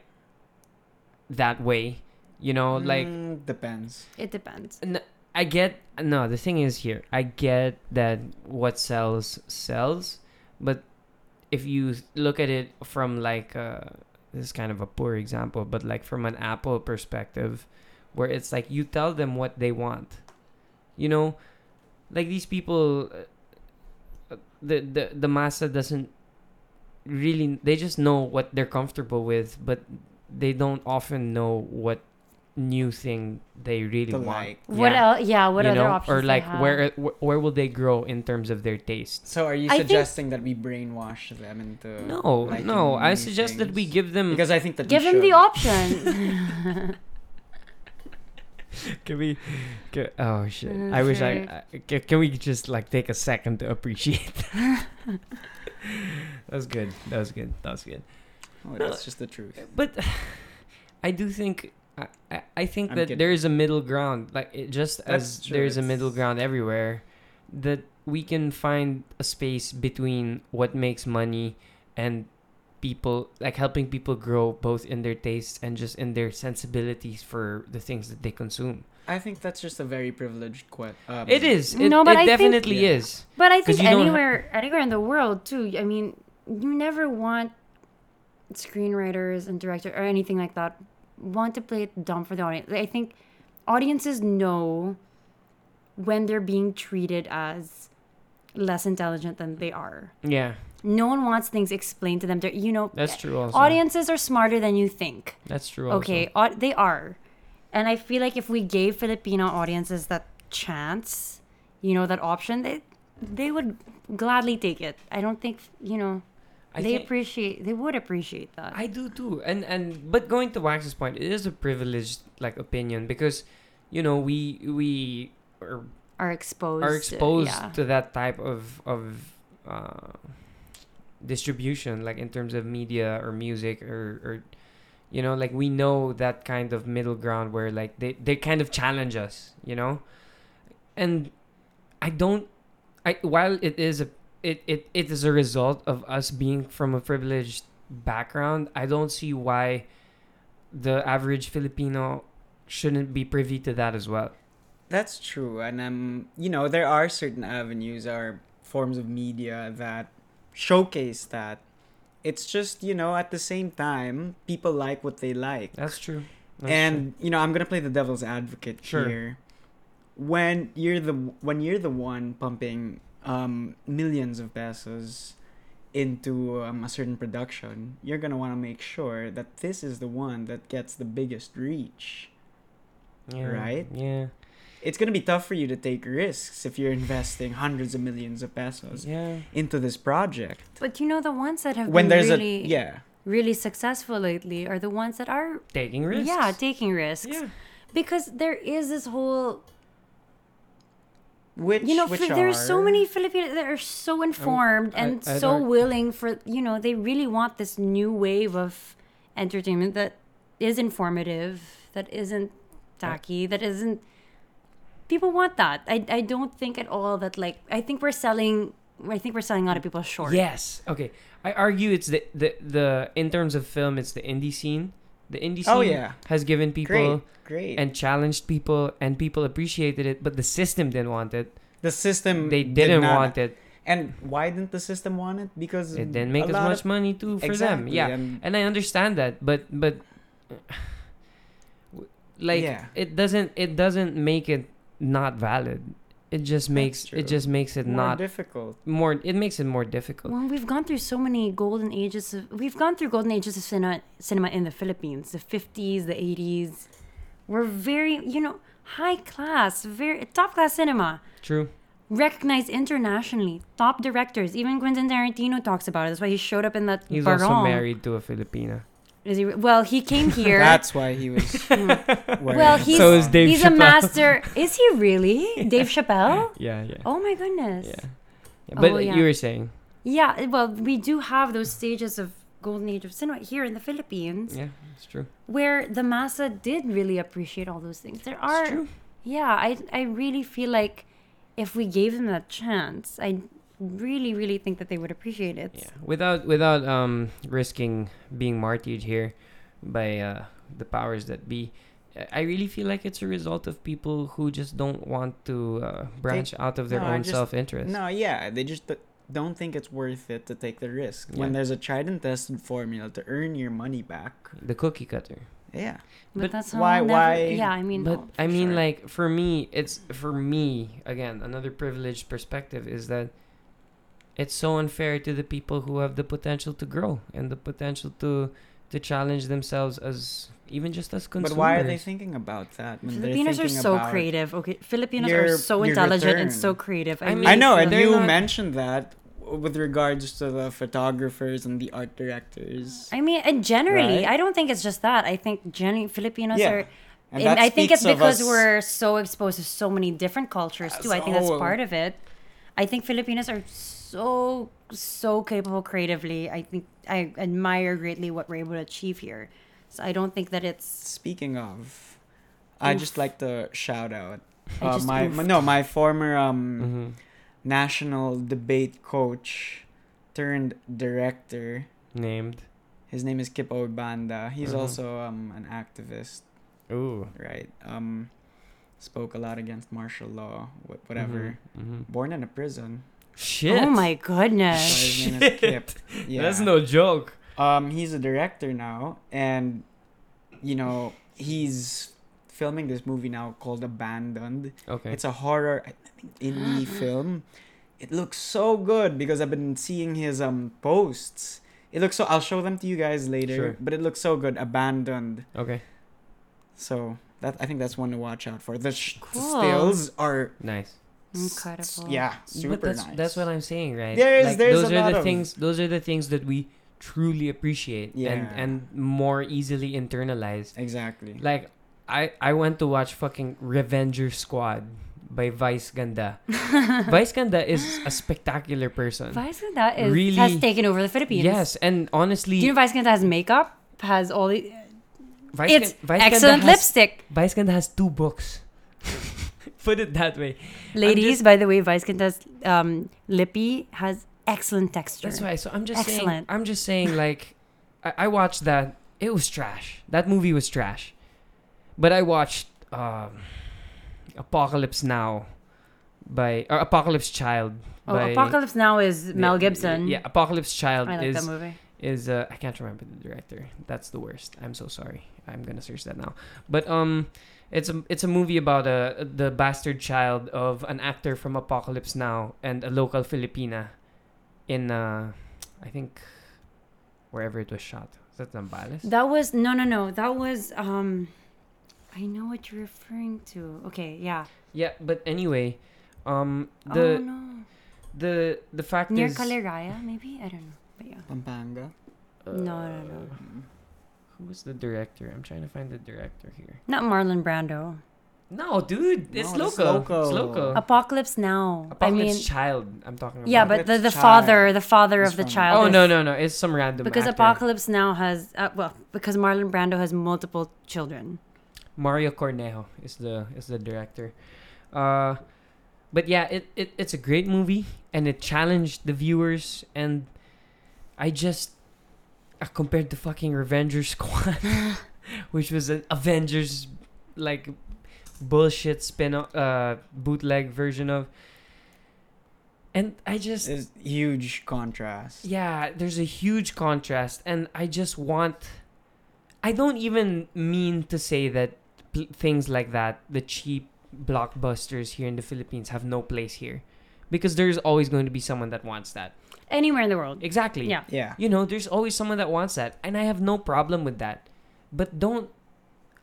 that way. You know, like Mm, depends. It depends. N- I get no. The thing is here, I get that what sells sells, but if you look at it from like uh, this is kind of a poor example, but like from an Apple perspective, where it's like you tell them what they want, you know, like these people, uh, the the the massa doesn't really. They just know what they're comfortable with, but they don't often know what new thing they really To want. like. What Yeah. else? Yeah. What you other know? options? or they like have? where where where will they grow in terms of their taste So are you I think- suggesting that we brainwash them into no no i new suggest that we give them because I think that Give them the should. option. can we can, oh shit Mm, i wish. I, I can, can we just like take a second to appreciate that was good that was good that was good Oh, that's just the truth. but i do think I, I- I think I'm that kidding. there is a middle ground like it, just as true, there's a middle ground everywhere that we can find a space between what makes money and people like helping people grow both in their tastes and just in their sensibilities for the things that they consume I think that's just a very privileged que- um, it is it, No, but it I think- definitely Yeah. is but I think you don't ha- anywhere, anywhere in the world too. I mean, you never want screenwriters and director or anything like that want to play it dumb for the audience. I think audiences know when they're being treated as less intelligent than they are. yeah No one wants things explained to them. They're, you know, that's true also audiences are smarter than you think. that's true also. Okay, au- they are. And I feel like if we gave Filipino audiences that chance, you know, that option, they they would gladly take it. I don't think, you know, I they appreciate they would appreciate that. I do too, and and but going to Wax's point, it is a privileged like opinion because, you know, we we are, are exposed are to- exposed yeah. to that type of of uh, distribution, like in terms of media or music or or, you know, like we know that kind of middle ground where like they they kind of challenge us, you know, and I don't, I while it is a it, it, it is a result of us being from a privileged background. I don't see why the average Filipino shouldn't be privy to that as well. That's true, and um, you know, there are certain avenues or forms of media that showcase that. It's just you know, at the same time, people like what they like, That's true. That's and you know, I'm gonna play the devil's advocate Sure. here. When you're the when you're the one pumping um, millions of pesos into um, a certain production, you're gonna want to make sure that this is the one that gets the biggest reach. yeah, right? Yeah. It's gonna be tough for you to take risks if you're investing hundreds of millions of pesos Yeah. into this project. But you know the ones that have When been there's really a yeah, really successful lately are the ones that are Taking risks. yeah, taking risks. Yeah. Because there is this whole which you know which Fi- there's so many Filipinos that are so informed I- and I so willing for you know they really want this new wave of entertainment that is informative, that isn't tacky, that isn't. People want that. I, I don't think at all that like I think we're selling. I think we're selling a lot of people short. Yes. Okay. I argue it's the the the in terms of film, it's the indie scene. The indie scene Oh, yeah. has given people Great, great. and challenged people, and people appreciated it, but the system didn't want it. the system They did didn't not- want it. And why didn't the system want it? Because It didn't make as much of- money too for them. Yeah, and- and I understand that, but but like Yeah. it doesn't it doesn't make it not valid. It just makes true. it just makes it more not difficult. more. It makes it more difficult. Well, we've gone through so many golden ages of we've gone through golden ages of cinema cinema in the Philippines, the 50s, the 80s. We're very, you know, high class, very top class cinema. True. Recognized internationally, top directors. Even Quentin Tarantino talks about it. That's why he showed up in that He's Barong. also married to a Filipina. Is he? Well, he came here. That's why he was. well, he's So is Dave he's a master. Is he really Dave Chappelle? Yeah, yeah, Oh my goodness. yeah. Yeah, But Oh, yeah. you were saying, Yeah, well, we do have those stages of golden age of cinema here in the Philippines. yeah, it's true. where the massa did really appreciate all those things. There are, true. yeah, I I really feel like if we gave them that chance, I really really think that they would appreciate it. Yeah, without without um risking being martyred here by uh, the powers that be. I really feel like it's a result of people who just don't want to uh, branch out of their No, own just- self-interest. No, yeah, they just d- don't think it's worth it to take the risk when there's a tried and tested formula to earn your money back. The cookie cutter. Yeah, But, But that's why- never, why- Yeah, I mean, But oh, I mean, sure. like for me, it's for me again. Another privileged perspective is that it's so unfair to the people who have the potential to grow and the potential to to challenge themselves as even just as consumers. but why are they thinking about that? when Filipinos are so creative. Okay, Filipinos your- are so your intelligent and so creative. I I, mean, mean, I know, and you not- mentioned that with regards to the photographers and the art directors. I mean, and generally, Right? I don't think it's just that. I think generally Filipinos Yeah. are. And And that I think it's because us- we're so exposed to so many different cultures too. I think that's So- part of it. I think Filipinos are so so so capable creatively. I think I admire greatly what we're able to achieve here. So I don't think that it's Speaking of, I just like to shout out uh, just my, my no my former um Mhm. national debate coach turned director. named? His name is Kip Oebanda. He's Mhm. also um an activist, Ooh. right? Um, spoke a lot against martial law, wh- whatever. Mhm. Born in a prison. Shit. oh my So goodness. his name is Kip. Yeah. That's no joke. Um, he's a director now, and you know he's filming this movie now called Abandoned. Okay. It's a horror I think, indie film. It looks so good because I've been seeing his um posts. It looks so. I'll show them to you guys later. Sure. But it looks so good. Abandoned. okay. So that I think that's one to watch out for. The, sh- the stills are Nice. Incredible. yeah super but that's nice. that's what I'm saying, right? There is- like, there's those a are lot the of- things. Those are the things that we truly appreciate and Yeah. and more easily internalize. exactly. Like I I went to watch fucking Revenger Squad by Vice Ganda. Vice Ganda is a spectacular person. Vice Ganda is, Really- has taken over the Philippines. Yes, and honestly, Do you know Vice Ganda has makeup? Has all the. Vice it's Gan- Vice excellent Ganda has, lipstick. Vice Ganda has two books. Put it that way. Ladies, just- by the way, Vice Ganda's um, lippy has excellent texture. That's why. So I'm just saying. Excellent. I'm just saying. Like, I, I watched that. It was trash. That movie was trash. But I watched um, Apocalypse Now by or Apocalypse Child. Oh, Apocalypse Now is Mel Gibson. Yeah, Apocalypse Child I like is that movie. is uh, I can't remember the director. That's the worst. I'm so sorry. I'm gonna search that now. But um, it's a it's a movie about a the bastard child of an actor from Apocalypse Now and a local Filipina, in uh, I think, wherever it was shot. Is that Zambales? That was no, no, no. That was um, I know what you're referring to. Okay, yeah. yeah, but anyway, um, oh the no, the the fact near is Caliraya, maybe I don't know. But yeah, Pampanga. uh, no, no, no. Who was the director? I'm trying to find the director here. not Marlon Brando. No, dude, it's No, it's local. It's local. local. Apocalypse Now. I Apocalypse mean, Child. I'm talking about. yeah, but the, the Apocalypse father, Child the father is of the from- child. Oh is- no no no! It's some random. Because actor. Apocalypse Now has uh, well, because Marlon Brando has multiple children. Mario Cornejo is the is the director. Uh, but yeah, it, it it's a great movie and it challenged the viewers and I just compared to fucking Revengers Squad, which was an Avengers like bullshit spin uh bootleg version of. And I just It's huge contrast. yeah, there's a huge contrast, and I just want. I don't even mean to say that pl- things like that, the cheap blockbusters here in the Philippines, have no place here, because there's always going to be someone that wants that. Anywhere in the world. Exactly. Yeah. Yeah. You know, there's always someone that wants that, and I have no problem with that. But don't.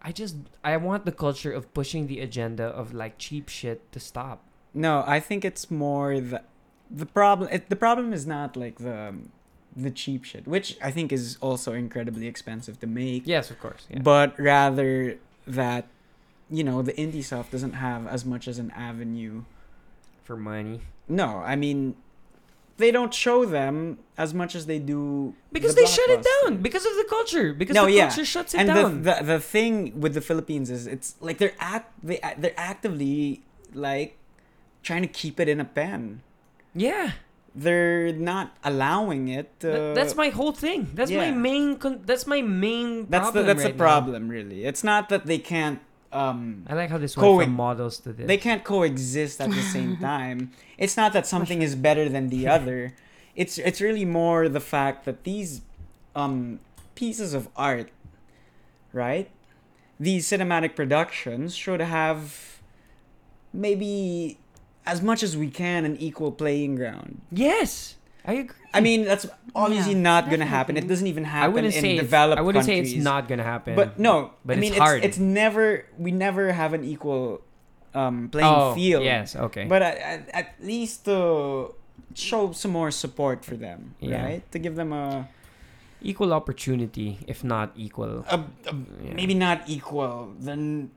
I just I want the culture of pushing the agenda of like cheap shit to stop. No, I think it's more the the problem. It, the problem is not like the um, the cheap shit, which I think is also incredibly expensive to make. Yes, of course. Yeah. But rather that you know the indie stuff doesn't have as much as an avenue. For money. No, I mean they don't show them as much as they do Because the they shut it down because of the culture. Because no, the yeah. culture shuts it and down. The, the the thing with the Philippines is it's like they're act they uh, they're actively like trying to keep it in a pen. yeah, They're not allowing it. To, uh, that's my whole thing. That's my main. Con- that's my main. that's the that's right the now. problem really. It's not that they can't um I like how this Co- went from models to this. they can't coexist at the same time. It's not that something is better than the other. It's it's really more the fact that these um pieces of art, right? These cinematic productions should have maybe as much as we can an equal playing ground. yes, I agree. I mean, that's obviously Yeah, not gonna happen. It doesn't even I happen wouldn't in say developed I wouldn't countries. say it's not gonna happen. But no, But I it's mean, hard. it's never we never have an equal um playing oh, field. Yes. Okay. But at, at, at least to show some more support for them, Yeah. right? To give them a, equal opportunity, if not equal. Yeah. maybe not equal, then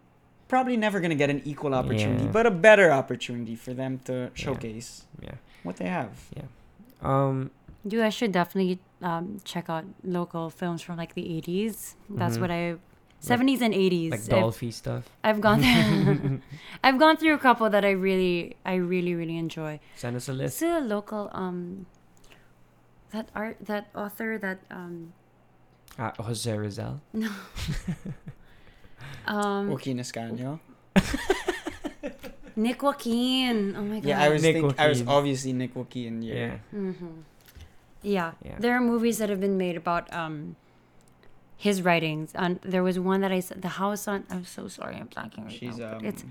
probably never gonna get an equal opportunity, Yeah. but a better opportunity for them to showcase Yeah. what they have. Um. You guys should definitely um, check out local films from like the 80s. That's Mhm. what I 70s and 80s. Like I've- Dolphy stuff. I've gone through I've gone through a couple that I really I really really enjoy. Send us a Is list. it a local um that art that author that um Uh, Jose Rizal. No. um Joaquin Escanio. Nick Joaquin. Oh my god. Yeah, I was Nick think I was obviously Nick Joaquin. Yeah. Yeah. Mm-hmm. Yeah. Yeah. There are movies that have been made about um his writings. And there was one that I said the house on I'm so sorry, I'm blanking right She's now. um it's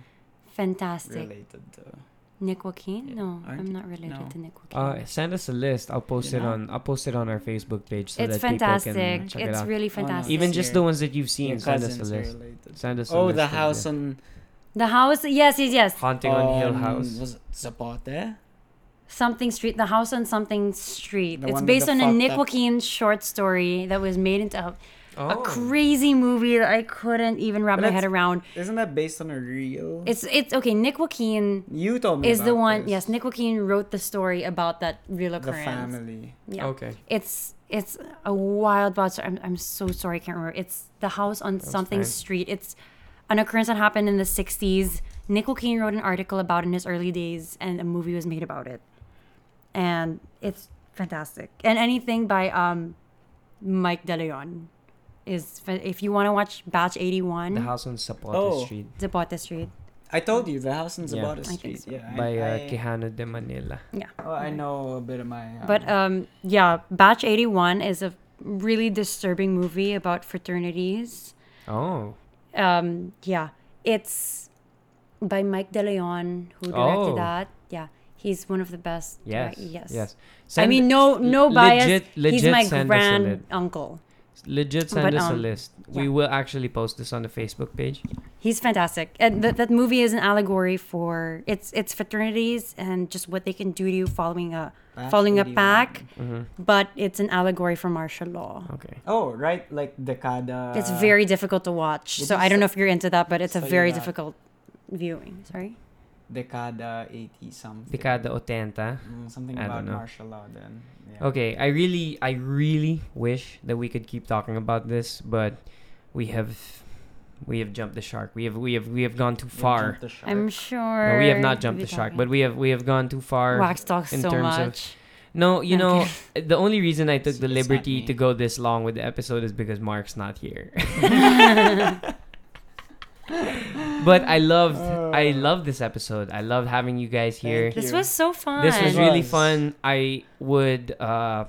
fantastic. related to. Nick Joaquin? Yeah. No, Aren't I'm not related No. to Nick Joaquin. Uh, send us a list. I'll post You're it not? on. I'll post it on our Facebook page so it's that people can check It's it out. It's really Oh, no, fantastic. Even It's just the ones that you've seen, Your send us a list. related. Send us. A Oh, list the of house the on the house yes, yes, yes. haunting on Hill on- House. Was it Zapote? Something Street, the house on something street. The it's one with based the on a fucked Nick up- Joaquin short story that was made into a, a Oh. crazy movie that I couldn't even wrap But my that's- head around. Isn't that based on a real? It's it's okay. Nick Joaquin you told me is the about one. this. Yes, Nick Joaquin wrote the story about that real The occurrence. family. Yeah. Okay. It's it's a wild wild story. I'm, I'm so sorry, I can't remember. It's the house on something fine. street. It's an occurrence that happened in the 60s. Nick Joaquin wrote an article about in his early days, and a movie was made about it. And it's fantastic. And anything by um, Mike De Leon is fa- if you want to watch Batch 81, The house on Zapote Oh. Street Zapote Street. I told you the house in Yeah. Zapata I think Street. so. Yeah, I- by uh, I, Quijano de Manila. Yeah. oh, I know a bit of my. Um, But um, yeah, Batch 81 is a really disturbing movie about fraternities. Oh. Um, yeah, it's by Mike De Leon who directed Oh. that. Yeah, he's one of the best. Yes. direct- yes. Yes. I mean, no, no bias. Legit, legit he's my grand us a li- uncle. Legit send but, us a um, list. We will actually post this on the Facebook page. He's fantastic, and that that movie is an allegory for it's it's fraternities and just what they can do to you following a Batch following a pack. Mm-hmm. But it's an allegory for martial law. Okay. Oh, right, like Decada. It's very difficult to watch. did So I don't sa- know if you're into that, but it's a very that? difficult viewing. Sorry. Decada 80 something. Decada 80. Mm, something I about don't know. martial law then. Yeah. Okay, I really, I really wish that we could keep talking about this, but we have, we have jumped the shark. We have, we have, we have gone too far. jumped the shark. I'm sure. No, we have not jumped the shark, but we have, we have gone too far. Wax talks in so terms of- much. No, you know, the only reason I took the It's- it's liberty to go this long with the episode is because Mark's not here. but I loved, I loved this episode. I loved having you guys here. Thank This was so fun. This was It really fun. I would, uh,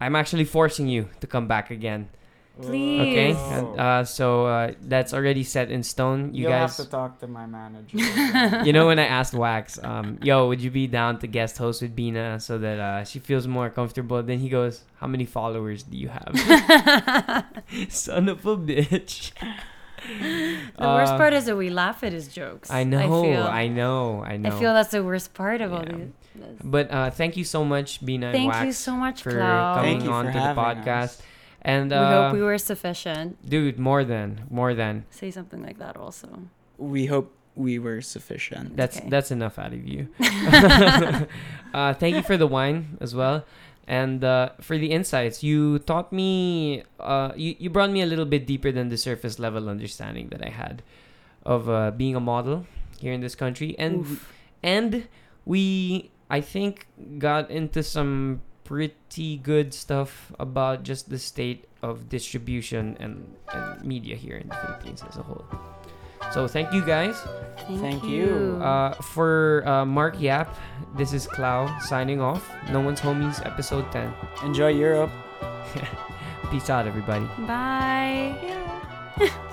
I'm actually forcing you to come back again. Okay, Please. And, uh, so uh, that's already set in stone. You You'll guys, have to talk to my manager. you know, when I asked Wax, um, yo, would you be down to guest host with Bina so that uh, she feels more comfortable? Then he goes, how many followers do you have? Son of a bitch. The worst Uh, part is that we laugh at his jokes. I know, feel, I know, I know. I feel that's the worst part of all Yeah. this. But uh, thank you so much, Bina and Thank Wax, you so much, for Clau. coming Thank you on to the podcast. us. And we uh, hope we were sufficient. dude, more than, more than. Say something like that also. We hope we were sufficient. That's Okay. that's enough out of you. uh, thank you for the wine as well, and uh, for the insights. You taught me. Uh, you you brought me a little bit deeper than the surface level understanding that I had of uh, being a model here in this country, and and we I think got into some pretty good stuff about just the state of distribution and, and media here in the Philippines as a whole. So thank you guys. Thank, Thank you. you. Uh, for uh, Mark Yap, this is Clow signing off. No One's Homies, episode 10. Enjoy Europe. Peace out, everybody. Bye.